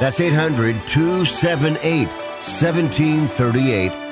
That's 800 278 1738.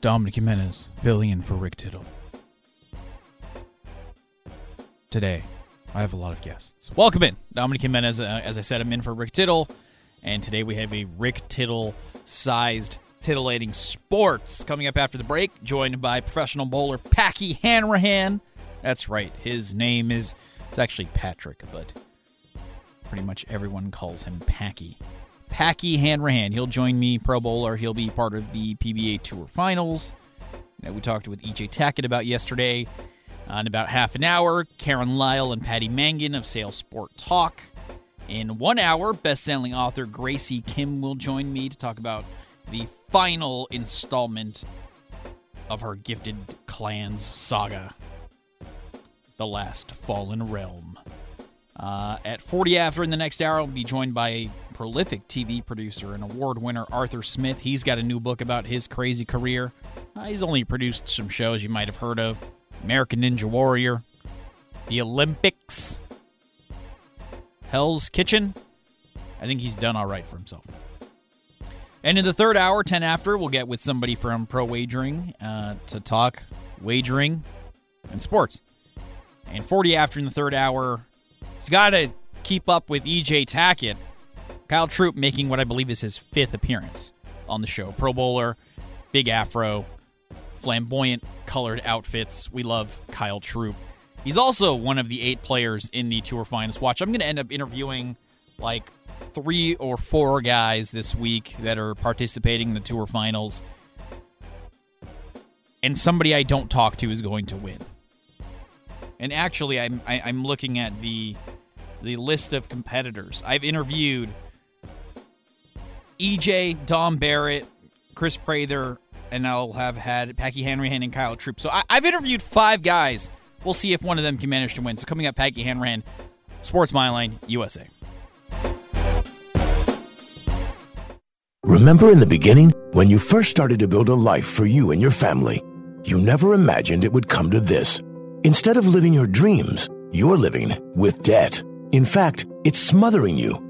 Dominic Jimenez filling in for Rick Tittle. Today, I have a lot of guests. Welcome in, Dominic Jimenez. Uh, as I said, I'm in for Rick Tittle, and today we have a Rick Tittle-sized titillating sports coming up after the break. Joined by professional bowler Packy Hanrahan. That's right, his name is it's actually Patrick, but pretty much everyone calls him Packy. Packy Hanrahan. He'll join me, Pro Bowler. He'll be part of the PBA Tour Finals that we talked with EJ Tackett about yesterday. Uh, in about half an hour, Karen Lyle and Patty Mangan of Sales Sport Talk. In one hour, best-selling author Graci Kim will join me to talk about the final installment of her Gifted Clans saga, The Last Fallen Realm. Uh, at 40 after in the next hour, I'll be joined by prolific TV producer and award winner Arthur Smith. He's got a new book about his crazy career. Uh, he's only produced some shows you might have heard of American Ninja Warrior, The Olympics, Hell's Kitchen. I think he's done all right for himself. And in the third hour, 10 after, we'll get with somebody from Pro Wagering uh, to talk wagering and sports. And 40 after in the third hour, he's got to keep up with EJ Tackett. Kyle Troup making what I believe is his fifth appearance on the show. Pro Bowler, big afro, flamboyant colored outfits. We love Kyle Troup. He's also one of the eight players in the Tour Finals. Watch, I'm going to end up interviewing like three or four guys this week that are participating in the Tour Finals. And somebody I don't talk to is going to win. And actually, I'm I, am i am looking at the the list of competitors. I've interviewed EJ, Dom Barrett, Chris Prather, and I'll have had Packy Hanrahan and Kyle Troup. So I, have interviewed five guys. We'll see if one of them can manage to win. So coming up, Packy Hanrahan, Sports Byline, USA. Remember in the beginning when you first started to build a life for you and your family? You never imagined it would come to this. Instead of living your dreams, you're living with debt. In fact, it's smothering you.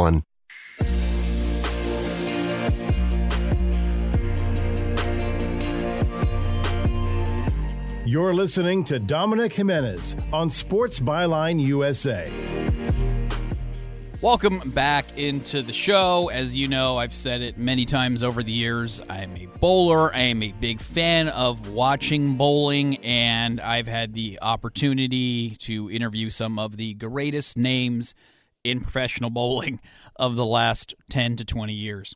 You're listening to Dominic Jimenez on Sports Byline USA. Welcome back into the show. As you know, I've said it many times over the years. I'm a bowler. I am a big fan of watching bowling, and I've had the opportunity to interview some of the greatest names in professional bowling of the last 10 to 20 years.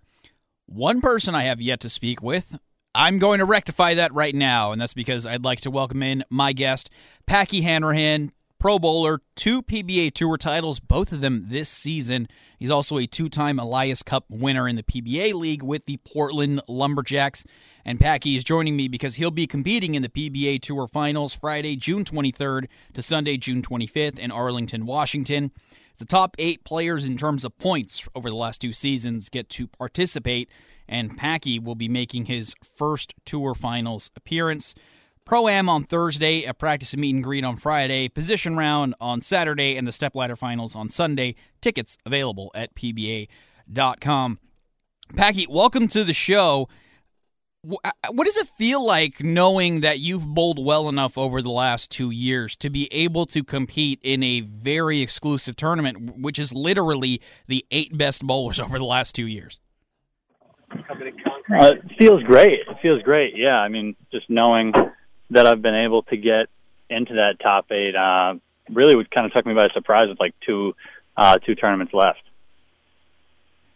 One person I have yet to speak with I'm going to rectify that right now, and that's because I'd like to welcome in my guest, Packy Hanrahan, Pro Bowler, two PBA Tour titles, both of them this season. He's also a two time Elias Cup winner in the PBA League with the Portland Lumberjacks. And Packy is joining me because he'll be competing in the PBA Tour Finals Friday, June 23rd to Sunday, June 25th in Arlington, Washington. The top eight players in terms of points over the last two seasons get to participate and Packy will be making his first tour finals appearance. Pro Am on Thursday, a practice and meet and greet on Friday, position round on Saturday, and the stepladder finals on Sunday. Tickets available at PBA.com. Packy, welcome to the show. Uh, what does it feel like knowing that you've bowled well enough over the last two years to be able to compete in a very exclusive tournament, which is literally the eight best bowlers over the last two years? Uh, it feels great. It feels great. Yeah, I mean, just knowing that I've been able to get into that top eight uh, really would kind of took me by surprise with like two uh, two tournaments left.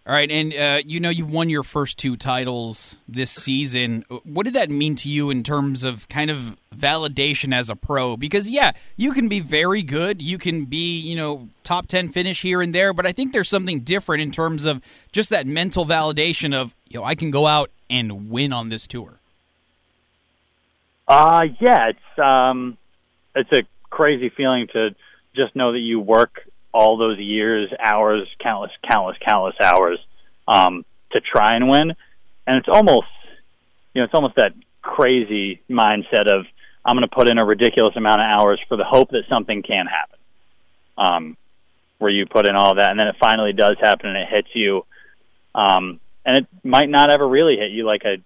All right, and uh, you know you've won your first two titles this season. What did that mean to you in terms of kind of validation as a pro? Because yeah, you can be very good, you can be you know top ten finish here and there, but I think there's something different in terms of just that mental validation of you know I can go out and win on this tour. Uh yeah, it's um, it's a crazy feeling to just know that you work all those years, hours, countless, countless, countless hours um, to try and win. And it's almost, you know, it's almost that crazy mindset of I'm going to put in a ridiculous amount of hours for the hope that something can happen. Um, where you put in all that, and then it finally does happen, and it hits you. Um, and it might not ever really hit you. Like I,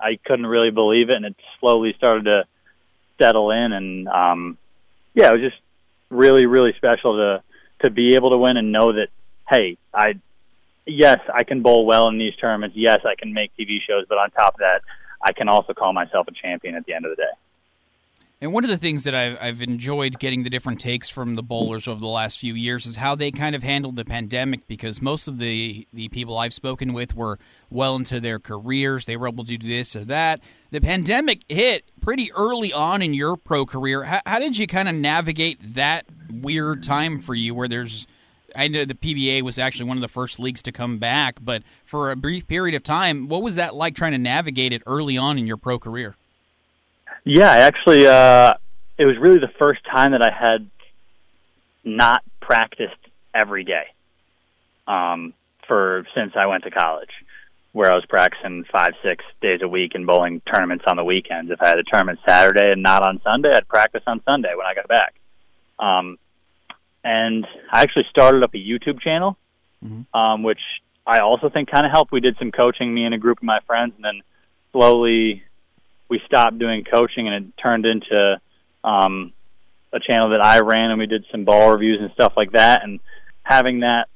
I couldn't really believe it, and it slowly started to settle in. And um, yeah, it was just really, really special to to be able to win and know that hey, I yes, I can bowl well in these tournaments. Yes, I can make TV shows, but on top of that, I can also call myself a champion at the end of the day. And one of the things that I've, I've enjoyed getting the different takes from the bowlers over the last few years is how they kind of handled the pandemic because most of the, the people I've spoken with were well into their careers. They were able to do this or that. The pandemic hit pretty early on in your pro career. How, how did you kind of navigate that weird time for you where there's I know the PBA was actually one of the first leagues to come back, but for a brief period of time, what was that like trying to navigate it early on in your pro career? Yeah, actually, uh, it was really the first time that I had not practiced every day um, for since I went to college, where I was practicing five, six days a week and bowling tournaments on the weekends. If I had a tournament Saturday and not on Sunday, I'd practice on Sunday when I got back. Um, and I actually started up a YouTube channel, mm-hmm. um, which I also think kind of helped. We did some coaching, me and a group of my friends, and then slowly we stopped doing coaching and it turned into um, a channel that I ran and we did some ball reviews and stuff like that. And having that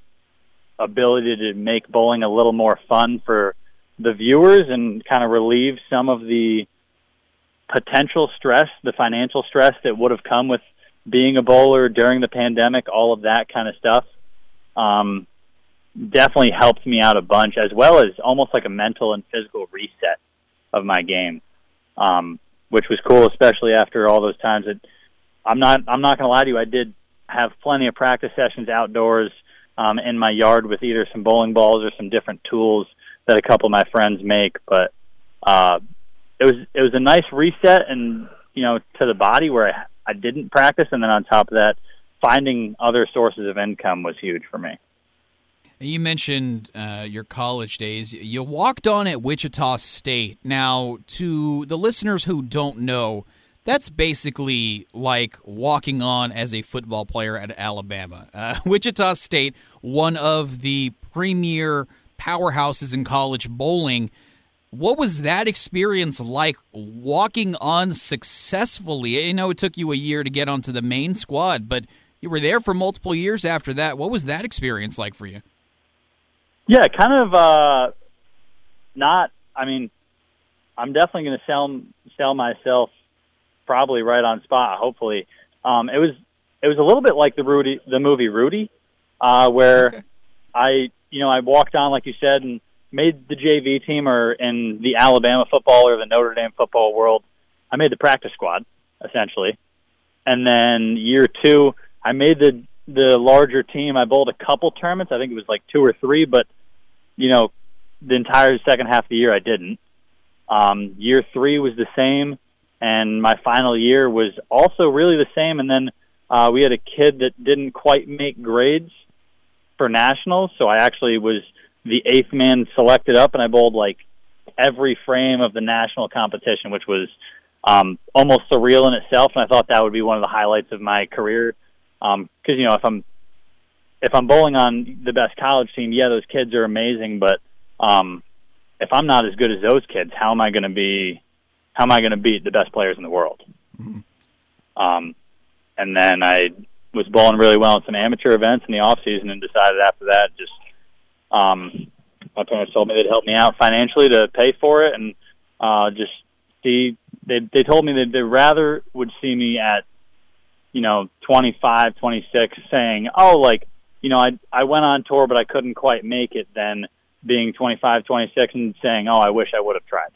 ability to make bowling a little more fun for the viewers and kind of relieve some of the potential stress, the financial stress that would have come with being a bowler during the pandemic, all of that kind of stuff. Um, definitely helped me out a bunch, as well as almost like a mental and physical reset of my game um, which was cool, especially after all those times that I'm not I'm not going to lie to you. I did have plenty of practice sessions outdoors um, in my yard with either some bowling balls or some different tools that a couple of my friends make. But uh, it was it was a nice reset and you know to the body where I, I didn't practice, and then on top of that, finding other sources of income was huge for me. You mentioned uh, your college days. You walked on at Wichita State. Now, to the listeners who don't know, that's basically like walking on as a football player at Alabama. Uh, Wichita State, one of the premier powerhouses in college bowling. What was that experience like walking on successfully? I know it took you a year to get onto the main squad, but you were there for multiple years after that. What was that experience like for you? Yeah, kind of uh, not. I mean, I'm definitely going to sell sell myself probably right on spot. Hopefully, um, it was it was a little bit like the Rudy the movie Rudy, uh, where okay. I you know I walked on like you said and made the JV team or in the Alabama football or the Notre Dame football world. I made the practice squad essentially, and then year two I made the the larger team. I bowled a couple tournaments. I think it was like two or three, but you know, the entire second half of the year I didn't. Um, year three was the same, and my final year was also really the same. And then uh, we had a kid that didn't quite make grades for nationals, so I actually was the eighth man selected up, and I bowled like every frame of the national competition, which was um, almost surreal in itself. And I thought that would be one of the highlights of my career because um, you know if I'm if I'm bowling on the best college team, yeah, those kids are amazing, but um, if I'm not as good as those kids, how am I going to be? How am I going to beat the best players in the world? Mm-hmm. Um, and then I was bowling really well in some amateur events in the off season, and decided after that, just um, my parents told me they'd help me out financially to pay for it, and uh, just see. They they told me that they rather would see me at you know 25, 26, saying, "Oh, like you know, I I went on tour, but I couldn't quite make it. Then being 25, 26, and saying, "Oh, I wish I would have tried."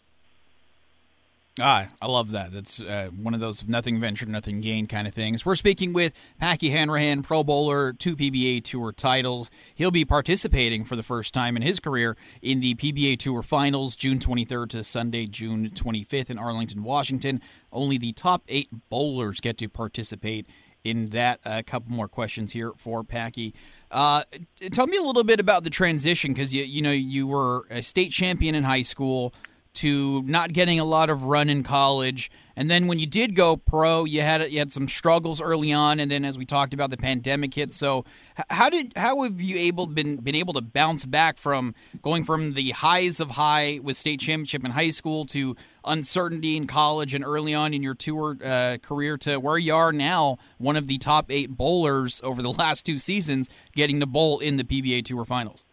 Ah, I love that. That's uh, one of those nothing ventured, nothing gained kind of things. We're speaking with Packy Hanrahan, Pro Bowler, two PBA Tour titles. He'll be participating for the first time in his career in the PBA Tour Finals, June 23rd to Sunday, June 25th in Arlington, Washington. Only the top eight bowlers get to participate in that. A couple more questions here for Packy. Uh, tell me a little bit about the transition because you you know you were a state champion in high school to not getting a lot of run in college, and then when you did go pro, you had you had some struggles early on, and then as we talked about, the pandemic hit. So how did how have you able been been able to bounce back from going from the highs of high with state championship in high school to uncertainty in college and early on in your tour uh, career to where you are now, one of the top eight bowlers over the last two seasons, getting to bowl in the PBA Tour Finals?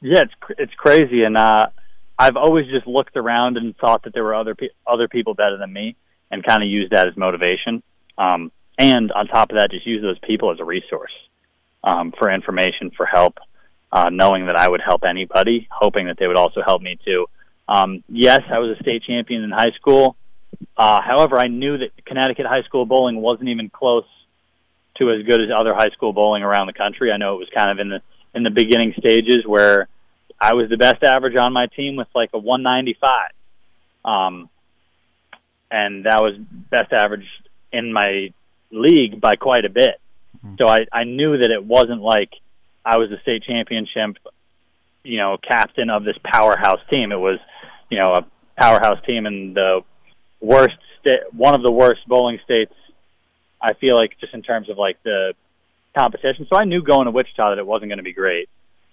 Yeah, it's it's crazy, and uh, I've always just looked around and thought that there were other pe- other people better than me. and kind of used that as motivation. Um, and on top of that, just use those people as a resource um, for information, for help, uh, knowing that I would help anybody, hoping that they would also help me too. Um, yes, I was a state champion in high school. Uh, however, I knew that Connecticut high school bowling wasn't even close to as good as other high school bowling around the country. I know it was kind of in the in the beginning stages where I was the best average on my team with like a 195. Um, and that was best average in my league by quite a bit. Mm-hmm. So I, I knew that it wasn't like I was the state championship, you know, captain of this powerhouse team. It was, you know, a powerhouse team in the worst state, one of the worst bowling states. I feel like just in terms of like the competition. So I knew going to Wichita that it wasn't going to be great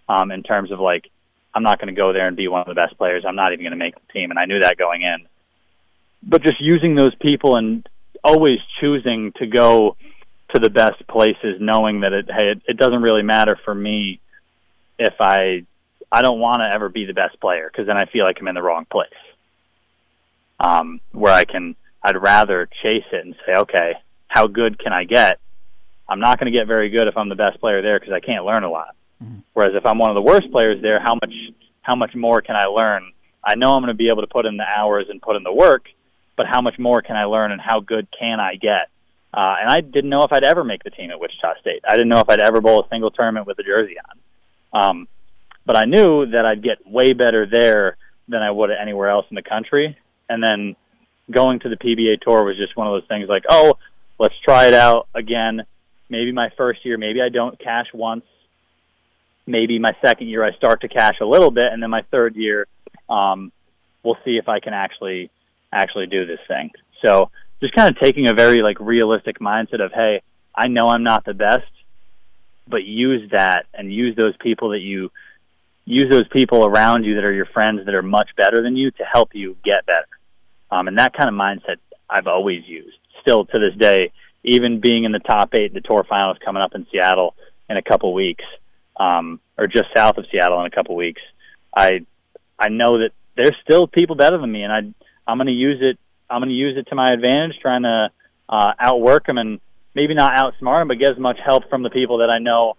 um, in terms of like I'm not going to go there and be one of the best players. I'm not even going to make the team, and I knew that going in. But just using those people and always choosing to go to the best places, knowing that it hey, it, it doesn't really matter for me if I I don't want to ever be the best player because then I feel like I'm in the wrong place. Um, where I can, I'd rather chase it and say, okay, how good can I get? I'm not going to get very good if I'm the best player there because I can't learn a lot. Mm-hmm. Whereas if I'm one of the worst players there, how much how much more can I learn? I know I'm going to be able to put in the hours and put in the work, but how much more can I learn and how good can I get? Uh, and I didn't know if I'd ever make the team at Wichita State. I didn't know if I'd ever bowl a single tournament with a jersey on. Um, but I knew that I'd get way better there than I would anywhere else in the country. And then going to the PBA tour was just one of those things like, oh, let's try it out again. Maybe my first year, maybe I don't cash once. Maybe my second year I start to cash a little bit, and then my third year, um, we'll see if I can actually actually do this thing. So just kind of taking a very like realistic mindset of, hey, I know I'm not the best, but use that and use those people that you use those people around you that are your friends that are much better than you to help you get better. Um, and that kind of mindset I've always used. Still to this day, even being in the top eight, the tour finals coming up in Seattle in a couple weeks, um, or just south of Seattle in a couple weeks, I I know that there's still people better than me, and I I'm going to use it. I'm going to use it to my advantage, trying to uh, outwork them and maybe not outsmart them, but get as much help from the people that I know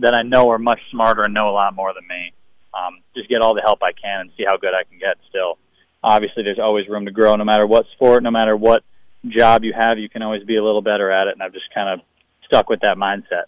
that I know are much smarter and know a lot more than me. Um, just get all the help I can and see how good I can get. Still, obviously, there's always room to grow. No matter what sport, no matter what job you have, you can always be a little better at it. And I've just kind of stuck with that mindset.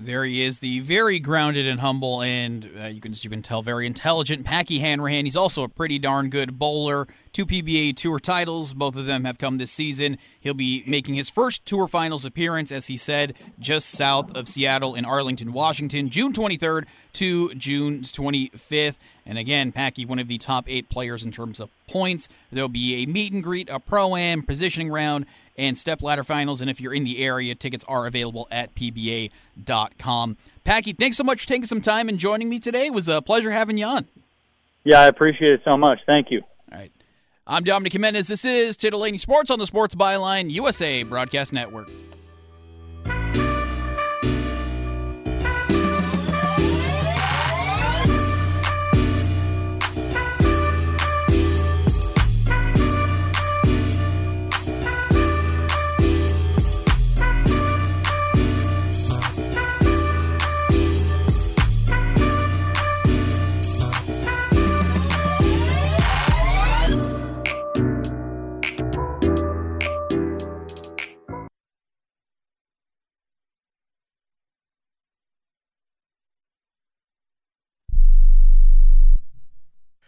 There he is, the very grounded and humble, and uh, you can you can tell very intelligent Packy Hanrahan. He's also a pretty darn good bowler. Two PBA Tour titles, both of them have come this season. He'll be making his first Tour Finals appearance, as he said, just south of Seattle in Arlington, Washington, June 23rd to June 25th. And again, Packy, one of the top eight players in terms of points. There'll be a meet and greet, a pro am, positioning round, and step ladder finals. And if you're in the area, tickets are available at pba.com. Packy, thanks so much for taking some time and joining me today. It was a pleasure having you on. Yeah, I appreciate it so much. Thank you. I'm Dominic Jimenez. This is Titillating Sports on the Sports Byline USA Broadcast Network.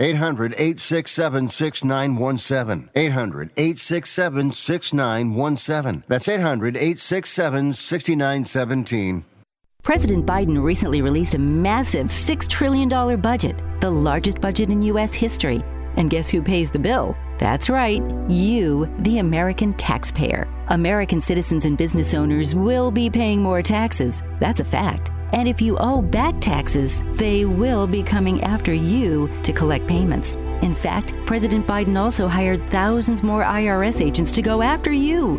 800 867 6917. 800 867 6917. That's 800 867 6917. President Biden recently released a massive $6 trillion budget, the largest budget in U.S. history. And guess who pays the bill? That's right, you, the American taxpayer. American citizens and business owners will be paying more taxes. That's a fact. And if you owe back taxes, they will be coming after you to collect payments. In fact, President Biden also hired thousands more IRS agents to go after you.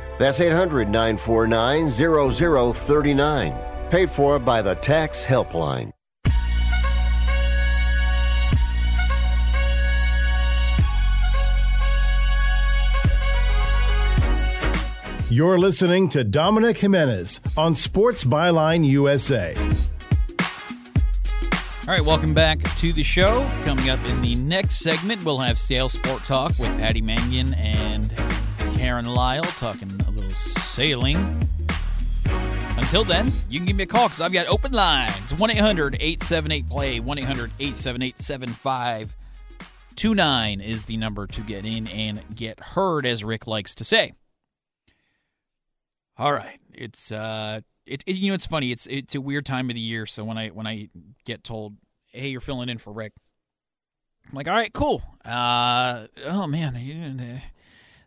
That's 800 949 0039. Paid for by the Tax Helpline. You're listening to Dominic Jimenez on Sports Byline USA. All right, welcome back to the show. Coming up in the next segment, we'll have Sales Sport Talk with Patty Mangan and Karen Lyle talking a little sailing. Until then, you can give me a call because I've got open lines 1 800 878 play, 1 800 878 7529 is the number to get in and get heard, as Rick likes to say. All right, it's uh, it, it, you know it's funny. It's it's a weird time of the year. So when I when I get told, hey, you're filling in for Rick, I'm like, all right, cool. Uh, oh man,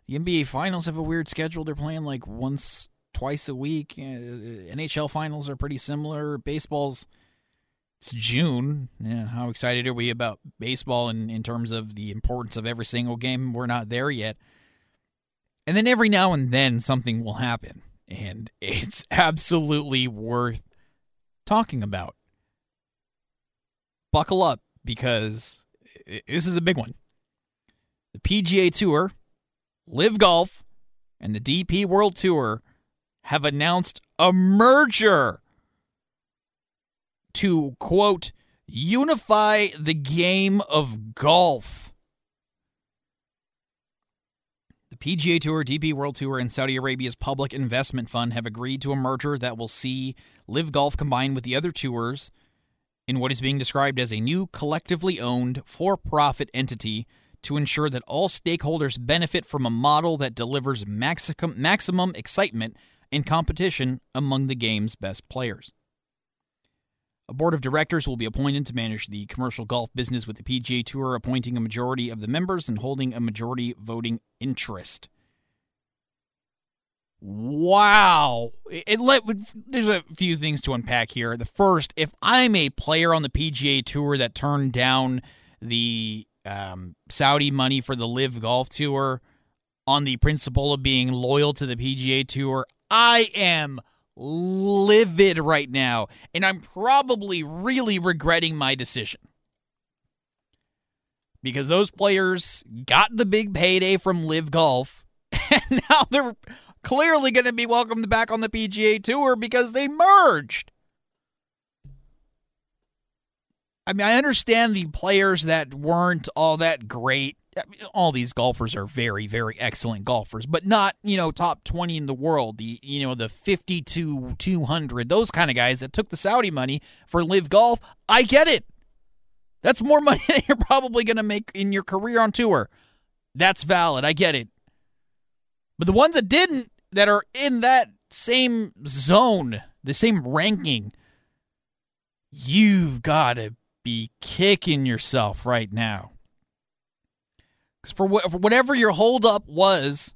the, NBA finals have a weird schedule. They're playing like once, twice a week. Uh, NHL finals are pretty similar. Baseball's it's June. Yeah, how excited are we about baseball in, in terms of the importance of every single game? We're not there yet. And then every now and then something will happen and it's absolutely worth talking about. Buckle up because this is a big one. The PGA Tour, LIV Golf, and the DP World Tour have announced a merger to quote unify the game of golf. The PGA Tour, DP World Tour, and Saudi Arabia's Public Investment Fund have agreed to a merger that will see LIV Golf combined with the other tours in what is being described as a new collectively owned for profit entity to ensure that all stakeholders benefit from a model that delivers maximum, maximum excitement and competition among the game's best players. A board of directors will be appointed to manage the commercial golf business with the PGA Tour appointing a majority of the members and holding a majority voting interest. Wow. It, let, there's a few things to unpack here. The first, if I'm a player on the PGA Tour that turned down the um, Saudi money for the LIV Golf Tour on the principle of being loyal to the PGA Tour, I am – livid right now, and I'm probably really regretting my decision. because those players got the big payday from LIV Golf, and now they're clearly going to be welcomed back on the PGA Tour because they merged. I mean, I understand the players that weren't all that great. all these golfers are very, very excellent golfers, but not, you know, top 20 in the world. The, you know, the 50 to 200, those kind of guys that took the Saudi money for LIV Golf. I get it. That's more money you're probably going to make in your career on tour. That's valid. I get it. But the ones that didn't, that are in that same zone, the same ranking, you've got to be kicking yourself right now. Because for, wh- for whatever your holdup was,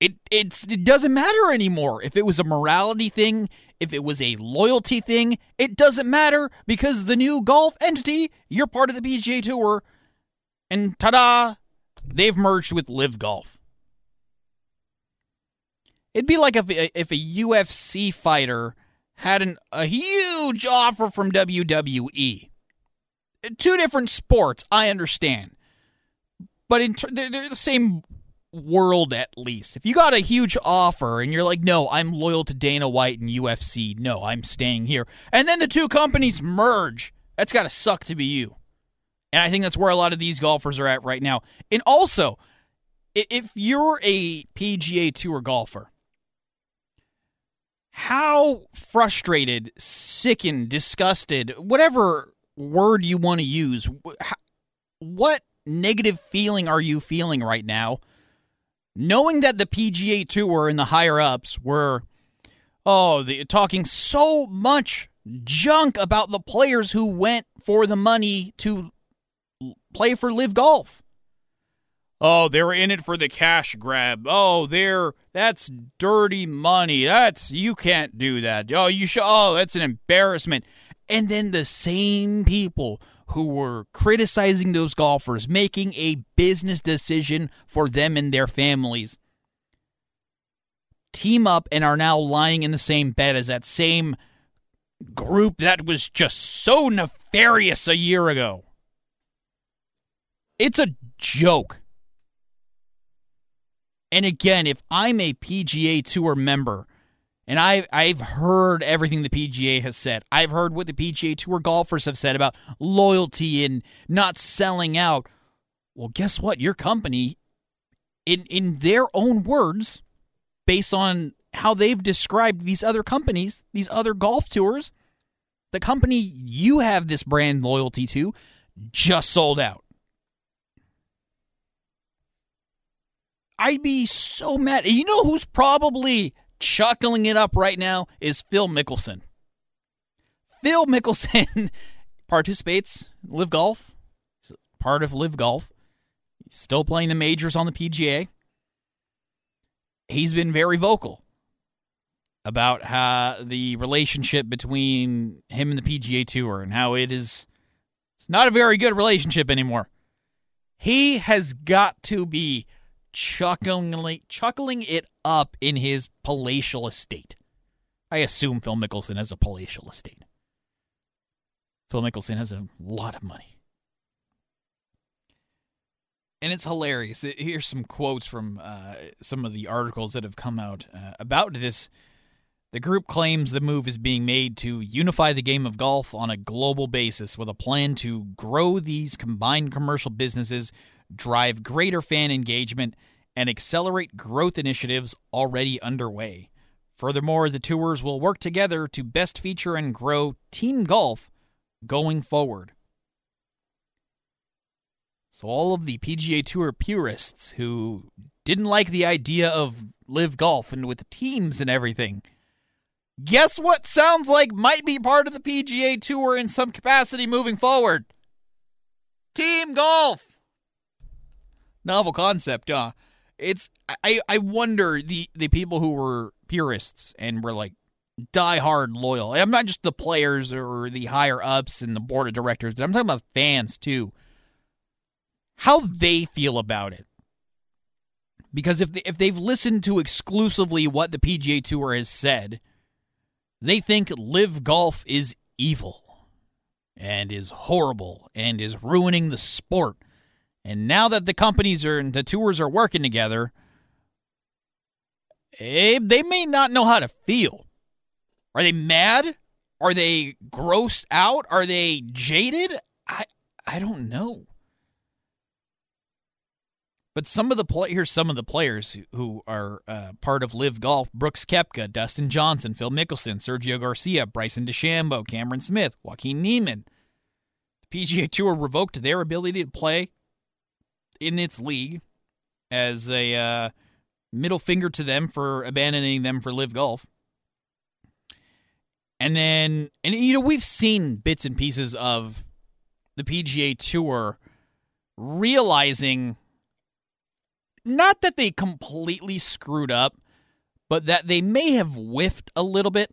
it it's it doesn't matter anymore. If it was a morality thing, if it was a loyalty thing, it doesn't matter because the new golf entity, you're part of the PGA Tour, and ta-da, they've merged with LIV Golf. It'd be like if if a UFC fighter had an, a huge offer from WWE two different sports. I understand, but in they're, they're the same world at least. If you got a huge offer and you're like, "No, I'm loyal to Dana White and UFC. No, I'm staying here," and then the two companies merge, that's got to suck to be you. And I think that's where a lot of these golfers are at right now. And also, if you're a PGA Tour golfer, how frustrated, sickened, disgusted, whatever word you want to use. What negative feeling are you feeling right now? Knowing that the PGA Tour and the higher ups were, oh, the, talking so much junk about the players who went for the money to play for LIV Golf. Oh, they're in it for the cash grab. Oh, they're that's dirty money. That's you can't do that. Oh, you should. Oh, that's an embarrassment. And then the same people who were criticizing those golfers, making a business decision for them and their families, team up and are now lying in the same bed as that same group that was just so nefarious a year ago. It's a joke. And again, if I'm a PGA Tour member and I, I've heard everything the PGA has said. I've heard what the PGA Tour golfers have said about loyalty and not selling out. Well, guess what? Your company, in in their own words, based on how they've described these other companies, these other golf tours, the company you have this brand loyalty to just sold out. I'd be so mad. You know who's probably chuckling it up right now is Phil Mickelson. Phil Mickelson participates LIV Golf. He's part of LIV Golf. He's still playing the majors on the PGA. He's been very vocal about how the relationship between him and the PGA Tour and how it is it's not a very good relationship anymore. He has got to be chuckling, chuckling it up in his palatial estate. I assume Phil Mickelson has a palatial estate. Phil Mickelson has a lot of money. And it's hilarious. Here's some quotes from uh, some of the articles that have come out uh, about this. The group claims the move is being made to unify the game of golf on a global basis with a plan to grow these combined commercial businesses drive greater fan engagement, and accelerate growth initiatives already underway. Furthermore, the tours will work together to best feature and grow team golf going forward. So, all of the PGA Tour purists who didn't like the idea of LIV Golf and with teams and everything, guess what sounds like might be part of the PGA Tour in some capacity moving forward? Team golf! Novel concept, huh? It's I I wonder the the people who were purists and were like die hard loyal. I'm not just the players or the higher ups and the board of directors. But I'm talking about fans too. How they feel about it. Because if they, if they've listened to exclusively what the PGA Tour has said, they think LIV Golf is evil and is horrible and is ruining the sport And now that the companies are and the tours are working together, eh, they may not know how to feel. Are they mad? Are they grossed out? Are they jaded? I I don't know. But some of the play here's some of the players who are uh, part of LIV Golf: Brooks Koepka, Dustin Johnson, Phil Mickelson, Sergio Garcia, Bryson DeChambeau, Cameron Smith, Joaquin Niemann. The PGA Tour revoked their ability to play in its league as a uh, middle finger to them for abandoning them for LIV Golf. And then, and you know, we've seen bits and pieces of the PGA Tour realizing not that they completely screwed up, but that they may have whiffed a little bit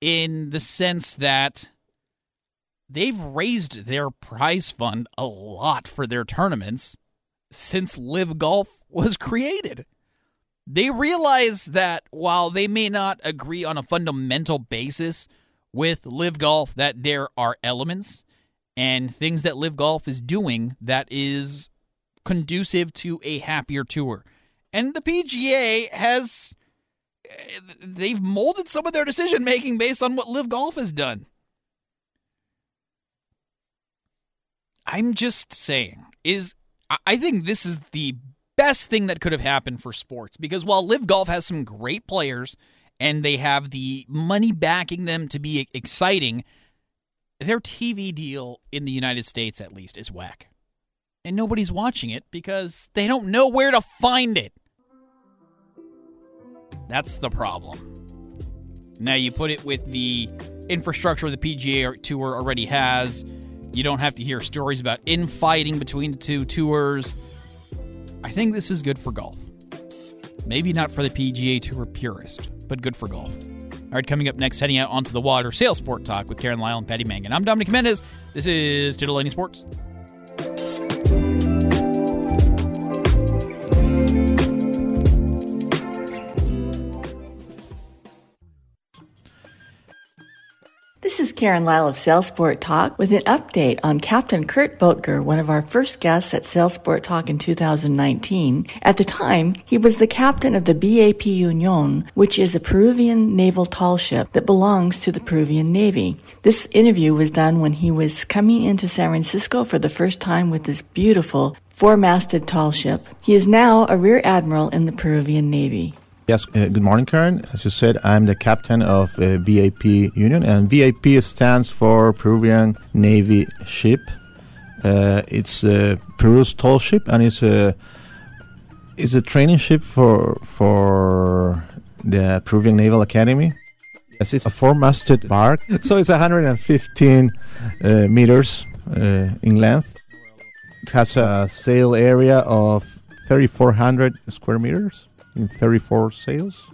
in the sense that they've raised their prize fund a lot for their tournaments since LIV Golf was created. They realize that while they may not agree on a fundamental basis with LIV Golf, that there are elements and things that LIV Golf is doing that is conducive to a happier tour. And the PGA has they've molded some of their decision making based on what LIV Golf has done. I'm just saying is I think this is the best thing that could have happened for sports because while LIV Golf has some great players and they have the money backing them to be exciting, their TV deal in the United States at least is whack. And nobody's watching it because they don't know where to find it. That's the problem. Now you put it with the infrastructure the PGA Tour already has you don't have to hear stories about infighting between the two tours. I think this is good for golf. Maybe not for the PGA Tour purist, but good for golf. All right, coming up next, heading out onto the water, Sail Sport Talk with Karen Lyle and Patty Mangan. I'm Dominic Mendez. This is Titillating Sports. This is Karen Lyle of Sailsport Talk with an update on Captain Kurt Boettger, one of our first guests at Sailsport Talk in 2019. At the time, he was the captain of the BAP Union, which is a Peruvian naval tall ship that belongs to the Peruvian Navy. This interview was done when he was coming into San Francisco for the first time with this beautiful four-masted tall ship. He is now a rear admiral in the Peruvian Navy. Yes, uh, good morning, Karen. As you said, I'm the captain of uh, BAP Union, and BAP stands for Peruvian Navy Ship. Uh, it's uh, Peru's tall ship, and it's a it's a training ship for for the Peruvian Naval Academy. Yes, it's a four-masted bark, so it's 115 uh, meters uh, in length. It has a sail area of 3,400 square meters in 34 sails.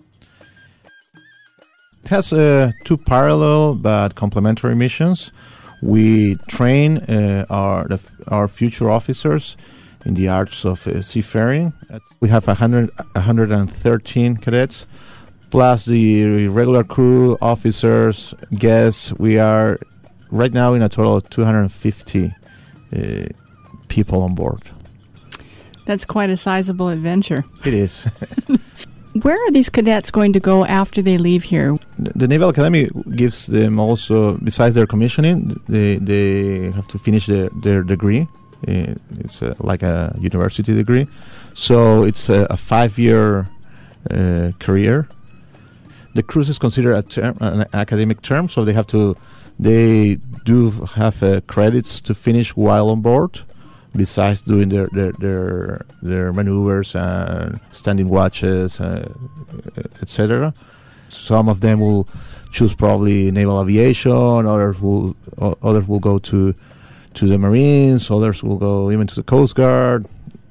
It has uh, two parallel but complementary missions. We train uh, our our future officers in the arts of uh, seafaring. We have 100, 113 cadets, plus the regular crew, officers, guests. We are right now in a total of 250 uh, people on board. That's quite a sizable adventure. It is. Where are these cadets going to go after they leave here? The Naval Academy gives them also, besides their commissioning, they, they have to finish their, their degree. Uh, it's a, like a university degree. So it's a, a five year uh, career. The cruise is considered a term, an academic term, so they have to, they do have uh, credits to finish while on board besides doing their their their, their maneuvers and standing watches, uh, etc. Some of them will choose probably naval aviation. Others will others will go to to the Marines. Others will go even to the Coast Guard.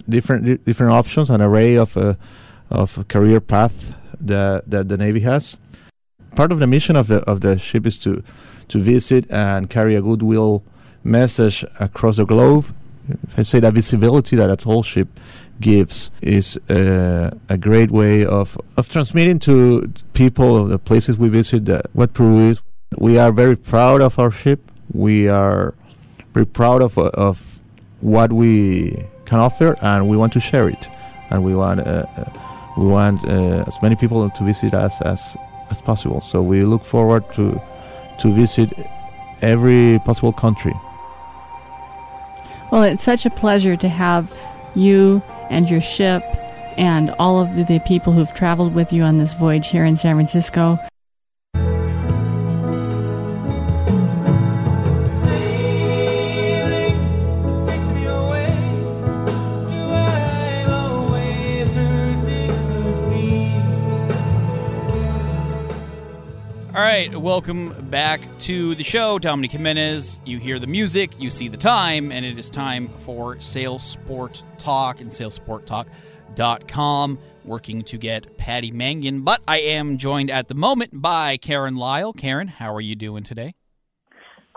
Different different options, an array of uh, of career path that that the Navy has. Part of the mission of the of the ship is to to visit and carry a goodwill message across the globe I say that visibility that a tall ship gives is uh, a great way of, of transmitting to people of the places we visit that what Peru is. We are very proud of our ship. We are very proud of, of what we can offer, and we want to share it, and we want uh, uh, we want uh, as many people to visit us as as possible. So we look forward to to visit every possible country. Well, it's such a pleasure to have you and your ship and all of the, people who've traveled with you on this voyage here in San Francisco. All right, welcome back to the show. Dominic Jimenez. You hear the music, you see the time, and it is time for Sail Sport Talk and sailsporttalk.com. Working to get Patty Mangan, but I am joined at the moment by Karen Lyle. Karen, how are you doing today?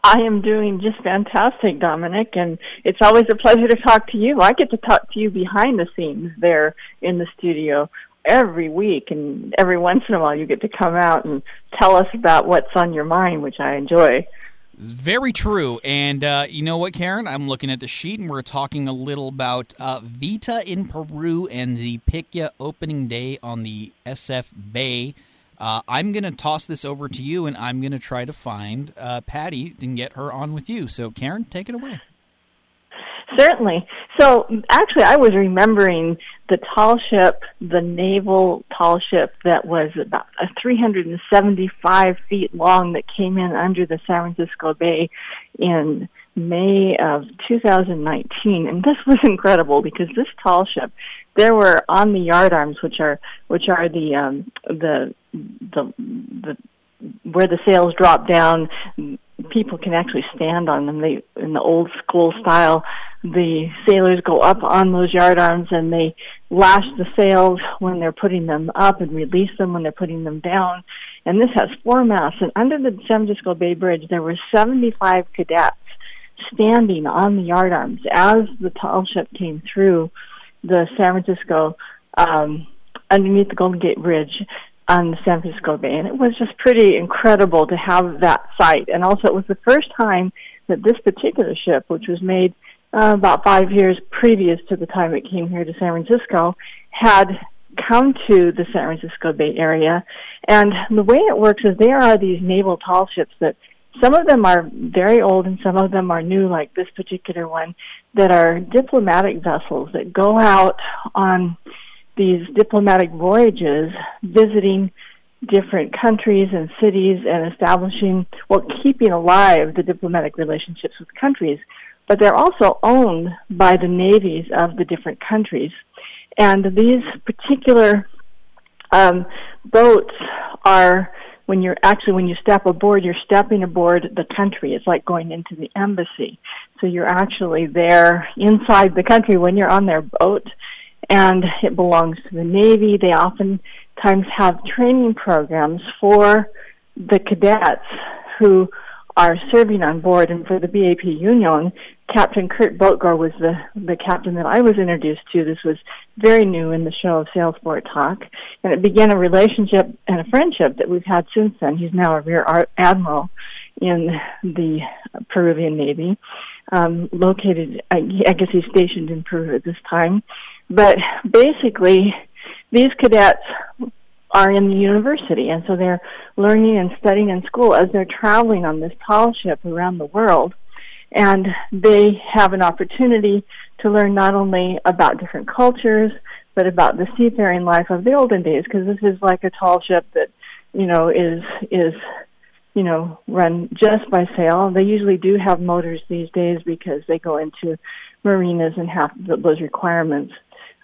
I am doing just fantastic, Dominic, and it's always a pleasure to talk to you. I get to talk to you behind the scenes there in the studio every week and every once in a while you get to come out and tell us about what's on your mind which i enjoy. Very true and uh, you know what karen? I'm looking at the sheet and we're talking a little about uh, Vida in peru and the PICYA opening day on the sf bay. Uh, i'm going to toss this over to you and i'm going to try to find uh, patty and get her on with you. So karen take it away. Certainly. So actually, I was remembering the tall ship, the naval tall ship that was about 375 feet long that came in under the San Francisco Bay in May of 2019, and this was incredible because this tall ship, there were on the yardarms, which are which are the um, the the the where the sails drop down people can actually stand on them. They in the old school style, the sailors go up on those yardarms and they lash the sails when they're putting them up and release them when they're putting them down. And this has four masts. And under the San Francisco Bay Bridge, there were 75 cadets standing on the yardarms as the tall ship came through the San Francisco um, underneath the Golden Gate Bridge on the San Francisco Bay. And it was just pretty incredible to have that sight. And also, it was the first time that this particular ship, which was made uh, about five years previous to the time it came here to San Francisco, had come to the San Francisco Bay Area. And the way it works is there are these naval tall ships that some of them are very old and some of them are new, like this particular one, that are diplomatic vessels that go out on these diplomatic voyages visiting different countries and cities and establishing, well, keeping alive the diplomatic relationships with countries. But they're also owned by the navies of the different countries. And these particular um, boats are, when you're actually, when you step aboard, you're stepping aboard the country. It's like going into the embassy. So you're actually there inside the country when you're on their boat and it belongs to the Navy. They oftentimes have training programs for the cadets who are serving on board. And for the BAP Union, Captain Kurt Boettger was the, the captain that I was introduced to. This was very new in the show of Sailsport Talk. And it began a relationship and a friendship that we've had since then. He's now a rear admiral in the Peruvian Navy, um, located, I, I guess he's stationed in Peru at this time. But basically, these cadets are in the university, and so they're learning and studying in school as they're traveling on this tall ship around the world. And they have an opportunity to learn not only about different cultures, but about the seafaring life of the olden days, because this is like a tall ship that, you know, is is you know run just by sail. They usually do have motors these days because they go into marinas and have those requirements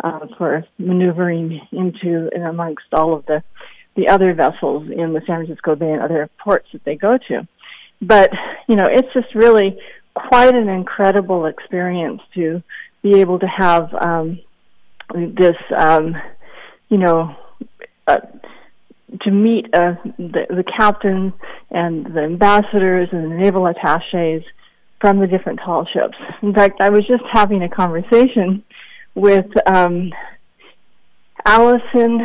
uh, for maneuvering into and amongst all of the the other vessels in the San Francisco Bay and other ports that they go to. But you know, it's just really quite an incredible experience to be able to have um, this, um, you know. Uh, to meet uh, the, the captain and the ambassadors and the naval attaches from the different tall ships. In fact, I was just having a conversation with um, Allison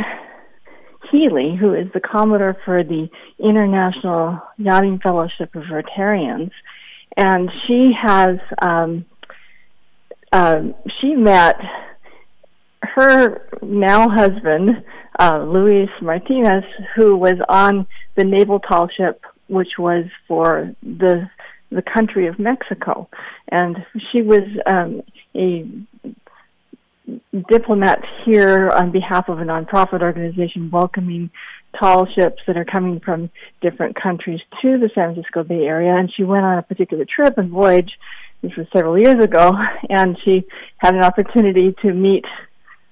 Healy, who is the Commodore for the International Yachting Fellowship of Rotarians, and she has um, um, she met her now husband, uh, Luis Martinez, who was on the naval tall ship, which was for the the country of Mexico, and she was um, a diplomat here on behalf of a nonprofit organization welcoming tall ships that are coming from different countries to the San Francisco Bay Area. And she went on a particular trip and voyage, this was several years ago, and she had an opportunity to meet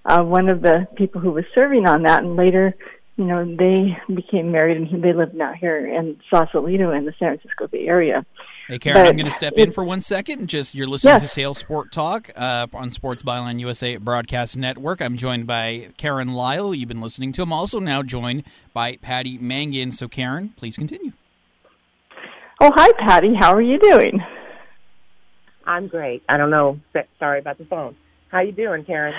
uh, one of the people who was serving on that, and later, you know, they became married and they live now here in Sausalito in the San Francisco Bay Area. Hey, Karen, but I'm going to step in for one second. Just you're listening yes. to Sail Sport Talk uh, on Sports Byline USA Broadcast Network. I'm joined by Karen Lyle. You've been listening to. I'm also now joined by Patty Mangan. So, Karen, please continue. Oh, hi, Patty. How are you doing? I'm great. I don't know. Sorry about the phone. How you doing, Karen?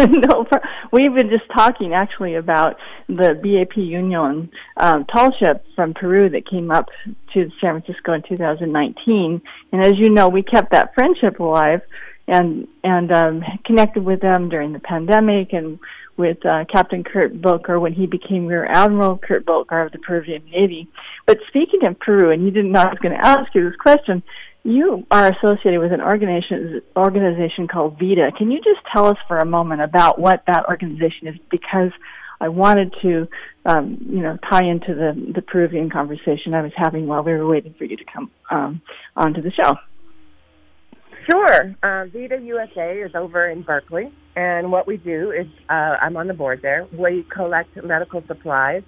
no, we've been just talking actually about the BAP Union um, tall ship from Peru that came up to San Francisco in 2019. And as you know, we kept that friendship alive and and um, connected with them during the pandemic and with uh, Captain Kurt Boettger when he became Rear Admiral Kurt Boettger of the Peruvian Navy. But speaking of Peru, and you didn't know I was going to ask you this question, you are associated with an organization organization called VIDA. Can you just tell us for a moment about what that organization is? Because I wanted to, um, you know, tie into the the Peruvian conversation I was having while we were waiting for you to come um, onto the show. Sure. Uh, VIDA USA is over in Berkeley, and what we do is uh, I'm on the board there. We collect medical supplies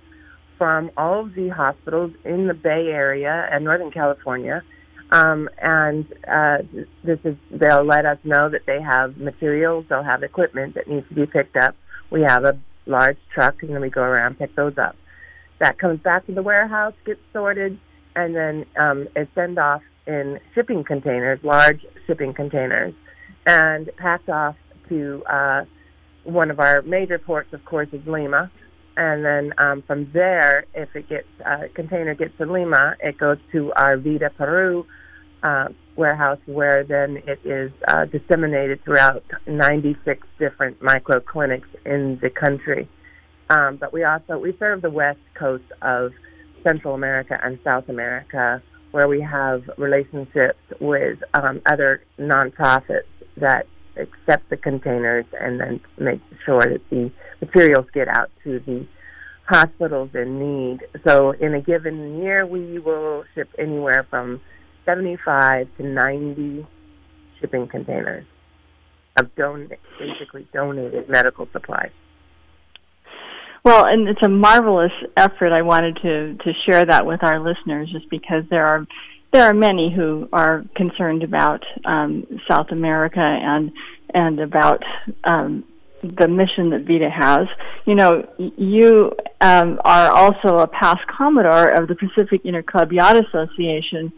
from all of the hospitals in the Bay Area and Northern California um, and uh, this is they'll let us know that they have materials, they'll have equipment that needs to be picked up. We have a large truck, and then we go around pick those up. That comes back to the warehouse, gets sorted, and then um, is sent off in shipping containers, large shipping containers, and packed off to uh, one of our major ports. Of course, is Lima, and then um, from there, if it gets uh, container gets to Lima, it goes to our Vida Peru uh, warehouse where then it is uh, disseminated throughout 96 different micro clinics in the country. Um, but we also we serve the west coast of Central America and South America, where we have relationships with um, other nonprofits that accept the containers and then make sure that the materials get out to the hospitals in need. So in a given year, we will ship anywhere from 75 to 90 shipping containers of don- basically donated medical supplies. Well, and it's a marvelous effort. I wanted to to share that with our listeners, just because there are there are many who are concerned about um, South America and and about um, the mission that Vida has. You know, you um, are also a past commodore of the Pacific Interclub Yacht Association,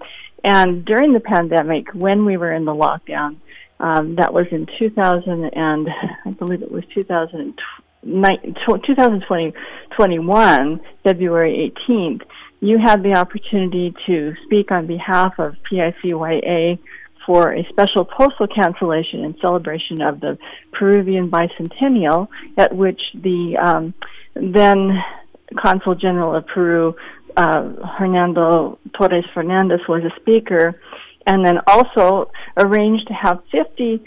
and during the pandemic, when we were in the lockdown, um, that was in 2000 and I believe it was 2020, 2021, February 18th, you had the opportunity to speak on behalf of PICYA for a special postal cancellation in celebration of the Peruvian bicentennial, at which the um, then Consul General of Peru, uh, Hernando Torres Fernandez was a speaker, and then also arranged to have 50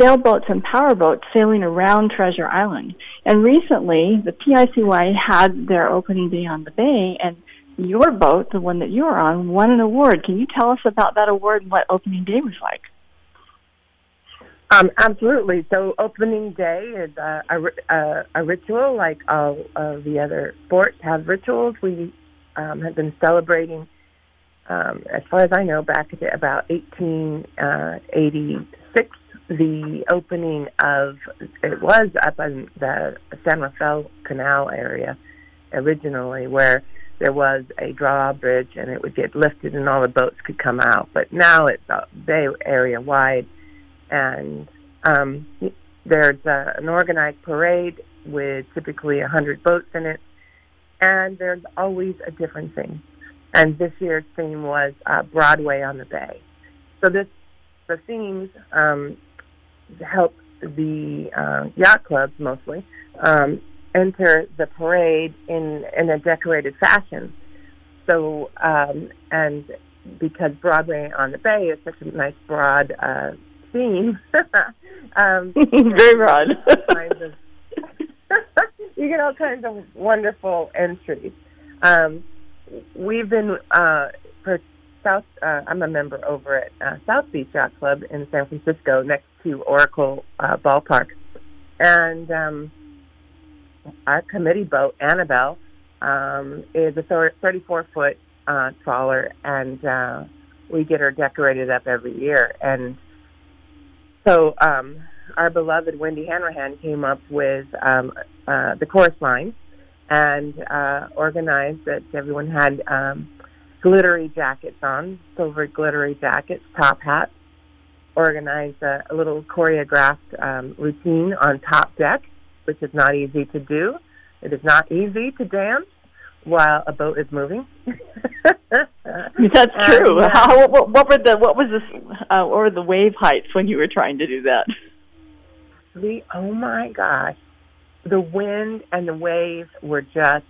sailboats and powerboats sailing around Treasure Island. And recently, the PICY had their opening day on the bay, and your boat, the one that you were on, won an award. Can you tell us about that award and what opening day was like? Um, absolutely. So opening day is uh, a, a, a ritual like all of the other sports have rituals. We um, have been celebrating, um, as far as I know, back to about 1886, uh, the opening of, it was up in the San Rafael Canal area originally, where there was a drawbridge and it would get lifted and all the boats could come out. But now it's a bay area wide, and um, there's a, an organized parade with typically a 100 boats in it and there's always a different thing. And this year's theme was uh, Broadway on the Bay. So this the themes um, help the uh, yacht clubs mostly um, enter the parade in in a decorated fashion. So um, and because Broadway on the Bay is such a nice broad uh, theme, um, Very broad. kinds of, you get all kinds of wonderful entries. Um, we've been uh, for South. Uh, I'm a member over at uh, South Beach Yacht Club in San Francisco, next to Oracle uh, Ballpark, and um, our committee boat Annabelle um, is a 34 foot uh, trawler, and uh, we get her decorated up every year. And so um, our beloved Wendy Hanrahan came up with um, uh, the chorus line and uh, organized that everyone had um, glittery jackets on, silver glittery jackets, top hats. Organized a, a little choreographed um, routine on top deck, which is not easy to do. It is not easy to dance while a boat is moving. That's true. And, uh, How, what, what were the what was this? Uh, what were the wave heights when you were trying to do that? we Oh my gosh. The wind and the waves were just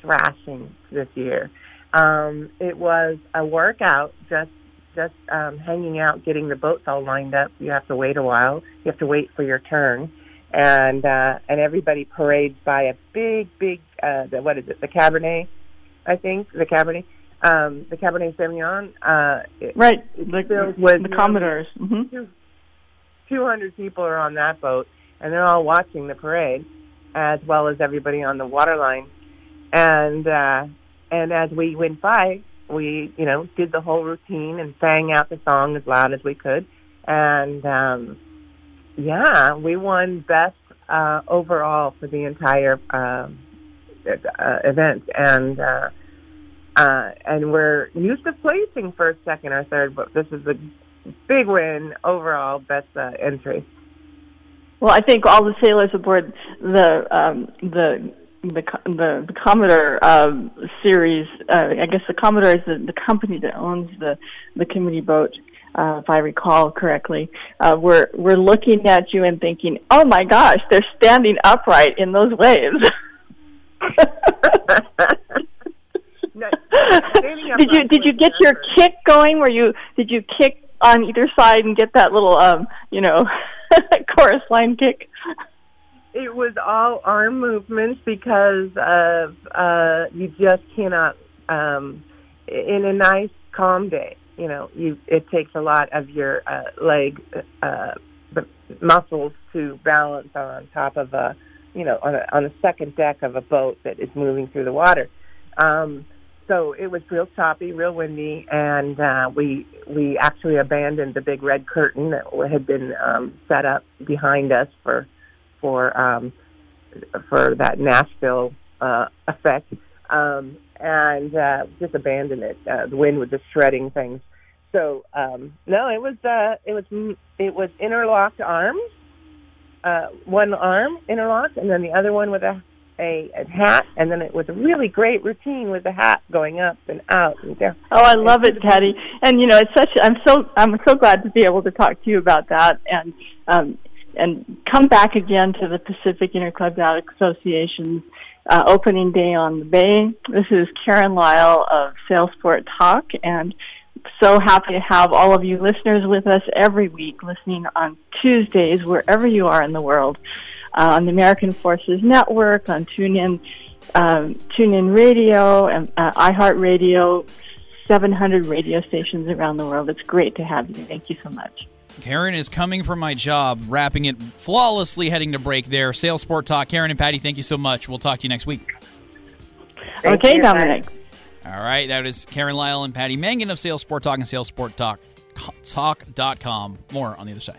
thrashing this year. Um, it was a workout just just um, hanging out, getting the boats all lined up. You have to wait a while. You have to wait for your turn, and uh, and everybody parades by a big, big uh, the, what is it? The Cabernet, I think the Cabernet, um, the Cabernet Sauvignon. Uh, right, the, filled the Commodores. Mm-hmm. 200 people are on that boat, and they're all watching the parade, as well as everybody on the waterline. And uh, and as we went by, we you know did the whole routine and sang out the song as loud as we could. And um, yeah, we won best uh, overall for the entire uh, uh, event, and uh, uh, and we're used to placing first, second, or third, but this is a big win overall, best uh, entry. Well, I think all the sailors aboard the um, the the the, the Commodore um, series. Uh, I guess the Commodore is the, the company that owns the the committee boat. Uh, if I recall correctly, uh, we're we're looking at you and thinking, "Oh my gosh, they're standing upright in those waves." did you did you get your kick going? Where you did you kick on either side and get that little um you know chorus line kick? It was all arm movements because of uh, you just cannot um, in a nice calm day. You know, you it takes a lot of your uh, leg uh, muscles to balance on top of a you know on a on the second deck of a boat that is moving through the water. Um, so it was real choppy, real windy, and uh, we we actually abandoned the big red curtain that had been um, set up behind us for for um, for that Nashville uh, effect, um, and uh, just abandoned it. Uh, the wind was just shredding things. So um, no, it was uh, it was it was interlocked arms, uh, one arm interlocked, and then the other one with a a, a hat, and then it was a really great routine with the hat going up and out and down. Oh, I love it, Patty. And you know, it's such. I'm so I'm so glad to be able to talk to you about that, and um, and come back again to the Pacific Interclub Association's uh, opening day on the Bay. This is Karen Lyle of Sailsport Talk, and so happy to have all of you listeners with us every week, listening on Tuesdays wherever you are in the world, uh, on the American Forces Network, on TuneIn, um, TuneIn Radio, and uh, iHeartRadio, 700 radio stations around the world. It's great to have you. Thank you so much. Karen is coming from my job, wrapping it flawlessly, heading to break there. Sail Sport Talk. Karen and Patty, thank you so much. We'll talk to you next week. Thank okay, you. Dominic. All right, that is Karen Lyle and Patty Mangan of Sail Sport Talk and Sail Sport Talk Talk.com. More on the other side.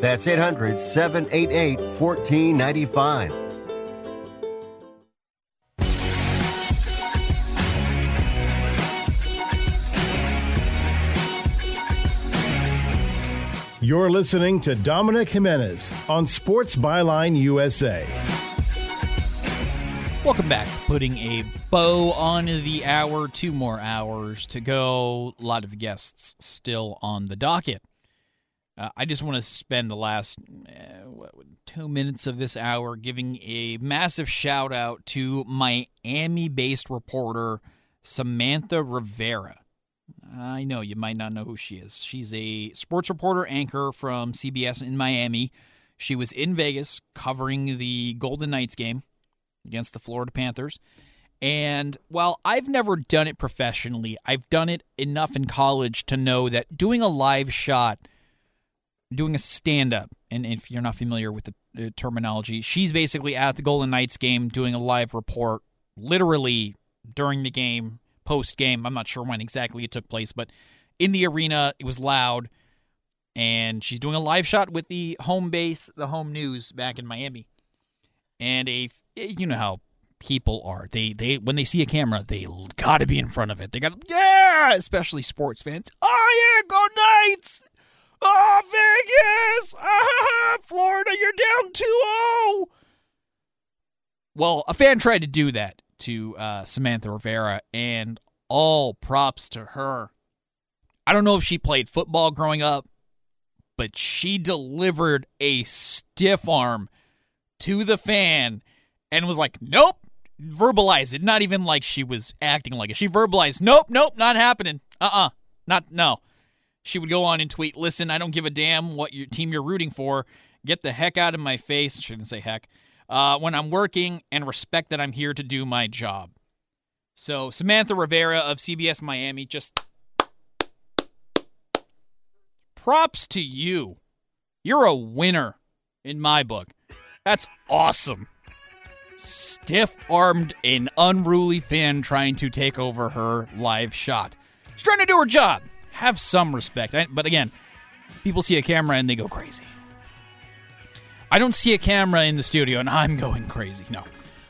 That's 800 788 1495. You're listening to Dominic Jimenez on Sports Byline USA. Welcome back. Putting a bow on the hour, two more hours to go. A lot of guests still on the docket. Uh, I just want to spend the last uh, what, two minutes of this hour giving a massive shout out to Miami based reporter Samantha Rivera. I know you might not know who she is. She's a sports reporter anchor from CBS in Miami. She was in Vegas covering the Golden Knights game against the Florida Panthers. And while I've never done it professionally, I've done it enough in college to know that doing a live shot, doing a stand up, and if you're not familiar with the terminology, she's basically at the Golden Knights game doing a live report, literally during the game, post game. I'm not sure when exactly it took place, but in the arena, it was loud. And she's doing a live shot with the home base, the home news back in Miami. And a, you know how people are. They they when they see a camera, they got to be in front of it. They got yeah, especially sports fans. Oh yeah, go Knights! Oh Vegas! Ah, Florida, you're down 2-0. Well, a fan tried to do that to uh, Samantha Rivera, and all props to her. I don't know if she played football growing up, but she delivered a stiff arm to the fan and was like, nope, verbalized it. Not even like she was acting like it. She verbalized, nope, nope, not happening. Uh uh Not, no. She would go on and tweet, listen, I don't give a damn what your team you're rooting for. Get the heck out of my face. She didn't say heck. Uh, when I'm working and respect that I'm here to do my job. So, Samantha Rivera of CBS Miami, just props to you. You're a winner in my book. That's awesome. Stiff armed an unruly fan trying to take over her live shot. She's trying to do her job. Have some respect. I, but again, people see a camera and they go crazy. I don't see a camera in the studio and I'm going crazy. No.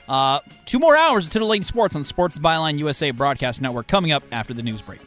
Uh, two more hours of titillating sports on Sports Byline USA Broadcast Network coming up after the news break.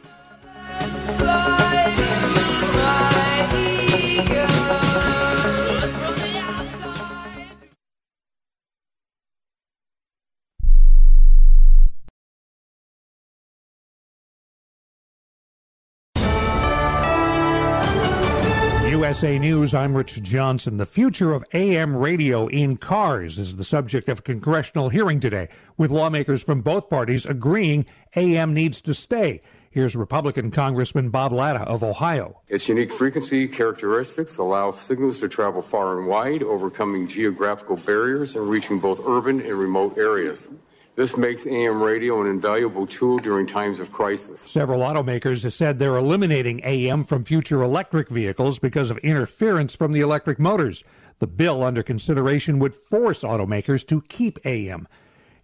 USA News, I'm Rich Johnson. The future of AM radio in cars is the subject of a congressional hearing today, with lawmakers from both parties agreeing AM needs to stay. Here's Republican Congressman Bob Latta of Ohio. Its unique frequency characteristics allow signals to travel far and wide, overcoming geographical barriers and reaching both urban and remote areas. This makes AM radio an invaluable tool during times of crisis. Several automakers have said they're eliminating AM from future electric vehicles because of interference from the electric motors. The bill under consideration would force automakers to keep AM.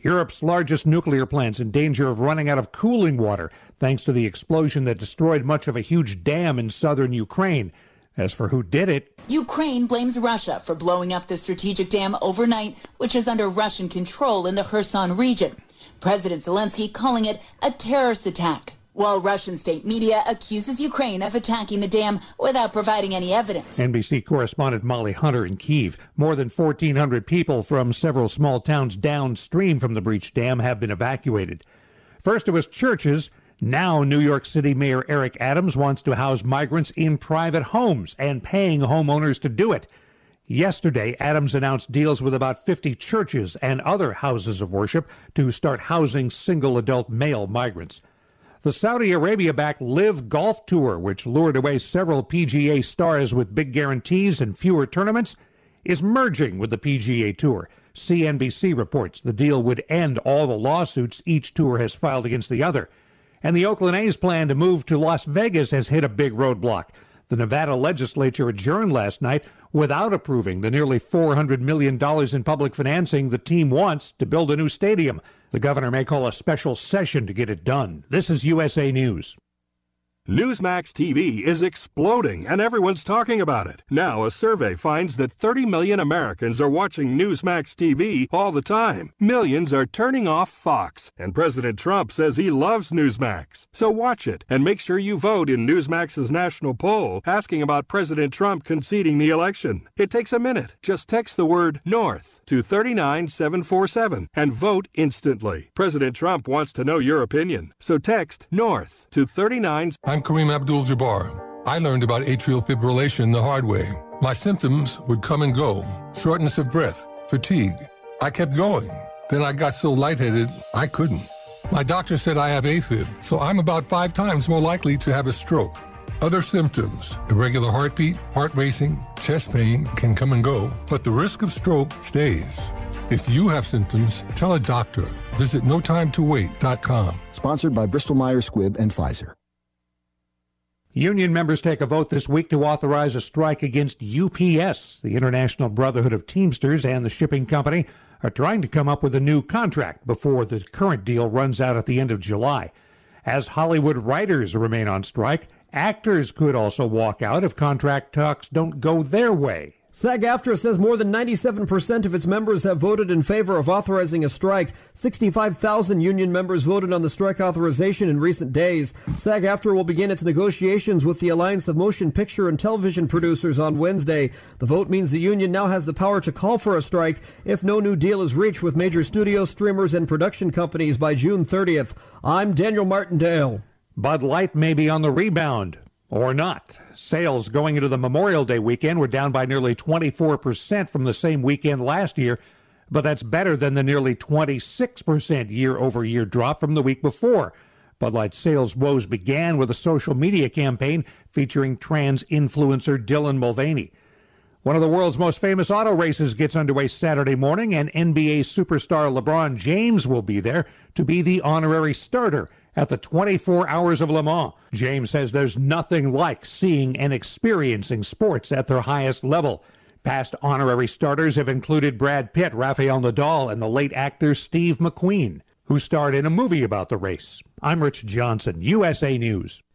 Europe's largest nuclear plant's in danger of running out of cooling water thanks to the explosion that destroyed much of a huge dam in southern Ukraine. As for who did it, Ukraine blames Russia for blowing up the strategic dam overnight, which is under Russian control in the Kherson region. President Zelensky calling it a terrorist attack, while Russian state media accuses Ukraine of attacking the dam without providing any evidence. NBC correspondent Molly Hunter in Kiev. More than 1,400 people from several small towns downstream from the breached dam have been evacuated. First, it was churches. Now, New York City Mayor Eric Adams wants to house migrants in private homes and paying homeowners to do it. Yesterday, Adams announced deals with about 50 churches and other houses of worship to start housing single adult male migrants. The Saudi Arabia backed LIV Golf Tour, which lured away several PGA stars with big guarantees and fewer tournaments, is merging with the PGA Tour. CNBC reports the deal would end all the lawsuits each tour has filed against the other. And the Oakland A's plan to move to Las Vegas has hit a big roadblock. The Nevada legislature adjourned last night without approving the nearly $400 million in public financing the team wants to build a new stadium. The governor may call a special session to get it done. This is USA News. Newsmax TV is exploding and everyone's talking about it. Now, a survey finds that 30 million Americans are watching Newsmax TV all the time. Millions are turning off Fox, and President Trump says he loves Newsmax. So watch it and make sure you vote in Newsmax's national poll asking about President Trump conceding the election. It takes a minute. Just text the word North to 39747 and vote instantly. President Trump wants to know your opinion. So text North to 39. I'm Kareem Abdul Jabbar. I learned about atrial fibrillation the hard way. My symptoms would come and go shortness of breath, fatigue. I kept going. Then I got so lightheaded, I couldn't. My doctor said I have AFib, so I'm about five times more likely to have a stroke. Other symptoms, irregular heartbeat, heart racing, chest pain can come and go, but the risk of stroke stays. If you have symptoms, tell a doctor. Visit notimetowait.com. Sponsored by Bristol Myers Squibb and Pfizer. Union members take a vote this week to authorize a strike against UPS. The International Brotherhood of Teamsters and the shipping company are trying to come up with a new contract before the current deal runs out at the end of July. As Hollywood writers remain on strike, Actors could also walk out if contract talks don't go their way. SAG AFTRA says more than 97% of its members have voted in favor of authorizing a strike. 65,000 union members voted on the strike authorization in recent days. SAG AFTRA will begin its negotiations with the Alliance of Motion Picture and Television Producers on Wednesday. The vote means the union now has the power to call for a strike if no new deal is reached with major studio streamers and production companies by June 30th. I'm Daniel Martindale. Bud Light may be on the rebound or not. Sales going into the Memorial Day weekend were down by nearly 24% from the same weekend last year, but that's better than the nearly 26% year over year drop from the week before. Bud Light sales woes began with a social media campaign featuring trans influencer Dylan Mulvaney. One of the world's most famous auto races gets underway Saturday morning, and NBA superstar LeBron James will be there to be the honorary starter at the 24 Hours of Le Mans. James says there's nothing like seeing and experiencing sports at their highest level. Past honorary starters have included Brad Pitt, Rafael Nadal, and the late actor Steve McQueen, who starred in a movie about the race. I'm Rich Johnson, USA News.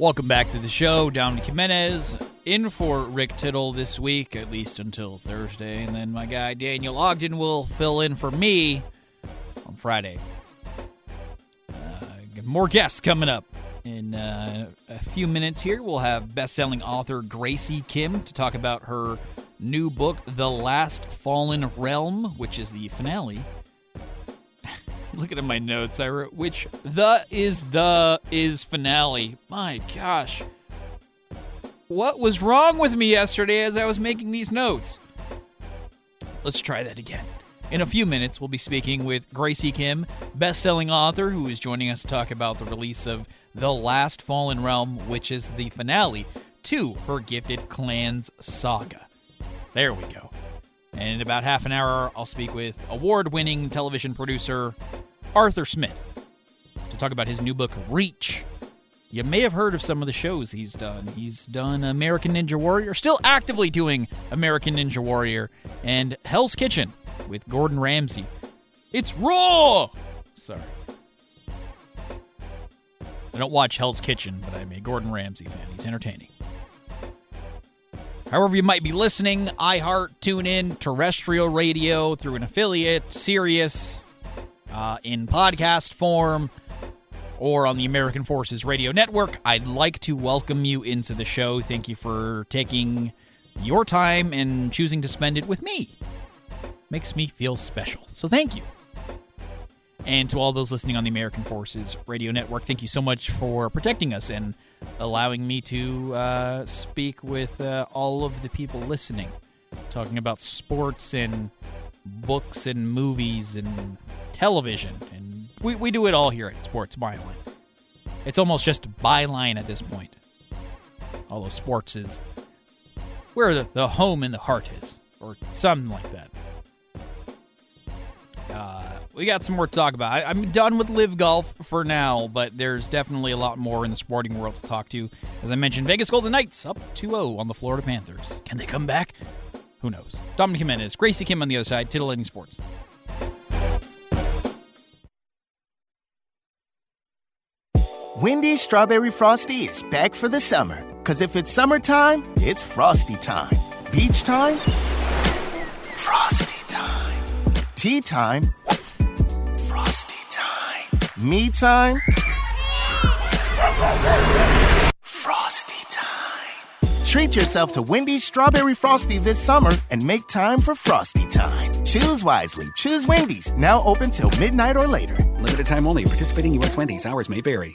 Welcome back to the show. Dominic Jimenez in for Rick Tittle this week, at least until Thursday. And then my guy Daniel Ogden will fill in for me on Friday. Uh, more guests coming up in uh, a few minutes here. We'll have best-selling author Graci Kim to talk about her new book, The Last Fallen Realm, which is the finale looking at my notes. I wrote which the is the is finale. My gosh. What was wrong with me yesterday as I was making these notes? Let's try that again. In a few minutes, we'll be speaking with Graci Kim, best-selling author who is joining us to talk about the release of The Last Fallen Realm, which is the finale to her Gifted Clans saga. There we go. And in about half an hour, I'll speak with award winning television producer Arthur Smith to talk about his new book, Reach. You may have heard of some of the shows he's done. He's done American Ninja Warrior, still actively doing American Ninja Warrior, and Hell's Kitchen with Gordon Ramsay. It's raw! Sorry. I don't watch Hell's Kitchen, but I'm a Gordon Ramsay fan. He's entertaining. However, you might be listening, iHeart, TuneIn, terrestrial radio through an affiliate, Sirius, uh, in podcast form, or on the American Forces Radio Network, I'd like to welcome you into the show. Thank you for taking your time and choosing to spend it with me. Makes me feel special. So thank you. And to all those listening on the American Forces Radio Network, thank you so much for protecting us and allowing me to uh, speak with uh, all of the people listening, talking about sports and books and movies and television. And we, we do it all here at Sports Byline. It's almost just byline at this point. Although sports is where the, the home and the heart is, or something like that. Uh, we got some more to talk about. I, I'm done with LIV Golf for now, but there's definitely a lot more in the sporting world to talk to. As I mentioned, Vegas Golden Knights up 2 0 on the Florida Panthers. Can they come back? Who knows? Dominic Jimenez, Graci Kim on the other side, titillating sports. Wendy's Strawberry Frosty is back for the summer. Because if it's summertime, it's Frosty time. Beach time, Frosty time. Tea time. Me time, Frosty time. Treat yourself to Wendy's Strawberry Frosty this summer and make time for Frosty time. Choose wisely. Choose Wendy's. Now open till midnight or later. Limited time only. Participating U.S. Wendy's. Hours may vary.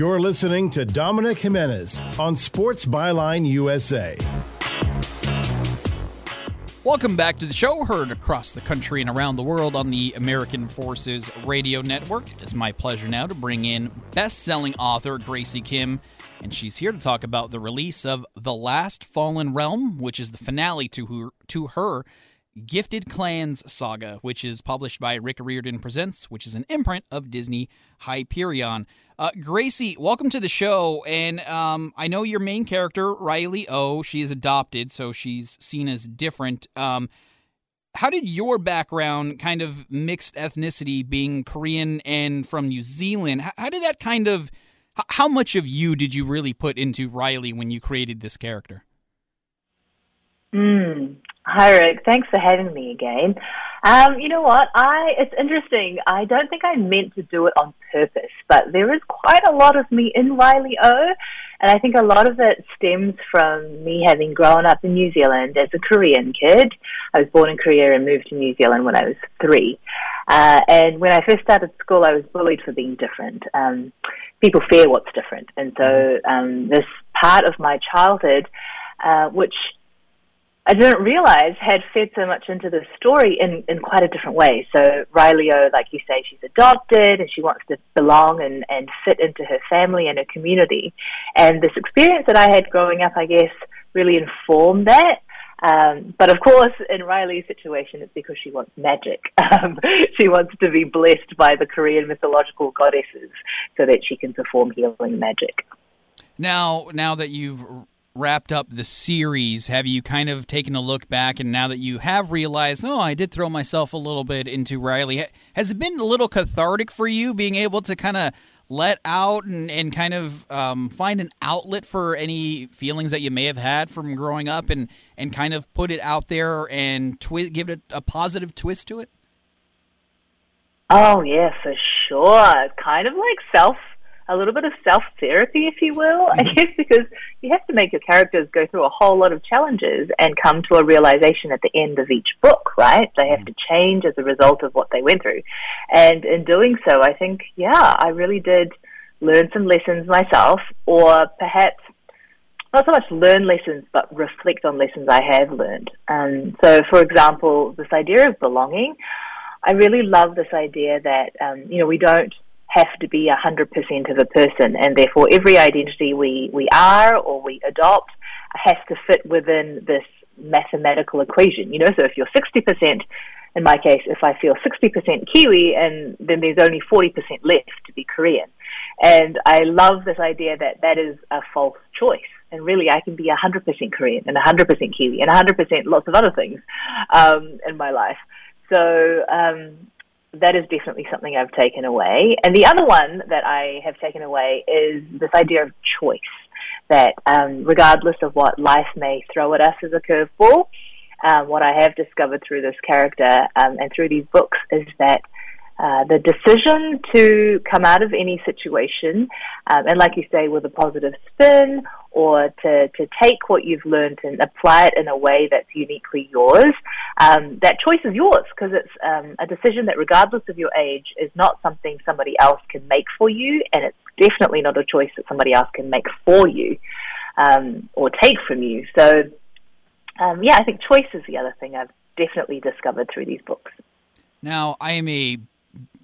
You're listening to Dominic Jimenez on Sports Byline USA. Welcome back to the show, heard across the country and around the world on the American Forces Radio Network. It's my pleasure now to bring in best selling author Graci Kim, and she's here to talk about the release of The Last Fallen Realm, which is the finale to her, to her Gifted Clans saga, which is published by Rick Riordan Presents, which is an imprint of Disney Hyperion. Uh, Graci, welcome to the show. And um, I know your main character, Riley O, she is adopted, so she's seen as different. Um, how did your background, kind of mixed ethnicity, being Korean and from New Zealand, how, how did that kind of, how much of you did you really put into Riley when you created this character? Mm. Hi, Rick. Thanks for having me again. Um, you know what? I it's interesting. I don't think I meant to do it on purpose, but there is quite a lot of me in Riley O, and I think a lot of it stems from me having grown up in New Zealand as a Korean kid. I was born in Korea and moved to New Zealand when I was three. Uh, and when I first started school, I was bullied for being different. Um, people fear what's different, and so um, this part of my childhood, uh, which I didn't realize had fed so much into the story in, in quite a different way. So Riley O, like you say, she's adopted and she wants to belong and, and fit into her family and her community. And this experience that I had growing up, I guess, really informed that. Um, but of course, in Riley's situation, it's because she wants magic. Um, she wants to be blessed by the Korean mythological goddesses so that she can perform healing magic. Now, now that you've wrapped up the series, have you kind of taken a look back and now that you have realized, oh, I did throw myself a little bit into Riley, has it been a little cathartic for you being able to kind of let out and, and kind of um, find an outlet for any feelings that you may have had from growing up and, and kind of put it out there and twi- give it a, a positive twist to it? Oh yeah, for sure. Kind of like self, a little bit of self therapy, if you will. I guess because you have to make your characters go through a whole lot of challenges and come to a realization at the end of each book. Right? They have to change as a result of what they went through, and in doing so, I think yeah, I really did learn some lessons myself, or perhaps not so much learn lessons, but reflect on lessons I have learned. Um, so, for example, this idea of belonging, I really love this idea that, um, you know, we don't have to be 100% of a person, and therefore every identity we, we are or we adopt has to fit within this mathematical equation. You know, so if you're 60%, in my case, if I feel 60% Kiwi, and then there's only 40% left to be Korean. And I love this idea that that is a false choice. And really, I can be 100% Korean and 100% Kiwi and 100% lots of other things um, in my life. So um, that is definitely something I've taken away. And the other one that I have taken away is this idea of choice. That um, regardless of what life may throw at us as a curveball, um, what I have discovered through this character um, and through these books is that uh, the decision to come out of any situation, um, and like you say, with a positive spin, or to, to take what you've learned and apply it in a way that's uniquely yours, um, that choice is yours because it's um, a decision that, regardless of your age, is not something somebody else can make for you, and it's definitely not a choice that somebody else can make for you um, or take from you. So, um, yeah, I think choice is the other thing I've definitely discovered through these books. Now, I am a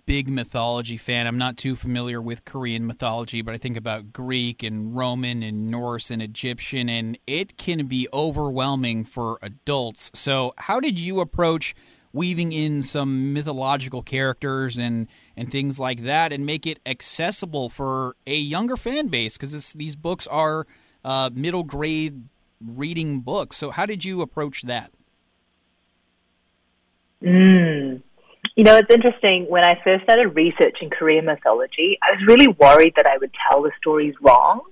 big mythology fan. I'm not too familiar with Korean mythology, but I think about Greek and Roman and Norse and Egyptian, and it can be overwhelming for adults. So, how did you approach weaving in some mythological characters and and things like that, and make it accessible for a younger fan base? Because these books are uh, middle grade reading books. So, how did you approach that? Mm. You know, it's interesting. When I first started researching Korean mythology, I was really worried that I would tell the stories wrong.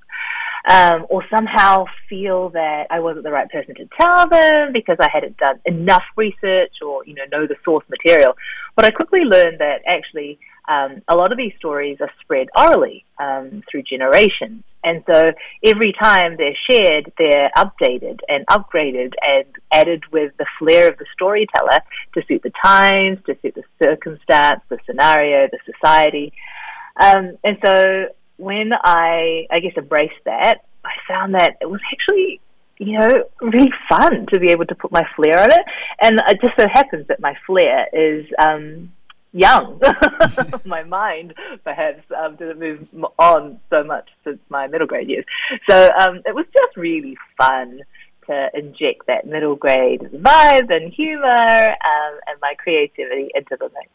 Um, or somehow feel that I wasn't the right person to tell them because I hadn't done enough research or, you know, know the source material. But I quickly learned that actually um, a lot of these stories are spread orally um, through generations. And so every time they're shared, they're updated and upgraded and added with the flair of the storyteller to suit the times, to suit the circumstance, the scenario, the society. Um, and so when I, I guess, embraced that, I found that it was actually you know, really fun to be able to put my flair on it. And it just so happens that my flair is um, young. my mind perhaps um, didn't move on so much since my middle grade years. So um, it was just really fun to inject that middle grade vibe and humor um, and my creativity into the mix.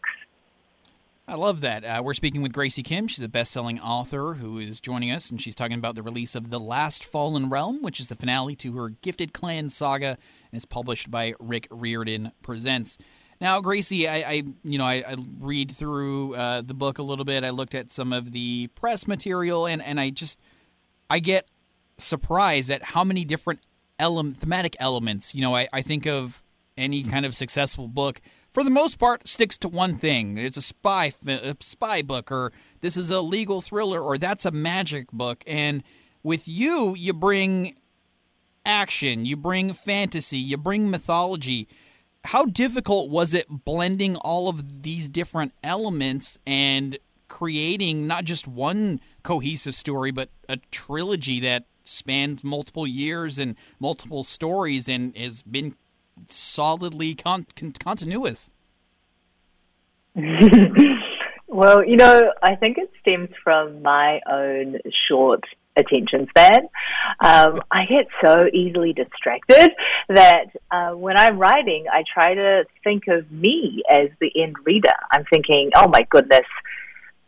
I love that. Uh, we're speaking with Graci Kim. She's a best selling author who is joining us, and she's talking about the release of The Last Fallen Realm, which is the finale to her Gifted Clan saga and is published by Rick Riordan Presents. Now, Graci, I, I you know I, I read through uh, the book a little bit. I looked at some of the press material, and and I just I get surprised at how many different ele- thematic elements. You know, I, I think of any kind of successful book for the most part sticks to one thing. It's a spy a spy book, or this is a legal thriller, or that's a magic book. And with you, you bring action, you bring fantasy, you bring mythology how difficult was it blending all of these different elements and creating not just one cohesive story, but a trilogy that spans multiple years and multiple stories and has been solidly con- con- continuous? well, you know, I think it stems from my own short attention span. Um, I get so easily distracted that uh, when I'm writing, I try to think of me as the end reader. I'm thinking, oh my goodness,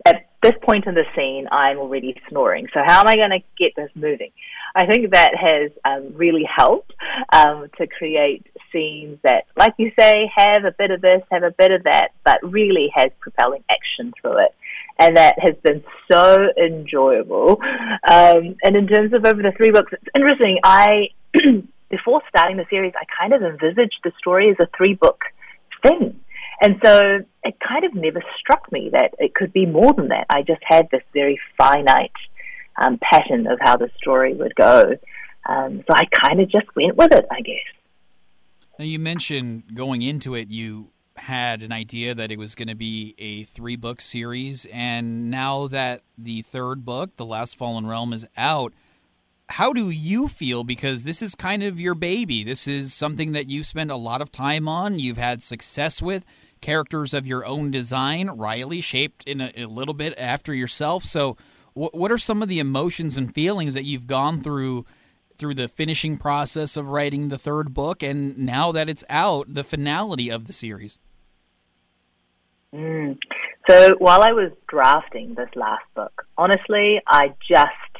at this point in the scene, I'm already snoring. So how am I going to get this moving? I think that has um, really helped um, to create scenes that, like you say, have a bit of this, have a bit of that, but really has propelling action through it and that has been so enjoyable. Um, and in terms of over the three books, it's interesting. I before starting the series, I kind of envisaged the story as a three book thing. And so it kind of never struck me that it could be more than that. I just had this very finite um, pattern of how the story would go. Um, so I kind of just went with it, I guess. Now, you mentioned going into it, you had an idea that it was going to be a three book series. And now that the third book, The Last Fallen Realm, is out, how do you feel? Because this is kind of your baby. This is something that you spend a lot of time on, you've had success with. Characters of your own design, Riley, shaped in a, a little bit after yourself. So, wh- what are some of the emotions and feelings that you've gone through through the finishing process of writing the third book, and now that it's out, the finality of the series? Mm. So while I was drafting this last book, honestly, I just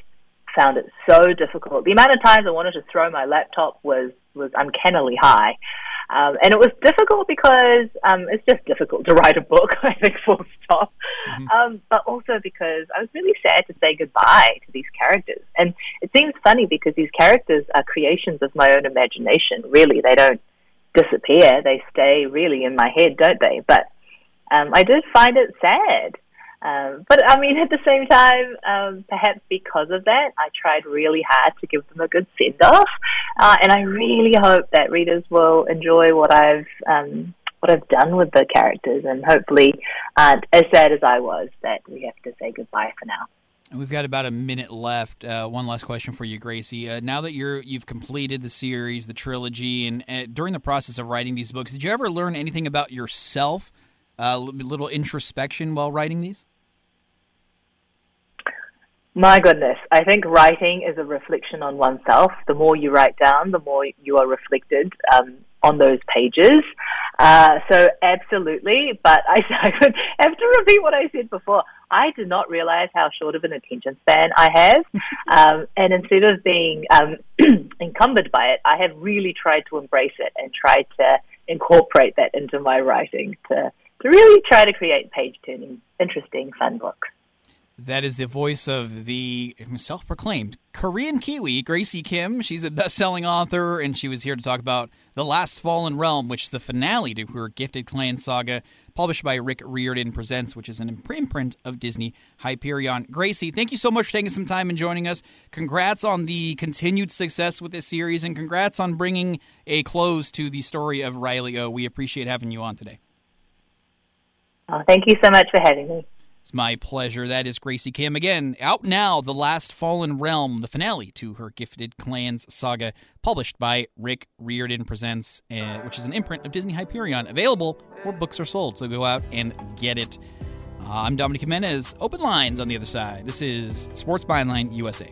found it so difficult. The amount of times I wanted to throw my laptop was was uncannily high. Um, and it was difficult because um, it's just difficult to write a book, I think, full stop. Mm-hmm. Um, but also because I was really sad to say goodbye to these characters. And it seems funny because these characters are creations of my own imagination, really. They don't disappear, they stay really in my head, don't they? But um, I did find it sad. Um, but I mean, at the same time, um, perhaps because of that, I tried really hard to give them a good send off, uh, and I really hope that readers will enjoy what I've um, what I've done with the characters, and hopefully, aren't as sad as I was that we have to say goodbye for now. We've got about a minute left. Uh, one last question for you, Graci. Uh, now that you're you've completed the series, the trilogy, and uh, during the process of writing these books, did you ever learn anything about yourself? A little introspection while writing these. My goodness, I think writing is a reflection on oneself. The more you write down, the more you are reflected um, on those pages. Uh, so absolutely, but I, I would have to repeat what I said before. I did not realize how short of an attention span I have, um, and instead of being um, encumbered by it, I have really tried to embrace it and tried to incorporate that into my writing to to really try to create page turning, interesting, fun books. That is the voice of the self proclaimed Korean Kiwi, Graci Kim. She's a best selling author, and she was here to talk about The Last Fallen Realm, which is the finale to her Gifted Clan saga, published by Rick Riordan Presents, which is an imprint of Disney Hyperion. Graci, thank you so much for taking some time and joining us. Congrats on the continued success with this series, and congrats on bringing a close to the story of Riley O. We appreciate having you on today. Oh, thank you so much for having me. It's my pleasure. That is Graci Kim again. Out now, The Last Fallen Realm, the finale to her Gifted Clans saga, published by Rick Riordan Presents, uh, which is an imprint of Disney Hyperion, available where books are sold. So go out and get it. Uh, I'm Dominic Jimenez. Open lines on the other side. This is Sports Byline USA.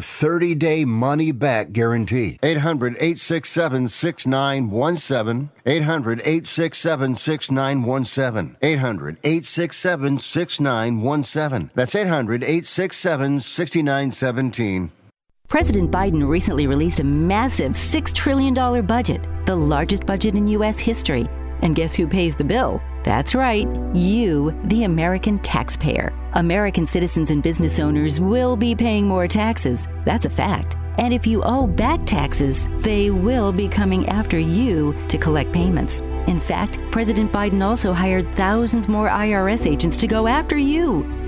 30 day money back guarantee. 800 867 6917. 800 867 6917. 800 867 6917. That's 800 867 6917. President Biden recently released a massive $6 trillion budget, the largest budget in U.S. history. And guess who pays the bill? That's right, you, the American taxpayer. American citizens and business owners will be paying more taxes. That's a fact. And if you owe back taxes, they will be coming after you to collect payments. In fact, President Biden also hired thousands more IRS agents to go after you.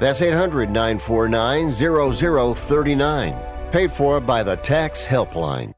That's 800 949 0039. Paid for by the Tax Helpline.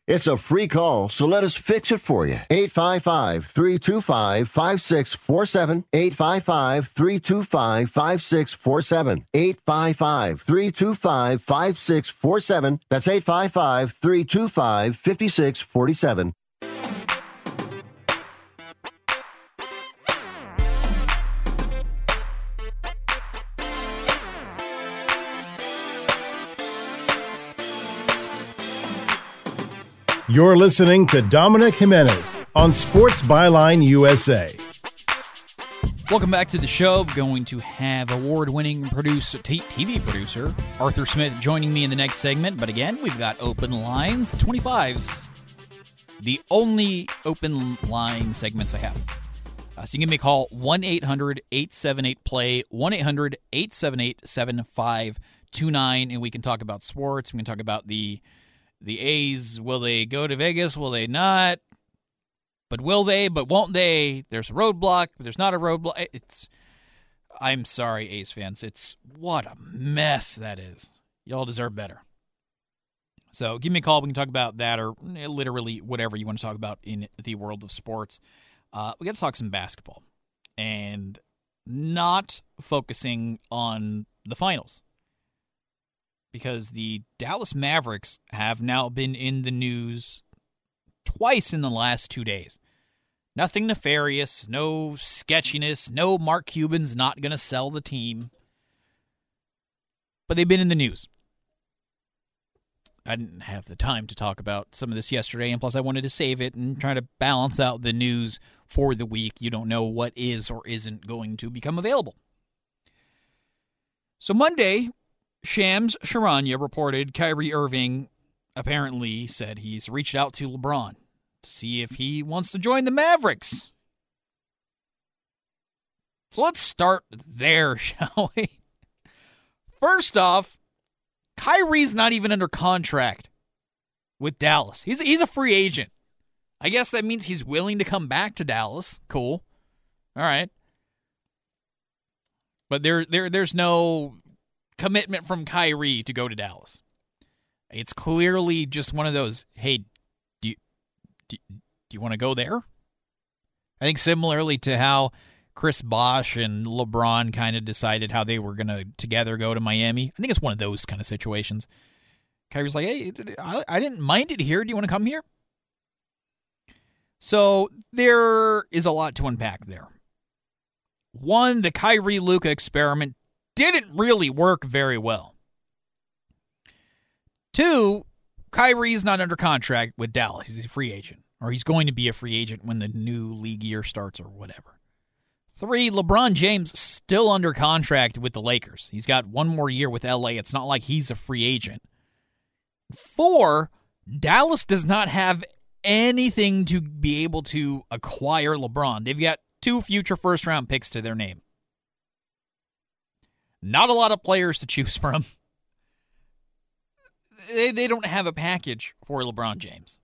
It's a free call, so let us fix it for you. 855 325 5647. 855 325 5647. 855 325 5647. That's 855 325 5647. You're listening to Dominic Jimenez on Sports Byline USA. Welcome back to the show. Going to have award-winning producer, TV producer Arthur Smith joining me in the next segment. But again, we've got open lines, 25s, the only open line segments I have. Uh, so you can a call 1 800 878 play 1 800 878 7529 and we can talk about sports. We can talk about the the A's, will they go to Vegas? Will they not? But will they? But won't they? There's a roadblock, there's not a roadblock. It's. I'm sorry, A's fans. It's what a mess that is. Y'all deserve better. So give me a call. We can talk about that or literally whatever you want to talk about in the world of sports. Uh, we got to talk some basketball and not focusing on the finals because the Dallas Mavericks have now been in the news twice in the last two days. Nothing nefarious, no sketchiness, no Mark Cuban's not going to sell the team. But they've been in the news. I didn't have the time to talk about some of this yesterday, and plus I wanted to save it and try to balance out the news for the week. You don't know what is or isn't going to become available. So Monday, Shams Charania reported Kyrie Irving apparently said he's reached out to LeBron to see if he wants to join the Mavericks. So let's start there, shall we? First off, Kyrie's not even under contract with Dallas. He's he's a free agent. I guess that means he's willing to come back to Dallas. Cool. All right. But there there there's no commitment from Kyrie to go to Dallas. It's clearly just one of those, hey, do you, do, do you want to go there? I think similarly to how Chris Bosh and LeBron kind of decided how they were going to together go to Miami. I think it's one of those kind of situations. Kyrie's like, hey, I, I didn't mind it here. Do you want to come here? So there is a lot to unpack there. One, the Kyrie Luka experiment didn't really work very well. Two, Kyrie's not under contract with Dallas. He's a free agent, or he's going to be a free agent when the new league year starts or whatever. Three, LeBron James still under contract with the Lakers. He's got one more year with LA. It's not like he's a free agent. Four, Dallas does not have anything to be able to acquire LeBron. They've got two future first round picks to their name. Not a lot of players to choose from. They, they don't have a package for LeBron James.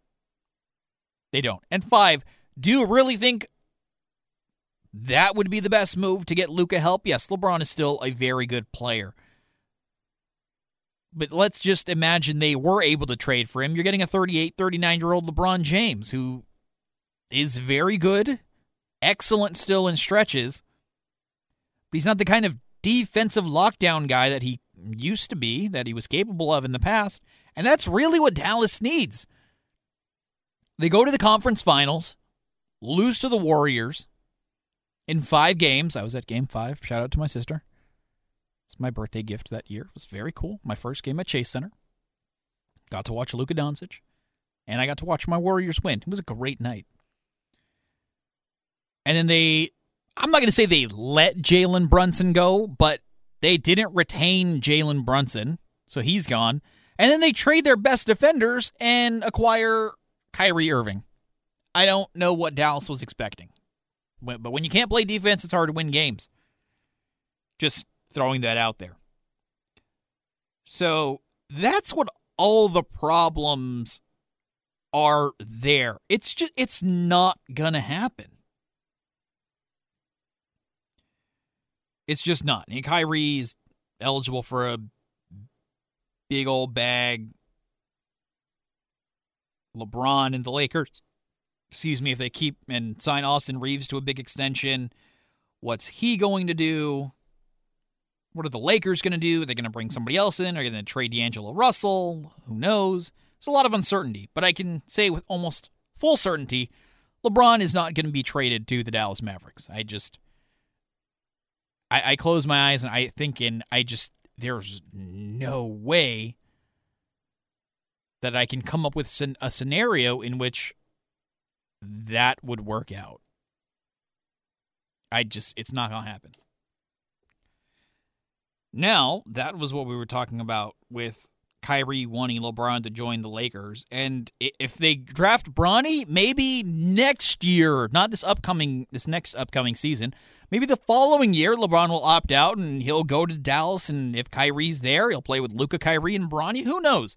They don't. And five, do you really think that would be the best move to get Luka help? Yes, LeBron is still a very good player. But let's just imagine they were able to trade for him. You're getting a 38, 39 year old LeBron James who is very good, excellent still in stretches, but he's not the kind of defensive lockdown guy that he used to be, that he was capable of in the past. And that's really what Dallas needs. They go to the conference finals, lose to the Warriors in five games. I was at game five. Shout out to my sister. It's my birthday gift that year. It was very cool. My first game at Chase Center. Got to watch Luka Doncic. And I got to watch my Warriors win. It was a great night. And then they, I'm not going to say they let Jalen Brunson go, but they didn't retain Jalen Brunson. So he's gone. And then they trade their best defenders and acquire Kyrie Irving. I don't know what Dallas was expecting. But when you can't play defense, it's hard to win games. Just throwing that out there. So that's what all the problems are there. It's just it's not gonna happen. It's just not. And Kyrie's eligible for a big old bag. LeBron and the Lakers, excuse me, if they keep and sign Austin Reaves to a big extension, what's he going to do? What are the Lakers going to do? Are they going to bring somebody else in? Are they going to trade D'Angelo Russell? Who knows? It's a lot of uncertainty, but I can say with almost full certainty, LeBron is not going to be traded to the Dallas Mavericks. I just, I, I close my eyes and I think, and I just, there's no way that I can come up with a scenario in which that would work out. I just, it's not going to happen. Now, that was what we were talking about with Kyrie wanting LeBron to join the Lakers. And if they draft Bronny, maybe next year, not this upcoming, this next upcoming season, maybe the following year, LeBron will opt out and he'll go to Dallas. And if Kyrie's there, he'll play with Luka, Kyrie, and Bronny. Who knows?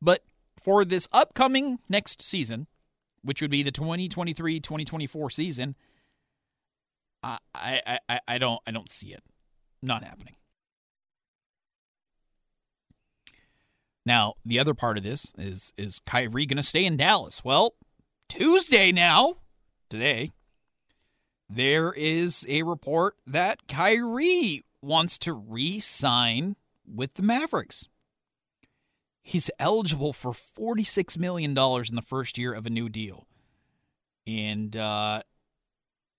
But for this upcoming next season, which would be the 2023-2024 season, I I I, I don't I don't see it. Not happening. Now, the other part of this is is Kyrie going to stay in Dallas? Well, Tuesday now, today, there is a report that Kyrie wants to re-sign with the Mavericks. He's eligible for $46 million in the first year of a new deal. And uh,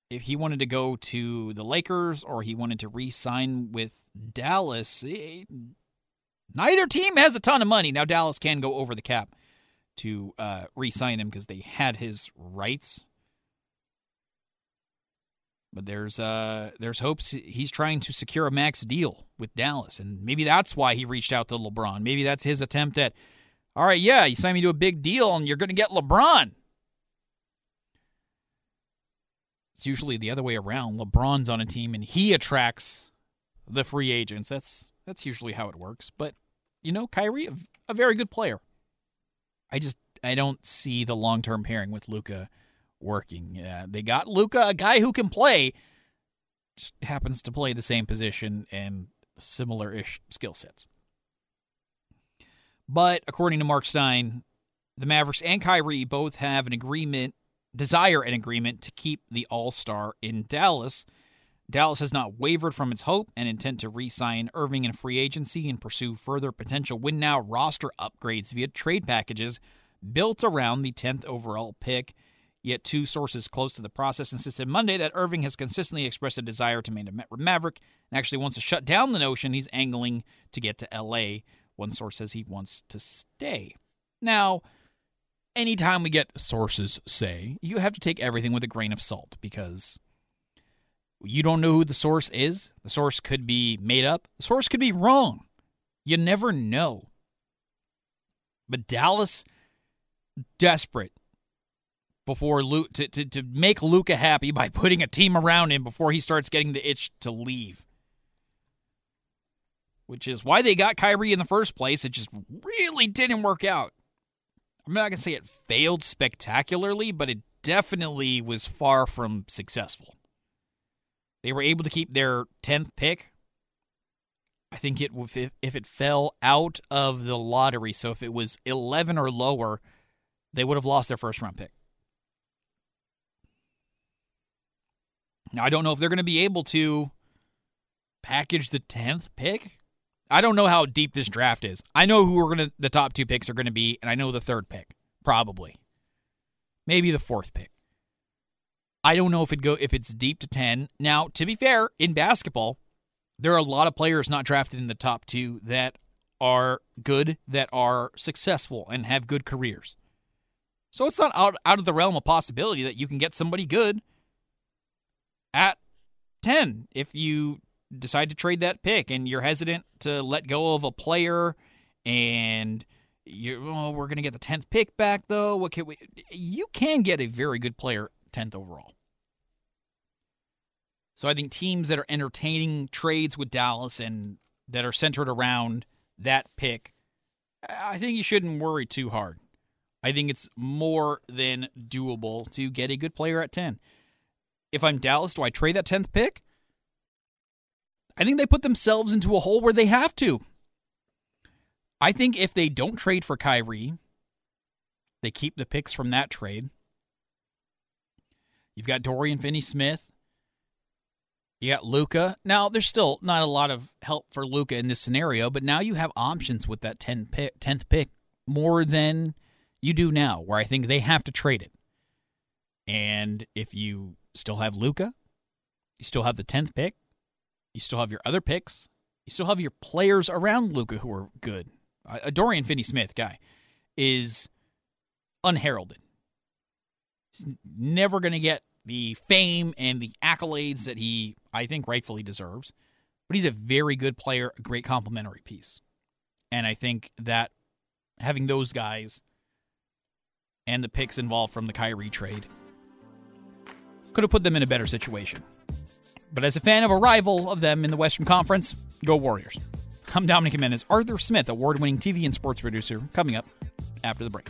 if he wanted to go to the Lakers or he wanted to re sign with Dallas, it, eh, Neither team has a ton of money. Now, Dallas can go over the cap to uh, re sign him because they had his rights. But there's uh there's hopes he's trying to secure a max deal with Dallas, and maybe that's why he reached out to LeBron. Maybe that's his attempt at, all right, yeah, you signed me to a big deal, and you're going to get LeBron. It's usually the other way around. LeBron's on a team, and he attracts the free agents. That's that's usually how it works. But you know, Kyrie, a very good player. I just I don't see the long term pairing with Luka working. Uh, they got Luka, a guy who can play, just happens to play the same position and similar ish skill sets. But according to Mark Stein, the Mavericks and Kyrie both have an agreement, desire an agreement to keep the All Star in Dallas Dallas has not wavered from its hope and intent to re sign Irving in free agency and pursue further potential win now roster upgrades via trade packages built around the 10th overall pick. Yet, two sources close to the process insisted Monday that Irving has consistently expressed a desire to remain a Maverick and actually wants to shut down the notion he's angling to get to LA. One source says he wants to stay. Now, anytime we get sources say, you have to take everything with a grain of salt because you don't know who the source is. The source could be made up. The source could be wrong. You never know. But Dallas, desperate before Luke to, to, to make Luka happy by putting a team around him before he starts getting the itch to leave. Which is why they got Kyrie in the first place. It just really didn't work out. I'm not to say it failed spectacularly, but it definitely was far from successful. They were able to keep their 10th pick. I think it if it fell out of the lottery, so if it was 11 or lower, they would have lost their first round pick. Now, I don't know if they're going to be able to package the 10th pick. I don't know how deep this draft is. I know who we're going to the top two picks are going to be, and I know the third pick, probably. Maybe the fourth pick. I don't know if it go if it's deep to 10. Now, to be fair, in basketball, there are a lot of players not drafted in the top 2 that are good, that are successful and have good careers. So it's not out, out of the realm of possibility that you can get somebody good at 10 if you decide to trade that pick and you're hesitant to let go of a player and you oh we're going to get the 10th pick back though. What can we you can get a very good player 10th overall. So i think teams that are entertaining trades with dallas and that are centered around that pick i think you shouldn't worry too hard. I think it's more than doable to get a good player at 10 if i'm dallas do i trade that 10th pick I think they put themselves into a hole where they have to. I think if they don't trade for Kyrie, they keep the picks from that trade. You've got Dorian Finney Smith. You got Luka. Now, there's still not a lot of help for Luka in this scenario, but now you have options with that 10 pick, 10th pick more than you do now, where I think they have to trade it. And if you still have Luka. you still have the 10th pick, you still have your other picks. You still have your players around Luka who are good. A Dorian Finney Smith guy is unheralded. He's never going to get the fame and the accolades that he, I think, rightfully deserves. But he's a very good player, a great complementary piece. And I think that having those guys and the picks involved from the Kyrie trade could have put them in a better situation. But as a fan of a rival of them in the Western Conference, go Warriors. I'm Dominic Jimenez, Arthur Smith, award winning TV and sports producer, coming up after the break.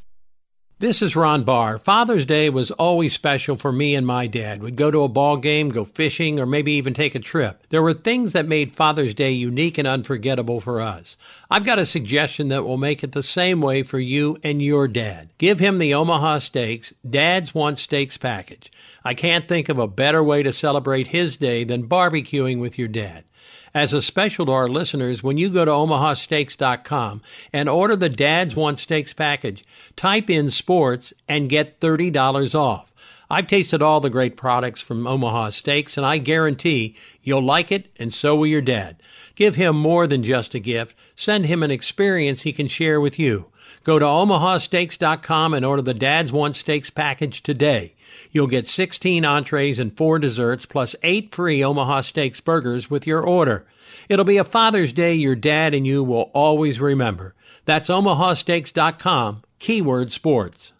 This is Ron Barr. Father's Day was always special for me and my dad. We'd go to a ball game, go fishing, or maybe even take a trip. There were things that made Father's Day unique and unforgettable for us. I've got a suggestion that will make it the same way for you and your dad. Give him the Omaha Steaks Dad's Want Steaks package. I can't think of a better way to celebrate his day than barbecuing with your dad. As a special to our listeners, when you go to omahasteaks.com and order the Dad's Want Steaks package, type in sports and get $30 off. I've tasted all the great products from Omaha Steaks, and I guarantee you'll like it, and so will your dad. Give him more than just a gift. Send him an experience he can share with you. Go to omahasteaks.com and order the Dad's Want Steaks package today. You'll get 16 entrees and 4 desserts plus 8 free Omaha Steaks burgers with your order. It'll be a Father's Day your dad and you will always remember. That's omahasteaks.com, keyword sports.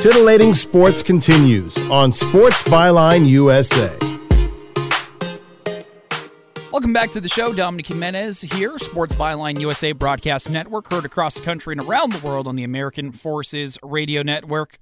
Titillating Sports continues on Sports Byline USA. Welcome back to the show. Dominic Jimenez here, Sports Byline USA Broadcast Network, heard across the country and around the world on the American Forces Radio Network.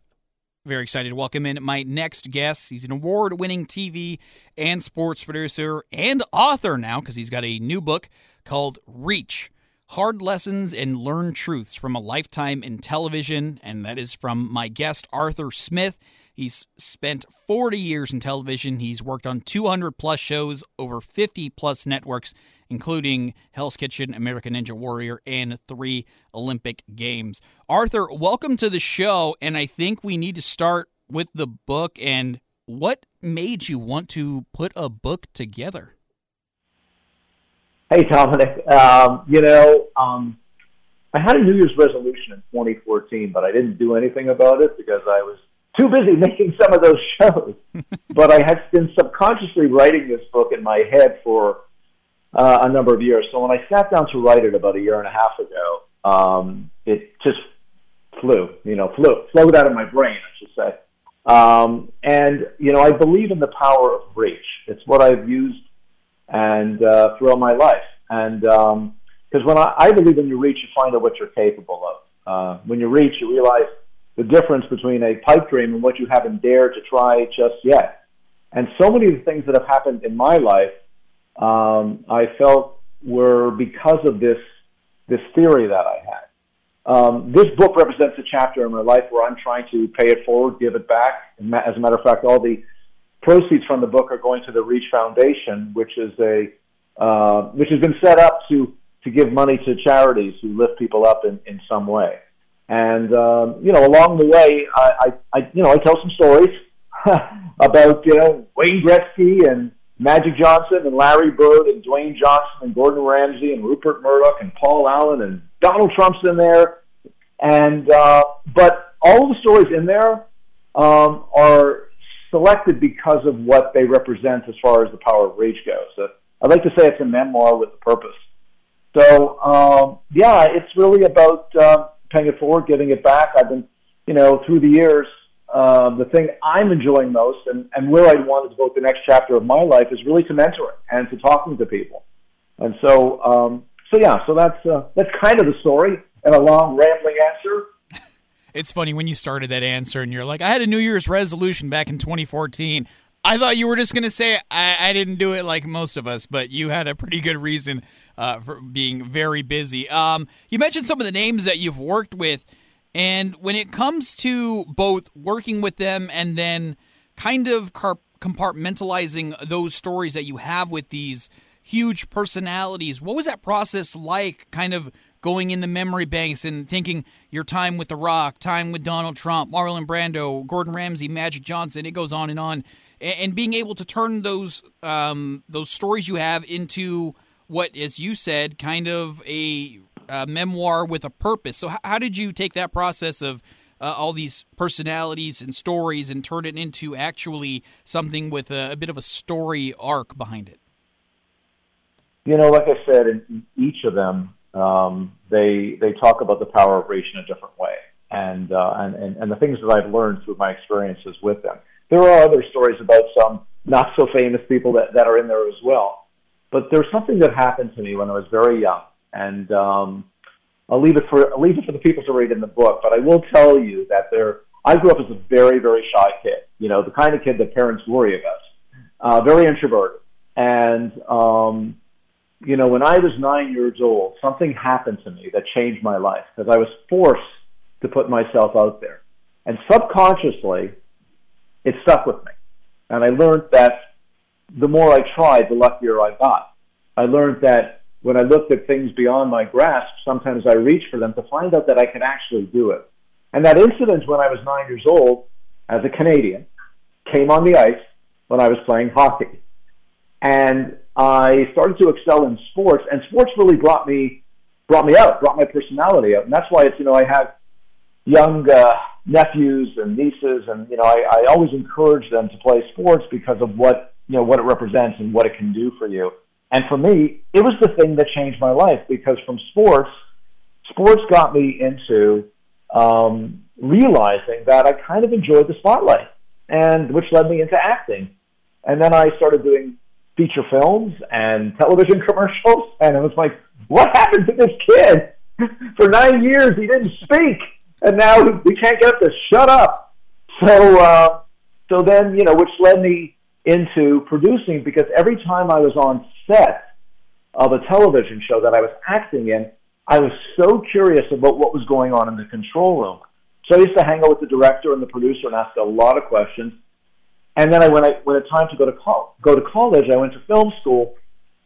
Very excited to welcome in my next guest. He's an award winning TV and sports producer and author now because he's got a new book called Reach Hard Lessons and Learn Truths from a Lifetime in Television. And that is from my guest, Arthur Smith. He's spent 40 years in television. He's worked on 200 plus shows, over 50 plus networks, including Hell's Kitchen, American Ninja Warrior, and three Olympic Games. Arthur, welcome to the show. And I think we need to start with the book and what made you want to put a book together? Hey, Dominic. Um, you know, um, I had a New Year's resolution in 2014, but I didn't do anything about it because I was too busy making some of those shows. but I had been subconsciously writing this book in my head for uh, a number of years. So when I sat down to write it about a year and a half ago, um, it just flew, you know, flew, flowed out of my brain, I should say. Um, and, you know, I believe in the power of reach. It's what I've used and uh, throughout my life. And because um, when I, I believe when you reach, you find out what you're capable of. Uh, when you reach, you realize the difference between a pipe dream and what you haven't dared to try just yet. And so many of the things that have happened in my life, um, I felt were because of this this theory that I had. Um, this book represents a chapter in my life where I'm trying to pay it forward, give it back. As a matter of fact, all the proceeds from the book are going to the Reach Foundation, which is a uh, which has been set up to to give money to charities who lift people up in, in some way. And um, you know, along the way, I, I, I you know I tell some stories about you know Wayne Gretzky and Magic Johnson and Larry Bird and Dwayne Johnson and Gordon Ramsay and Rupert Murdoch and Paul Allen and Donald Trump's in there. And uh, but all the stories in there um, are selected because of what they represent as far as the power of reach goes. So I'd like to say it's a memoir with a purpose. So um, yeah, it's really about uh, paying it forward, giving it back. I've been, you know, through the years, uh, the thing I'm enjoying most, and, and where I want to devote the next chapter of my life, is really to mentoring and to talking to people. And so, um, so yeah, so that's uh, that's kind of the story and a long rambling answer it's funny when you started that answer and you're like, I had a New Year's resolution back in 2014. I thought you were just going to say I, I, didn't do it like most of us, but you had a pretty good reason uh, for being very busy. Um, you mentioned some of the names that you've worked with, and when it comes to both working with them and then kind of car- compartmentalizing those stories that you have with these huge personalities, what was that process like? Kind of going in the memory banks and thinking your time with The Rock, time with Donald Trump, Marlon Brando, Gordon Ramsay, Magic Johnson. It goes on and on, and being able to turn those um, those stories you have into what, as you said, kind of a, a memoir with a purpose. So, how, how did you take that process of uh, all these personalities and stories and turn it into actually something with a, a bit of a story arc behind it? You know, like I said, in each of them, um, they they talk about the power of reach in a different way. and, uh, and, and, and the things that I've learned through my experiences with them. There are other stories about some not so famous people that, that are in there as well. But there's something that happened to me when I was very young, and um, I'll leave it for I'll leave it for the people to read in the book. But I will tell you that there, I grew up as a very very shy kid. You know, the kind of kid that parents worry about. Uh, very introverted, and um, you know, when I was nine years old, something happened to me that changed my life because I was forced to put myself out there, and subconsciously, it stuck with me. And I learned that the more I tried, the luckier I got. I learned that when I looked at things beyond my grasp, sometimes I reached for them to find out that I could actually do it. And that incident when I was nine years old, as a Canadian, came on the ice when I was playing hockey. And I started to excel in sports, and sports really brought me brought me out, brought my personality out, and that's why it's you know I have young uh, nephews and nieces, and you know, I, I always encourage them to play sports because of what you know what it represents and what it can do for you. And for me, it was the thing that changed my life because from sports, sports got me into um, realizing that I kind of enjoyed the spotlight, and which led me into acting. And then I started doing feature films and television commercials, and it was like, what happened to this kid? For nine years, he didn't speak and now we can't get to shut up. So, uh, so then, you know, which led me into producing because every time I was on set of a television show that I was acting in, I was so curious about what was going on in the control room. So I used to hang out with the director and the producer and ask a lot of questions. And then I, when I when it time to go to col- go to college, I went to film school,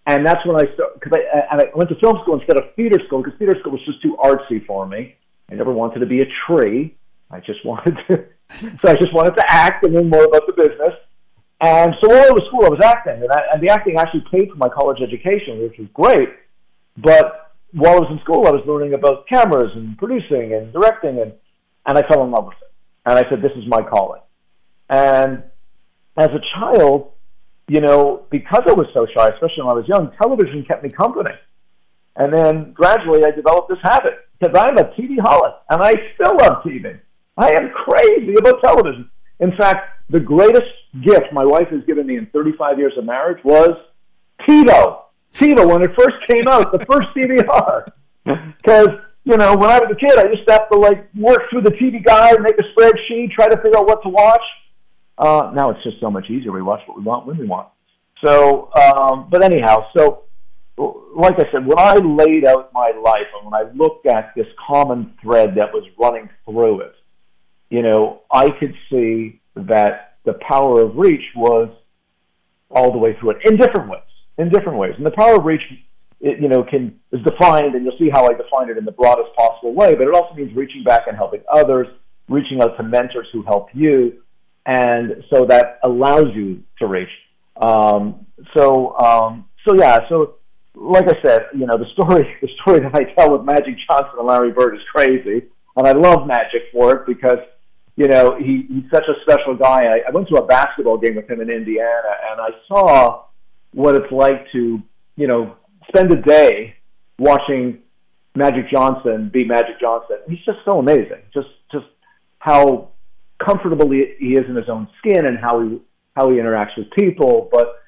and that's when I started. Because I and I went to film school instead of theater school because theater school was just too artsy for me. I never wanted to be a tree. I just wanted to, so I just wanted to act and learn more about the business. And so while I was school, I was acting, and, I, and the acting actually paid for my college education, which was great. But while I was in school, I was learning about cameras and producing and directing, and and I fell in love with it. And I said, this is my calling. And as a child, you know, because I was so shy, especially when I was young, television kept me company. And then gradually, I developed this habit because I'm a TV holic and I still love TV. I am crazy about television. In fact, the greatest gift my wife has given me in 35 years of marriage was TiVo. TiVo, when it first came out, the first DVR. Because, you know, when I was a kid, I used to have to, like, work through the TV guide, make a spreadsheet, try to figure out what to watch. Uh, now it's just so much easier. We watch what we want when we want. So, um, but anyhow, so like I said, when I laid out my life and when I looked at this common thread that was running through it, you know, I could see that the power of reach was all the way through it in different ways, in different ways. And the power of reach, it, you know, can is defined, and you'll see how I define it in the broadest possible way. But it also means reaching back and helping others, reaching out to mentors who help you, and so that allows you to reach. Um, so, um, so yeah, so like I said, you know, the story the story that I tell with Magic Johnson and Larry Bird is crazy, and I love Magic for it because you know he, he's such a special guy. I, I went to a basketball game with him in Indiana, and I saw what it's like to you know spend a day watching Magic Johnson be Magic Johnson. He's just so amazing. Just just how comfortable he, he is in his own skin and how he how he interacts with people, but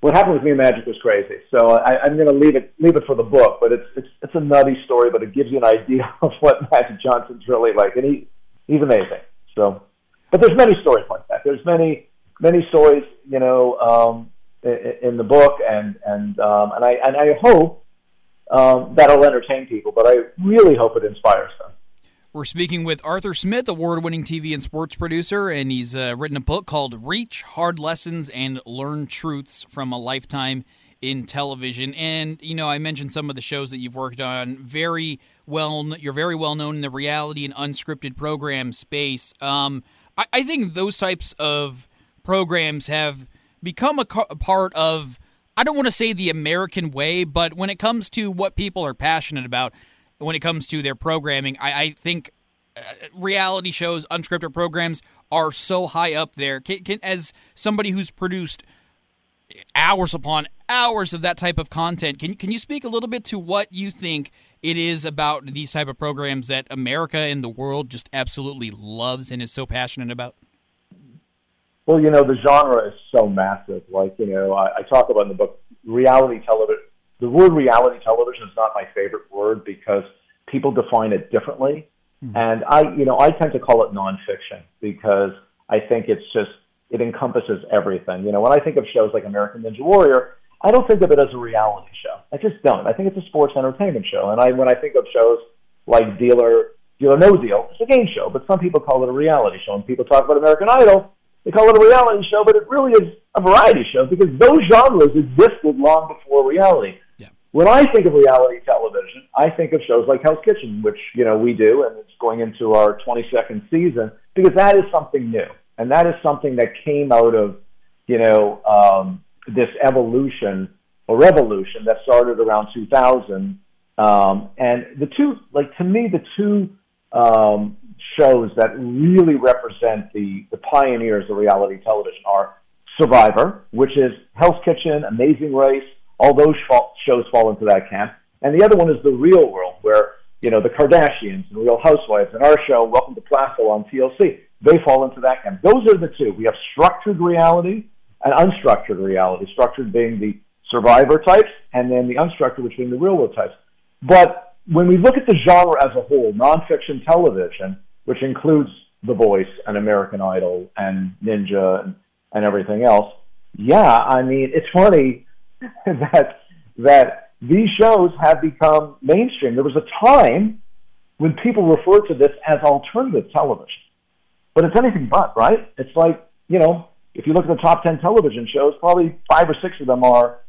what happened with me and Magic was crazy. So I, I'm going to leave it leave it for the book, but it's it's it's a nutty story, but it gives you an idea of what Magic Johnson's really like, and he he's amazing. So, but there's many stories like that. There's many many stories, you know, um, in, in the book, and and um, and I and I hope um, that'll entertain people, but I really hope it inspires them. We're speaking with Arthur Smith, award winning TV and sports producer, and he's uh, written a book called Reach Hard Lessons and Learn Truths from a Lifetime in Television. And, you know, I mentioned some of the shows that you've worked on. Very well, you're very well known in the reality and unscripted program space. Um, I, I, think those types of programs have become a, a part of, I don't want to say the American way, but when it comes to what people are passionate about, when it comes to their programming. I, I think uh, reality shows, unscripted programs are so high up there. Can, can, as somebody who's produced hours upon hours of that type of content. Can can you speak a little bit to what you think it is about these type of programs that America and the world just absolutely loves and is so passionate about? Well, you know, the genre is so massive. Like, you know, I, I talk about in the book reality television. The word reality television is not my favorite word because people define it differently. Mm-hmm. And I, you know, I tend to call it nonfiction because I think it's just it encompasses everything. You know, when I think of shows like American Ninja Warrior, I don't think of it as a reality show. I just don't. I think it's a sports entertainment show. And I when I think of shows like Dealer Deal or No Deal, it's a game show, but some people call it a reality show. And people talk about American Idol, they call it a reality show, but it really is a variety show because those genres existed long before reality. When I think of reality television, I think of shows like Hell's Kitchen, which you know we do, and it's going into our 22nd season because that is something new, and that is something that came out of you know um, this evolution or revolution that started around 2000. Um, and the two, like to me, the two um, shows that really represent the, the pioneers of reality television are Survivor, which is Hell's Kitchen, Amazing Race, all those shows fall into that camp. And the other one is The Real World, where, you know, the Kardashians and Real Housewives and our show, Welcome to Plathville on TLC, they fall into that camp. Those are the two. We have structured reality and unstructured reality, structured being the survivor types, and then the unstructured, which being the real world types. But when we look at the genre as a whole, nonfiction television, which includes The Voice and American Idol and Ninja and, and everything else. Yeah, I mean, it's funny that that these shows have become mainstream. There was a time when people referred to this as alternative television, but it's anything but, right? It's like you know, if you look at the top ten television shows, probably five or six of them are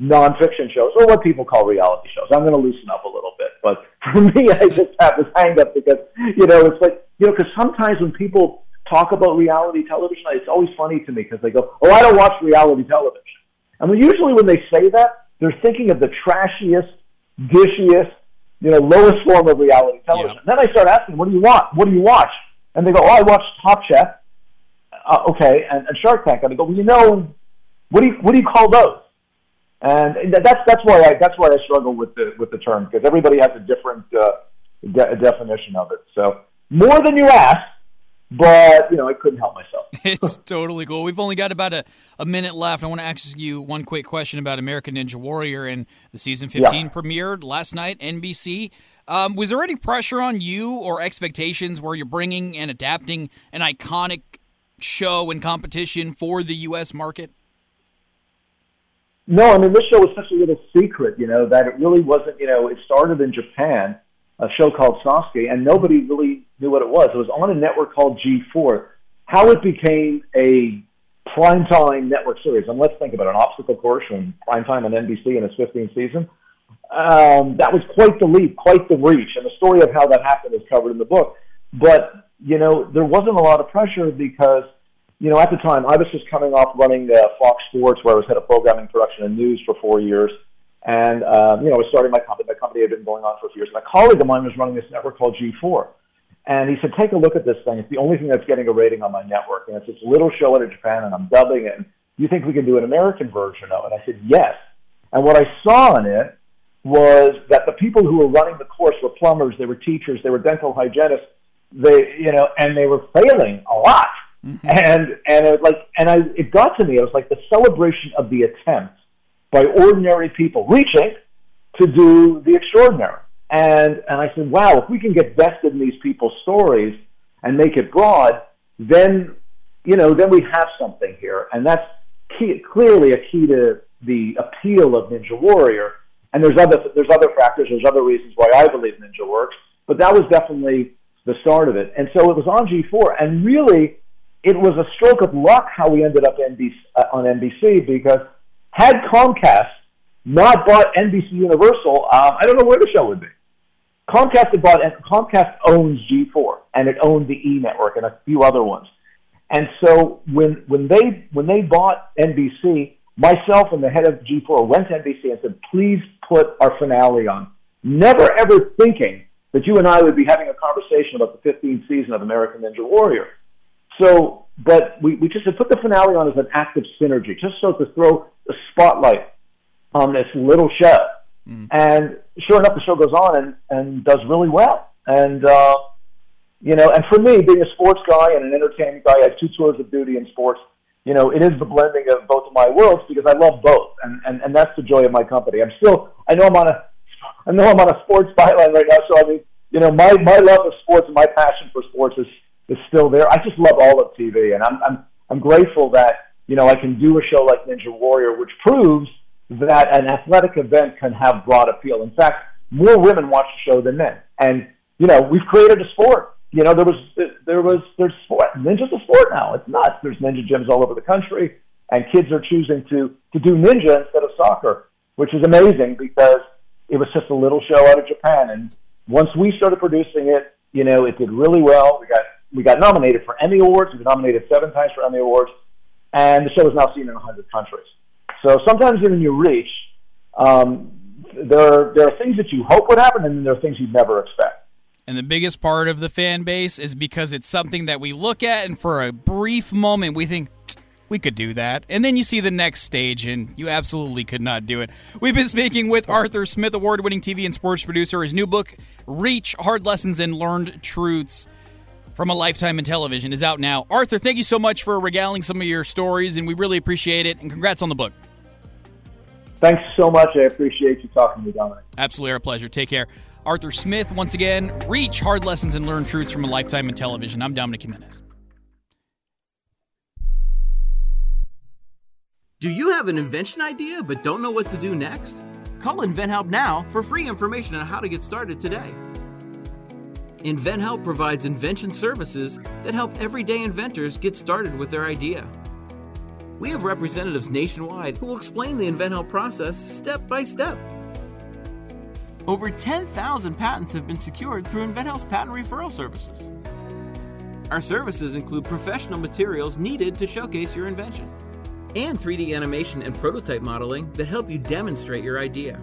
nonfiction shows or what people call reality shows. I'm going to loosen up a little bit, but for me, I just have this hang up because you know it's like you know because sometimes when people talk about reality television, it's always funny to me because they go, "Oh, I don't watch reality television," and usually when they say that, they're thinking of the trashiest, dishiest, you know, lowest form of reality television. Yeah. Then I start asking, "What do you want? What do you watch?" And they go, "Oh, I watch Top Chef." Uh, okay, and, and Shark Tank. And I go, "Well, you know, what do you what do you call those?" and that's that's why I that's why I struggle with the with the term because everybody has a different uh, de- definition of it. So more than you asked, but you know I couldn't help myself. it's totally cool. We've only got about a, a minute left. I want to ask you one quick question about American Ninja Warrior and the season fifteen yeah. premiered last night NBC. Um, was there any pressure on you or expectations where you're bringing and adapting an iconic show and competition for the U.S. market? No, I mean this show was such a little secret, you know, that it really wasn't. You know, it started in Japan, a show called Sasuke, and nobody really knew what it was. It was on a network called G4. How it became a primetime network series, and let's think about it, an obstacle course from primetime on NBC in its 15th season. Um, that was quite the leap, quite the reach, and the story of how that happened is covered in the book. But you know, there wasn't a lot of pressure because you know, at the time, I was just coming off running uh, Fox Sports, where I was head of programming, production, and news for four years. And, um, you know, I was starting my company. My company had been going on for a few years. And a colleague of mine was running this network called G4. And he said, take a look at this thing. It's the only thing that's getting a rating on my network. And it's this little show out of Japan, and I'm dubbing it. And you think we can do an American version of it? And I said, yes. And what I saw in it was that the people who were running the course were plumbers, they were teachers, they were dental hygienists, they, you know, and they were failing a lot Mm-hmm. And and it like and I it got to me. It was like the celebration of the attempt by ordinary people reaching to do the extraordinary. And and I said, wow, if we can get vested in these people's stories and make it broad, then you know, then we have something here. And that's key, clearly a key to the appeal of Ninja Warrior. And there's other there's other factors, there's other reasons why I believe Ninja works, but that was definitely the start of it. And so it was on G4, and really it was a stroke of luck how we ended up NBC, uh, on NBC because had Comcast not bought NBC Universal, um, I don't know where the show would be. Comcast had bought, and Comcast owns G4 and it owned the E network and a few other ones. And so when when they when they bought NBC, myself and the head of G4 went to NBC and said, "Please put our finale on." Never ever thinking that you and I would be having a conversation about the 15th season of American Ninja Warrior. So, but we, we just put the finale on as an act of synergy, just so to throw the spotlight on this little show. Mm. And sure enough, the show goes on and, and does really well. And, uh, you know, and for me, being a sports guy and an entertainment guy, I have two tours of duty in sports. You know, it is the blending of both of my worlds because I love both, and, and, and that's the joy of my company. I'm still, I know I'm on a, I know I'm on a sports byline right now, so I mean, you know, my my love of sports and my passion for sports is is still there. I just love all of TV, and I'm I'm I'm grateful that you know I can do a show like Ninja Warrior, which proves that an athletic event can have broad appeal. In fact, more women watch the show than men, and you know we've created a sport. You know there was there was there's sport. Ninja's a sport now. It's nuts. There's ninja gyms all over the country, and kids are choosing to to do ninja instead of soccer, which is amazing because it was just a little show out of Japan. And once we started producing it, you know, it did really well. We got we got nominated for Emmy Awards. We were nominated seven times for Emmy Awards, and the show is now seen in 100 countries. So sometimes when you reach, um, there there are things that you hope would happen, and there are things you never expect. And the biggest part of the fan base is because it's something that we look at, and for a brief moment, we think, we could do that. And then you see the next stage, and you absolutely could not do it. We've been speaking with Arthur Smith, award winning TV and sports producer. His new book, Reach Hard Lessons and Learned Truths from a Lifetime in Television, is out now. Arthur, thank you so much for regaling some of your stories, and we really appreciate it. And congrats on the book. Thanks so much. I appreciate you talking to me, Dominic. Absolutely our pleasure. Take care. Arthur Smith, once again, Reach Hard Lessons and learn Truths from a Lifetime in Television. I'm Dominic Jimenez. Do you have an invention idea but don't know what to do next? Call InventHelp now for free information on how to get started today. InventHelp provides invention services that help everyday inventors get started with their idea. We have representatives nationwide who will explain the InventHelp process step by step. Over 10,000 patents have been secured through InventHelp's patent referral services. Our services include professional materials needed to showcase your invention and 3D animation and prototype modeling that help you demonstrate your idea.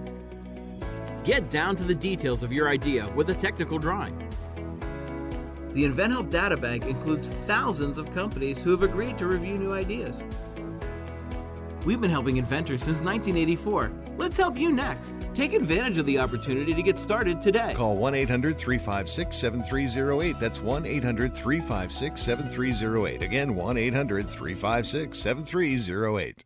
Get down to the details of your idea with a technical drawing. The InventHelp Databank includes thousands of companies who have agreed to review new ideas. We've been helping inventors since 1984. Let's help you next. Take advantage of the opportunity to get started today. Call 1 800 356 7308. That's 1 800 356 7308. Again, 1 800 356 7308.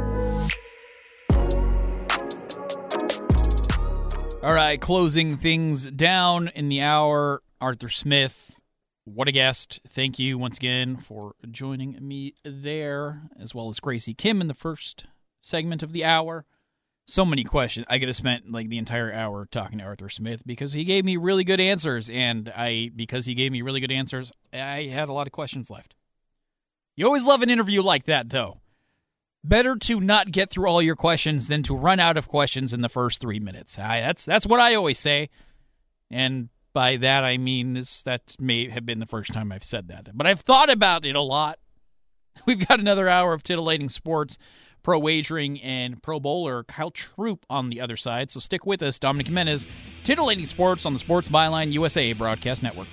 All right, closing things down in the hour, Arthur Smith, what a guest. Thank you once again for joining me there, as well as Graci Kim in the first segment of the hour. So many questions. I could have spent like the entire hour talking to Arthur Smith because he gave me really good answers, and I because he gave me really good answers, I had a lot of questions left. You always love an interview like that, though. Better to not get through all your questions than to run out of questions in the first three minutes. I, that's that's what I always say, and by that I mean this. That may have been the first time I've said that, but I've thought about it a lot. We've got another hour of titillating sports, pro wagering, and pro bowler Kyle Troup on the other side. So stick with us, Dominic Jimenez, titillating sports on the Sports Byline USA Broadcast Network.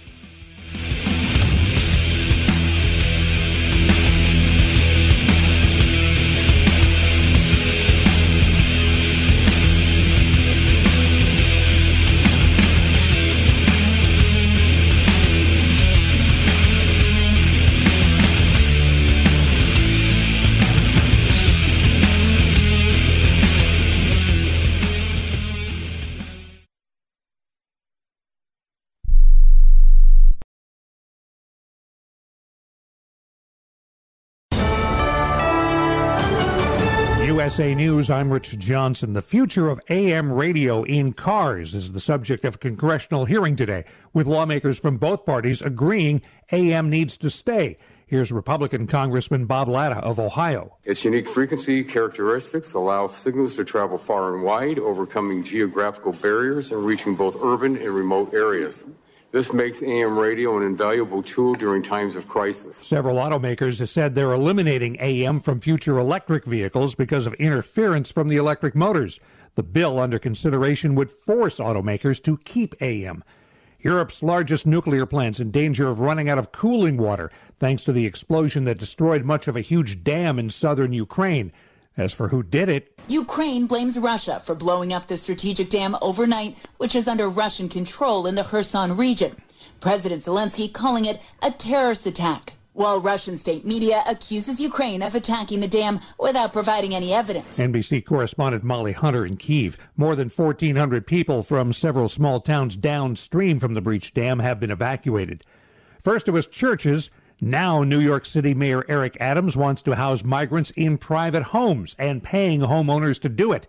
USA News, I'm Rich Johnson. The future of AM radio in cars is the subject of a congressional hearing today, with lawmakers from both parties agreeing AM needs to stay. Here's Republican Congressman Bob Latta of Ohio. Its unique frequency characteristics allow signals to travel far and wide, overcoming geographical barriers and reaching both urban and remote areas. This makes AM radio an invaluable tool during times of crisis. Several automakers have said they're eliminating AM from future electric vehicles because of interference from the electric motors. The bill under consideration would force automakers to keep AM. Europe's largest nuclear plant's in danger of running out of cooling water thanks to the explosion that destroyed much of a huge dam in southern Ukraine. As for who did it, Ukraine blames Russia for blowing up the strategic dam overnight, which is under Russian control in the Kherson region. President Zelensky calling it a terrorist attack, while Russian state media accuses Ukraine of attacking the dam without providing any evidence. NBC correspondent Molly Hunter in Kiev. More than 1,400 people from several small towns downstream from the breached dam have been evacuated. First, it was churches. Now, New York City Mayor Eric Adams wants to house migrants in private homes and paying homeowners to do it.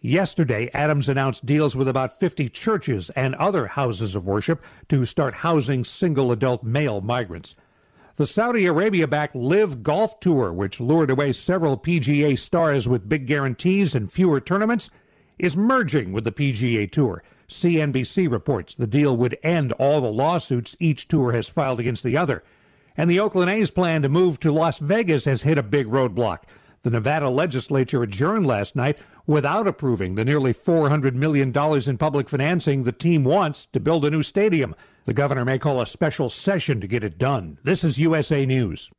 Yesterday, Adams announced deals with about 50 churches and other houses of worship to start housing single adult male migrants. The Saudi Arabia backed LIV Golf Tour, which lured away several PGA stars with big guarantees and fewer tournaments, is merging with the PGA Tour. CNBC reports the deal would end all the lawsuits each tour has filed against the other. And the Oakland A's plan to move to Las Vegas has hit a big roadblock. The Nevada legislature adjourned last night without approving the nearly $400 million in public financing the team wants to build a new stadium. The governor may call a special session to get it done. This is USA News.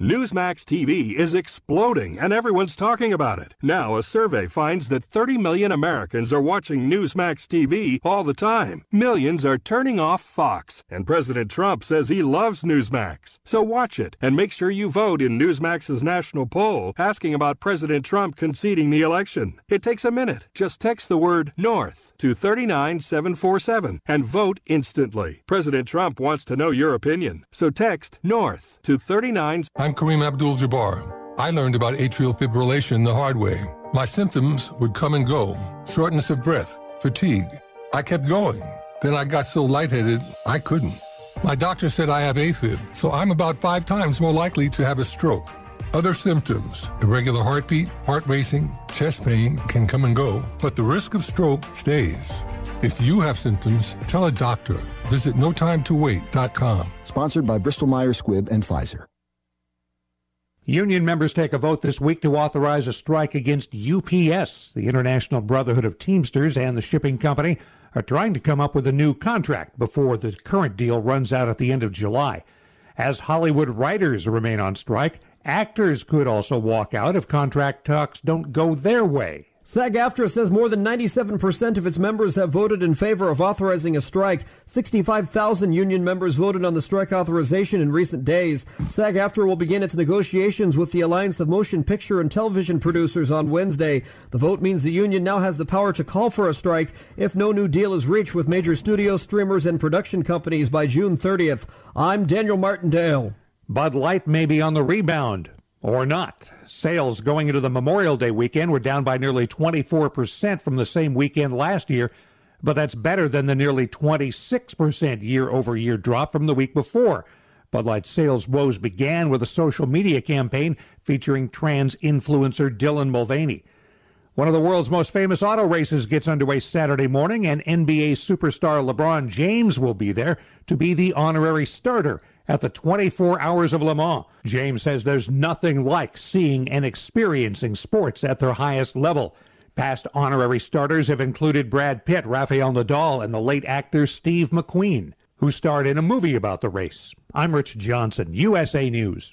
Newsmax TV is exploding and everyone's talking about it. Now, a survey finds that 30 million Americans are watching Newsmax TV all the time. Millions are turning off Fox, and President Trump says he loves Newsmax. So watch it and make sure you vote in Newsmax's national poll asking about President Trump conceding the election. It takes a minute. Just text the word North to 39747 and vote instantly. President Trump wants to know your opinion. So text North to 39. I'm Kareem Abdul Jabbar. I learned about atrial fibrillation the hard way. My symptoms would come and go shortness of breath, fatigue. I kept going. Then I got so lightheaded, I couldn't. My doctor said I have AFib, so I'm about five times more likely to have a stroke. Other symptoms, irregular heartbeat, heart racing, chest pain can come and go, but the risk of stroke stays. If you have symptoms, tell a doctor. Visit notimetowait.com. Sponsored by Bristol Myers Squibb and Pfizer. Union members take a vote this week to authorize a strike against UPS. The International Brotherhood of Teamsters and the shipping company are trying to come up with a new contract before the current deal runs out at the end of July. As Hollywood writers remain on strike, actors could also walk out if contract talks don't go their way. SAG AFTRA says more than 97% of its members have voted in favor of authorizing a strike. 65,000 union members voted on the strike authorization in recent days. SAG AFTRA will begin its negotiations with the Alliance of Motion Picture and Television Producers on Wednesday. The vote means the union now has the power to call for a strike if no new deal is reached with major studio streamers and production companies by June 30th. I'm Daniel Martindale. Bud Light may be on the rebound or not. Sales going into the Memorial Day weekend were down by nearly 24% from the same weekend last year, but that's better than the nearly 26% year over year drop from the week before. Bud Light sales woes began with a social media campaign featuring trans influencer Dylan Mulvaney. One of the world's most famous auto races gets underway Saturday morning, and NBA superstar LeBron James will be there to be the honorary starter at the 24 Hours of Le Mans. James says there's nothing like seeing and experiencing sports at their highest level. Past honorary starters have included Brad Pitt, Rafael Nadal, and the late actor Steve McQueen, who starred in a movie about the race. I'm Rich Johnson, USA News.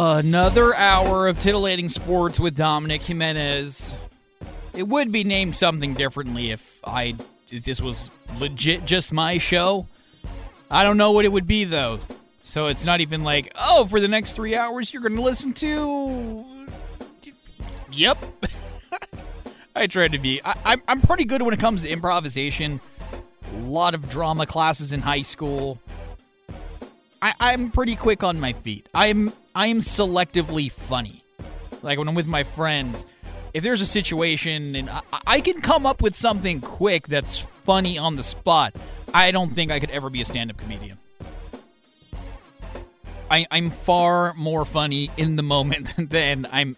Another hour of titillating sports with Dominic Jimenez. It would be named something differently if I if this was legit just my show. I don't know what it would be though. So it's not even like, oh, for the next three hours you're gonna listen to Yep. I tried to be I, I'm I'm pretty good when it comes to improvisation. A lot of drama classes in high school. I, I'm pretty quick on my feet. I'm I am selectively funny. Like when I'm with my friends, if there's a situation and I, I can come up with something quick that's funny on the spot, I don't think I could ever be a stand-up comedian. I, I'm far more funny in the moment than I'm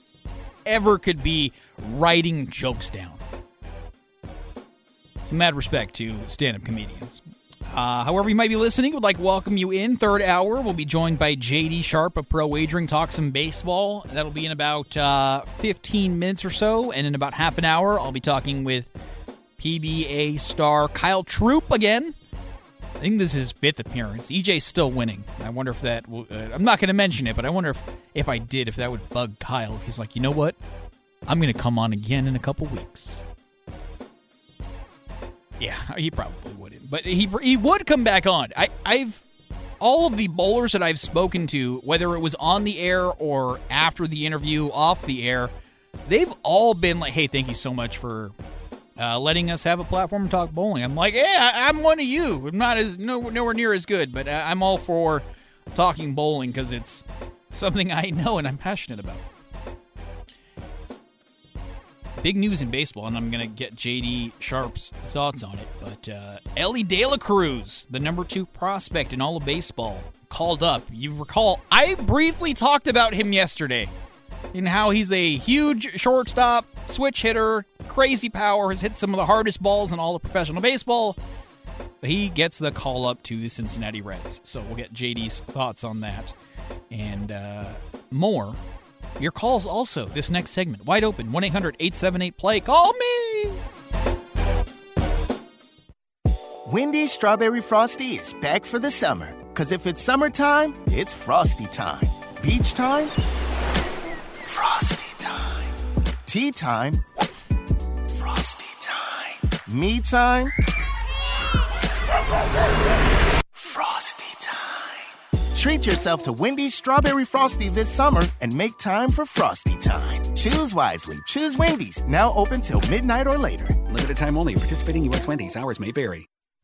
ever could be writing jokes down. Some mad respect to stand-up comedians. Uh, however, you might be listening, would like to welcome you in. Third hour, we'll be joined by JD Sharp of Pro Wagering, talk some baseball. That'll be in about uh, 15 minutes or so. And in about half an hour, I'll be talking with PBA star Kyle Troup again. I think this is fifth appearance. EJ's still winning. I wonder if that. Will, uh, I'm not going to mention it, but I wonder if if I did, if that would bug Kyle. He's like, you know what? I'm going to come on again in a couple weeks. Yeah, he probably wouldn't, but he he would come back on. I I've all of the bowlers that I've spoken to, whether it was on the air or after the interview off the air, they've all been like, "Hey, thank you so much for uh, letting us have a platform to talk bowling." I'm like, "Yeah, I'm one of you. I'm not as no, nowhere near as good, but I'm all for talking bowling because it's something I know and I'm passionate about." Big news in baseball, and I'm going to get JD Sharp's thoughts on it. But uh, Elly De La Cruz, the number two prospect in all of baseball, called up. You recall, I briefly talked about him yesterday in how he's a huge shortstop, switch hitter, crazy power, has hit some of the hardest balls in all of professional baseball. But he gets the call up to the Cincinnati Reds. So we'll get JD's thoughts on that and uh, more your calls also this next segment. Wide open 1 800 878 play. Call me! Wendy's Strawberry Frosty is back for the summer. Because if it's summertime, it's Frosty time. Beach time, Frosty time. Tea time, Frosty time. Me time, Treat yourself to Wendy's Strawberry Frosty this summer and make time for Frosty time. Choose wisely. Choose Wendy's. Now open till midnight or later. Limited time only. Participating U.S. Wendy's. Hours may vary.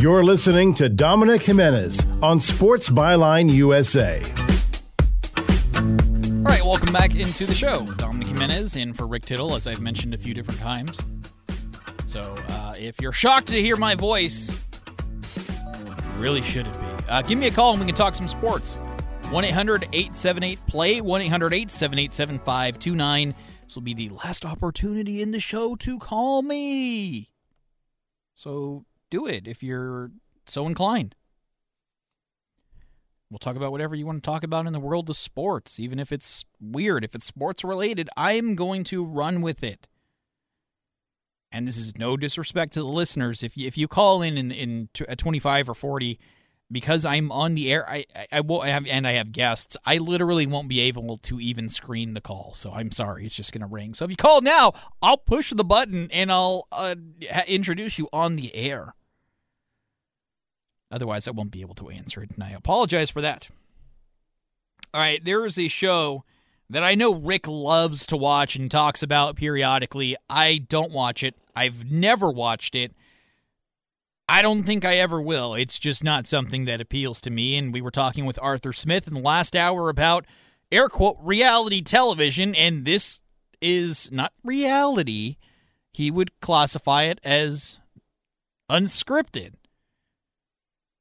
You're listening to Dominic Jimenez on Sports Byline USA. All right, welcome back into the show. Dominic Jimenez in for Rick Tittle, as I've mentioned a few different times. So uh, if you're shocked to hear my voice, really should it be? Uh, give me a call and we can talk some sports. 1 800 878 play, 1 800 878 7529. This will be the last opportunity in the show to call me. So do it if you're so inclined. We'll talk about whatever you want to talk about in the world of sports, even if it's weird. If it's sports related, I'm going to run with it. And this is no disrespect to the listeners. If you, if you call in in, in t- at 25 or 40, because I'm on the air, I, I, I will have, and I have guests, I literally won't be able to even screen the call. So I'm sorry, it's just going to ring. So if you call now, I'll push the button and I'll uh, introduce you on the air. Otherwise, I won't be able to answer it, and I apologize for that. All right, there is a show that I know Rick loves to watch and talks about periodically. I don't watch it. I've never watched it. I don't think I ever will. It's just not something that appeals to me. And we were talking with Arthur Smith in the last hour about air quote reality television, and this is not reality. He would classify it as unscripted.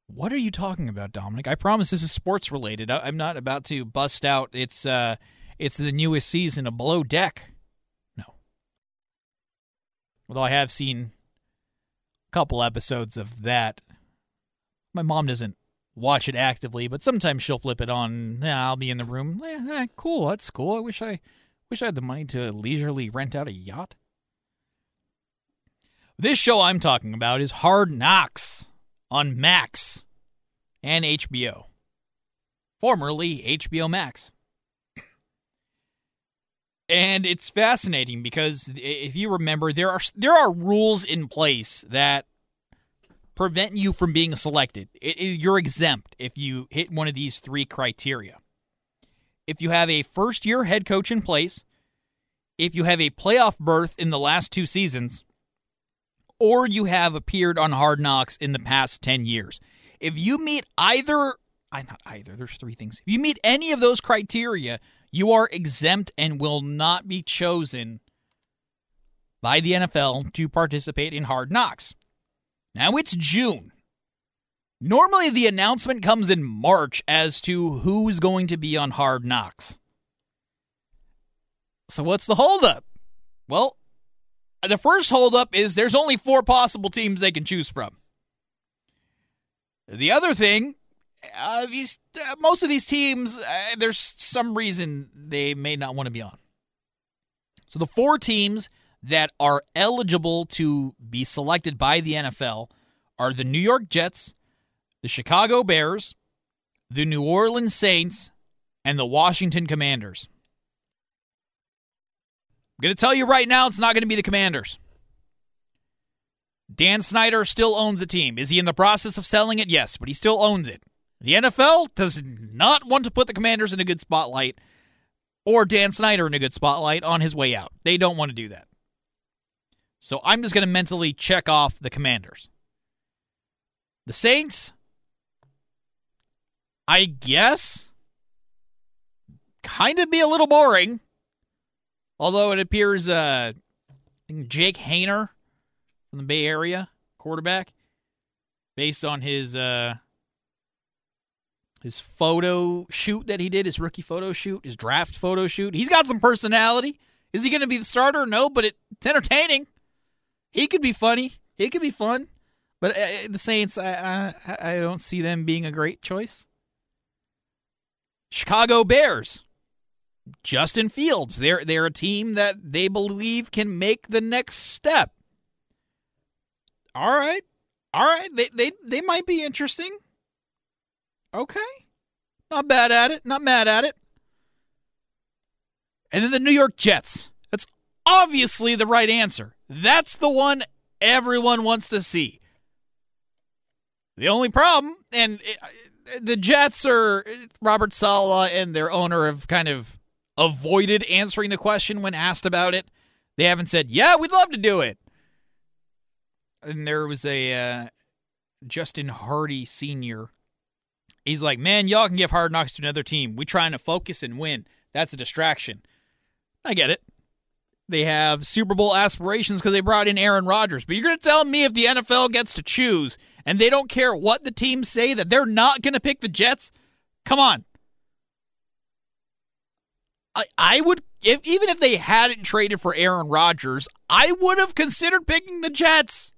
What are you talking about, Dominic? I promise this is sports related. I'm not about to bust out. It's uh, it's the newest season of Below Deck. No. Although I have seen a couple episodes of that. My mom doesn't watch it actively, but sometimes she'll flip it on. I'll be in the room. Eh, eh, cool, that's cool. I wish I wish I had the money to leisurely rent out a yacht. This show I'm talking about is Hard Knocks on Max and HBO, formerly HBO Max. And it's fascinating because if you remember, there are there are rules in place that prevent you from being selected. It, it, you're exempt if you hit one of these three criteria. if you have a first year head coach in place, if you have a playoff berth in the last two seasons, or you have appeared on Hard Knocks in the past 10 years. If you meet either, I not either, there's three things. If you meet any of those criteria, you are exempt and will not be chosen by the NFL to participate in Hard Knocks. Now it's June. Normally, the announcement comes in March as to who's going to be on Hard Knocks. So, what's the holdup? Well, the first holdup is there's only four possible teams they can choose from. The other thing, uh, these uh, most of these teams, uh, there's some reason they may not want to be on. So the four teams that are eligible to be selected by the NFL are the New York Jets, the Chicago Bears, the New Orleans Saints, and the Washington Commanders. I'm going to tell you right now, it's not going to be the Commanders. Dan Snyder still owns the team. Is he in the process of selling it? Yes, but he still owns it. The NFL does not want to put the Commanders in a good spotlight or Dan Snyder in a good spotlight on his way out. They don't want to do that. So I'm just going to mentally check off the Commanders. The Saints, I guess, kind of be a little boring. Although it appears uh, Jake Haener from the Bay Area, quarterback, based on his uh, his photo shoot that he did, his rookie photo shoot, his draft photo shoot. He's got some personality. Is he going to be the starter? No, but it, it's entertaining. He could be funny. He could be fun. But uh, the Saints, I, I I don't see them being a great choice. Chicago Bears. Justin Fields. They're they're a team that they believe can make the next step. All right. All right. They they they might be interesting. Okay. Not bad at it. Not mad at it. And then the New York Jets. That's obviously the right answer. That's the one everyone wants to see. The only problem, and it, the Jets are Robert Saleh and their owner have kind of avoided answering the question when asked about it. They haven't said, "Yeah, we'd love to do it." And there was a uh, Justin Hardee Senior. He's like, "Man, y'all can give hard knocks to another team. We trying to focus and win. That's a distraction." I get it. They have Super Bowl aspirations because they brought in Aaron Rodgers. But you're going to tell me if the NFL gets to choose and they don't care what the teams say that they're not going to pick the Jets? Come on. I, I would if even if they hadn't traded for Aaron Rodgers, I would have considered picking the Jets.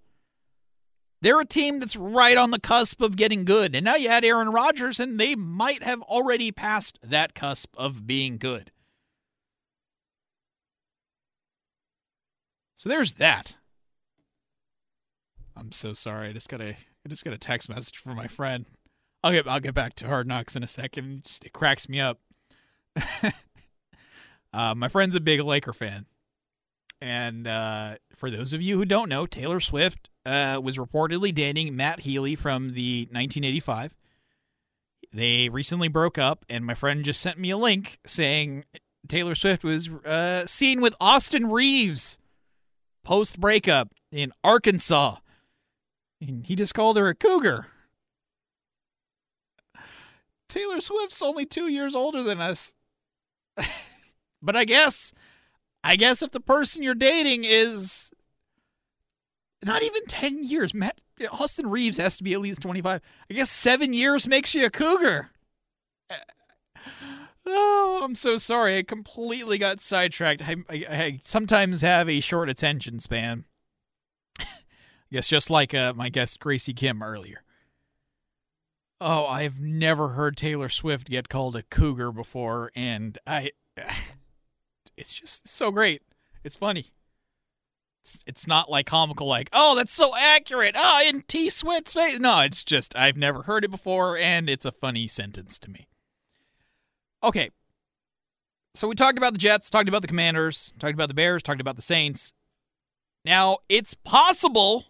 They're a team that's right on the cusp of getting good. And now you add Aaron Rodgers, and they might have already passed that cusp of being good. So there's that. I'm so sorry. I just got a I just got a text message from my friend. I'll get I'll get back to Hard Knocks in a second. It, just, it cracks me up. uh, my friend's a big Laker fan, and uh, for those of you who don't know, Taylor Swift uh, was reportedly dating Matt Healy from the 1985. They recently broke up, and my friend just sent me a link saying Taylor Swift was uh, seen with Austin Reaves post breakup in Arkansas. And he just called her a cougar. Taylor Swift's only two years older than us. but I guess, I guess if the person you're dating is not even 10 years, Matt, Austin Reaves has to be at least 25. I guess seven years makes you a cougar. Oh, I'm so sorry. I completely got sidetracked. I, I, I sometimes have a short attention span. I guess just like uh, my guest Graci Kim earlier. Oh, I've never heard Taylor Swift get called a cougar before, and I. It's just so great. It's funny. It's, it's not like comical, like, oh, that's so accurate. Oh, in T Swift's face. No, it's just, I've never heard it before, and it's a funny sentence to me. Okay. So we talked about the Jets, talked about the Commanders, talked about the Bears, talked about the Saints. Now, it's possible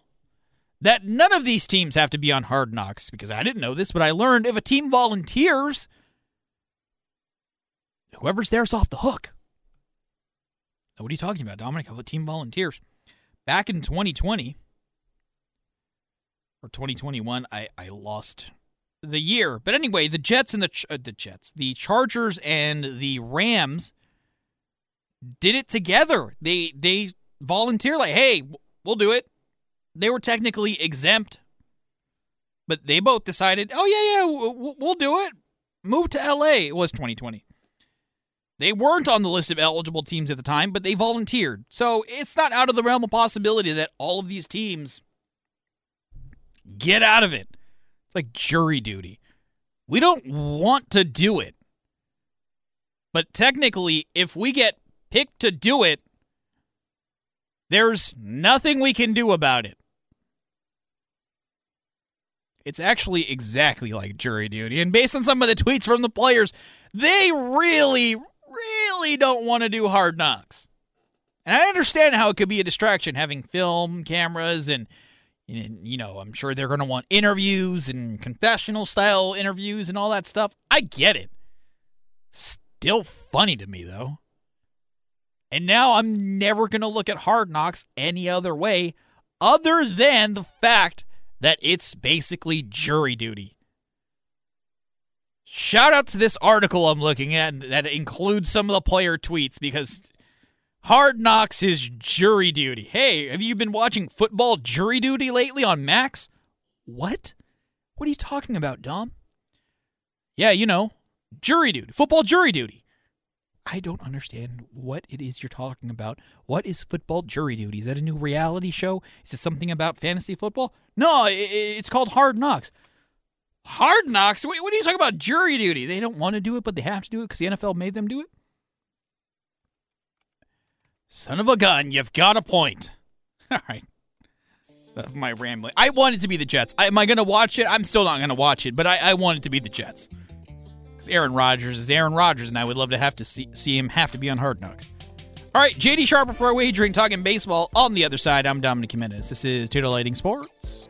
that none of these teams have to be on hard knocks because I didn't know this, but I learned if a team volunteers, whoever's there's off the hook. What are you talking about, Dominic? How about team volunteers? Back in 2020 or 2021, I, I lost the year. But anyway, the Jets and the uh, the Jets, the Chargers and the Rams did it together. They they volunteer like, "Hey, we'll do it." They were technically exempt, but they both decided, "Oh yeah, yeah, we'll do it." Move to LA. It was 2020. They weren't on the list of eligible teams at the time, but they volunteered. So it's not out of the realm of possibility that all of these teams get out of it. It's like jury duty. We don't want to do it. But technically, if we get picked to do it, there's nothing we can do about it. It's actually exactly like jury duty. And based on some of the tweets from the players, they really, really don't want to do hard knocks. And I understand how it could be a distraction having film, cameras, and, you know, I'm sure they're going to want interviews and confessional style interviews and all that stuff. I get it. Still funny to me, though. And now I'm never going to look at hard knocks any other way other than the fact that it's basically jury duty. Shout out to this article I'm looking at that includes some of the player tweets because Hard Knocks is jury duty. Hey, have you been watching football jury duty lately on Max? What? What are you talking about, Dom? Yeah, you know, jury duty, football jury duty. I don't understand what it is you're talking about. What is football jury duty? Is that a new reality show? Is it something about fantasy football? No, it's called Hard Knocks. Hard Knocks? What, are you talking about? Jury duty. They don't want to do it, but they have to do it because the NFL made them do it? Son of a gun, you've got a point. All right. My rambling. I want it to be the Jets. I, am I going to watch it? I'm still not going to watch it, but I, I want it to be the Jets. Because Aaron Rodgers is Aaron Rodgers, and I would love to have to see, see him have to be on Hard Knocks. All right, JD Sharper Pro Wagering, talking baseball. On the other side, I'm Dominic Jimenez. This is Titillating Sports.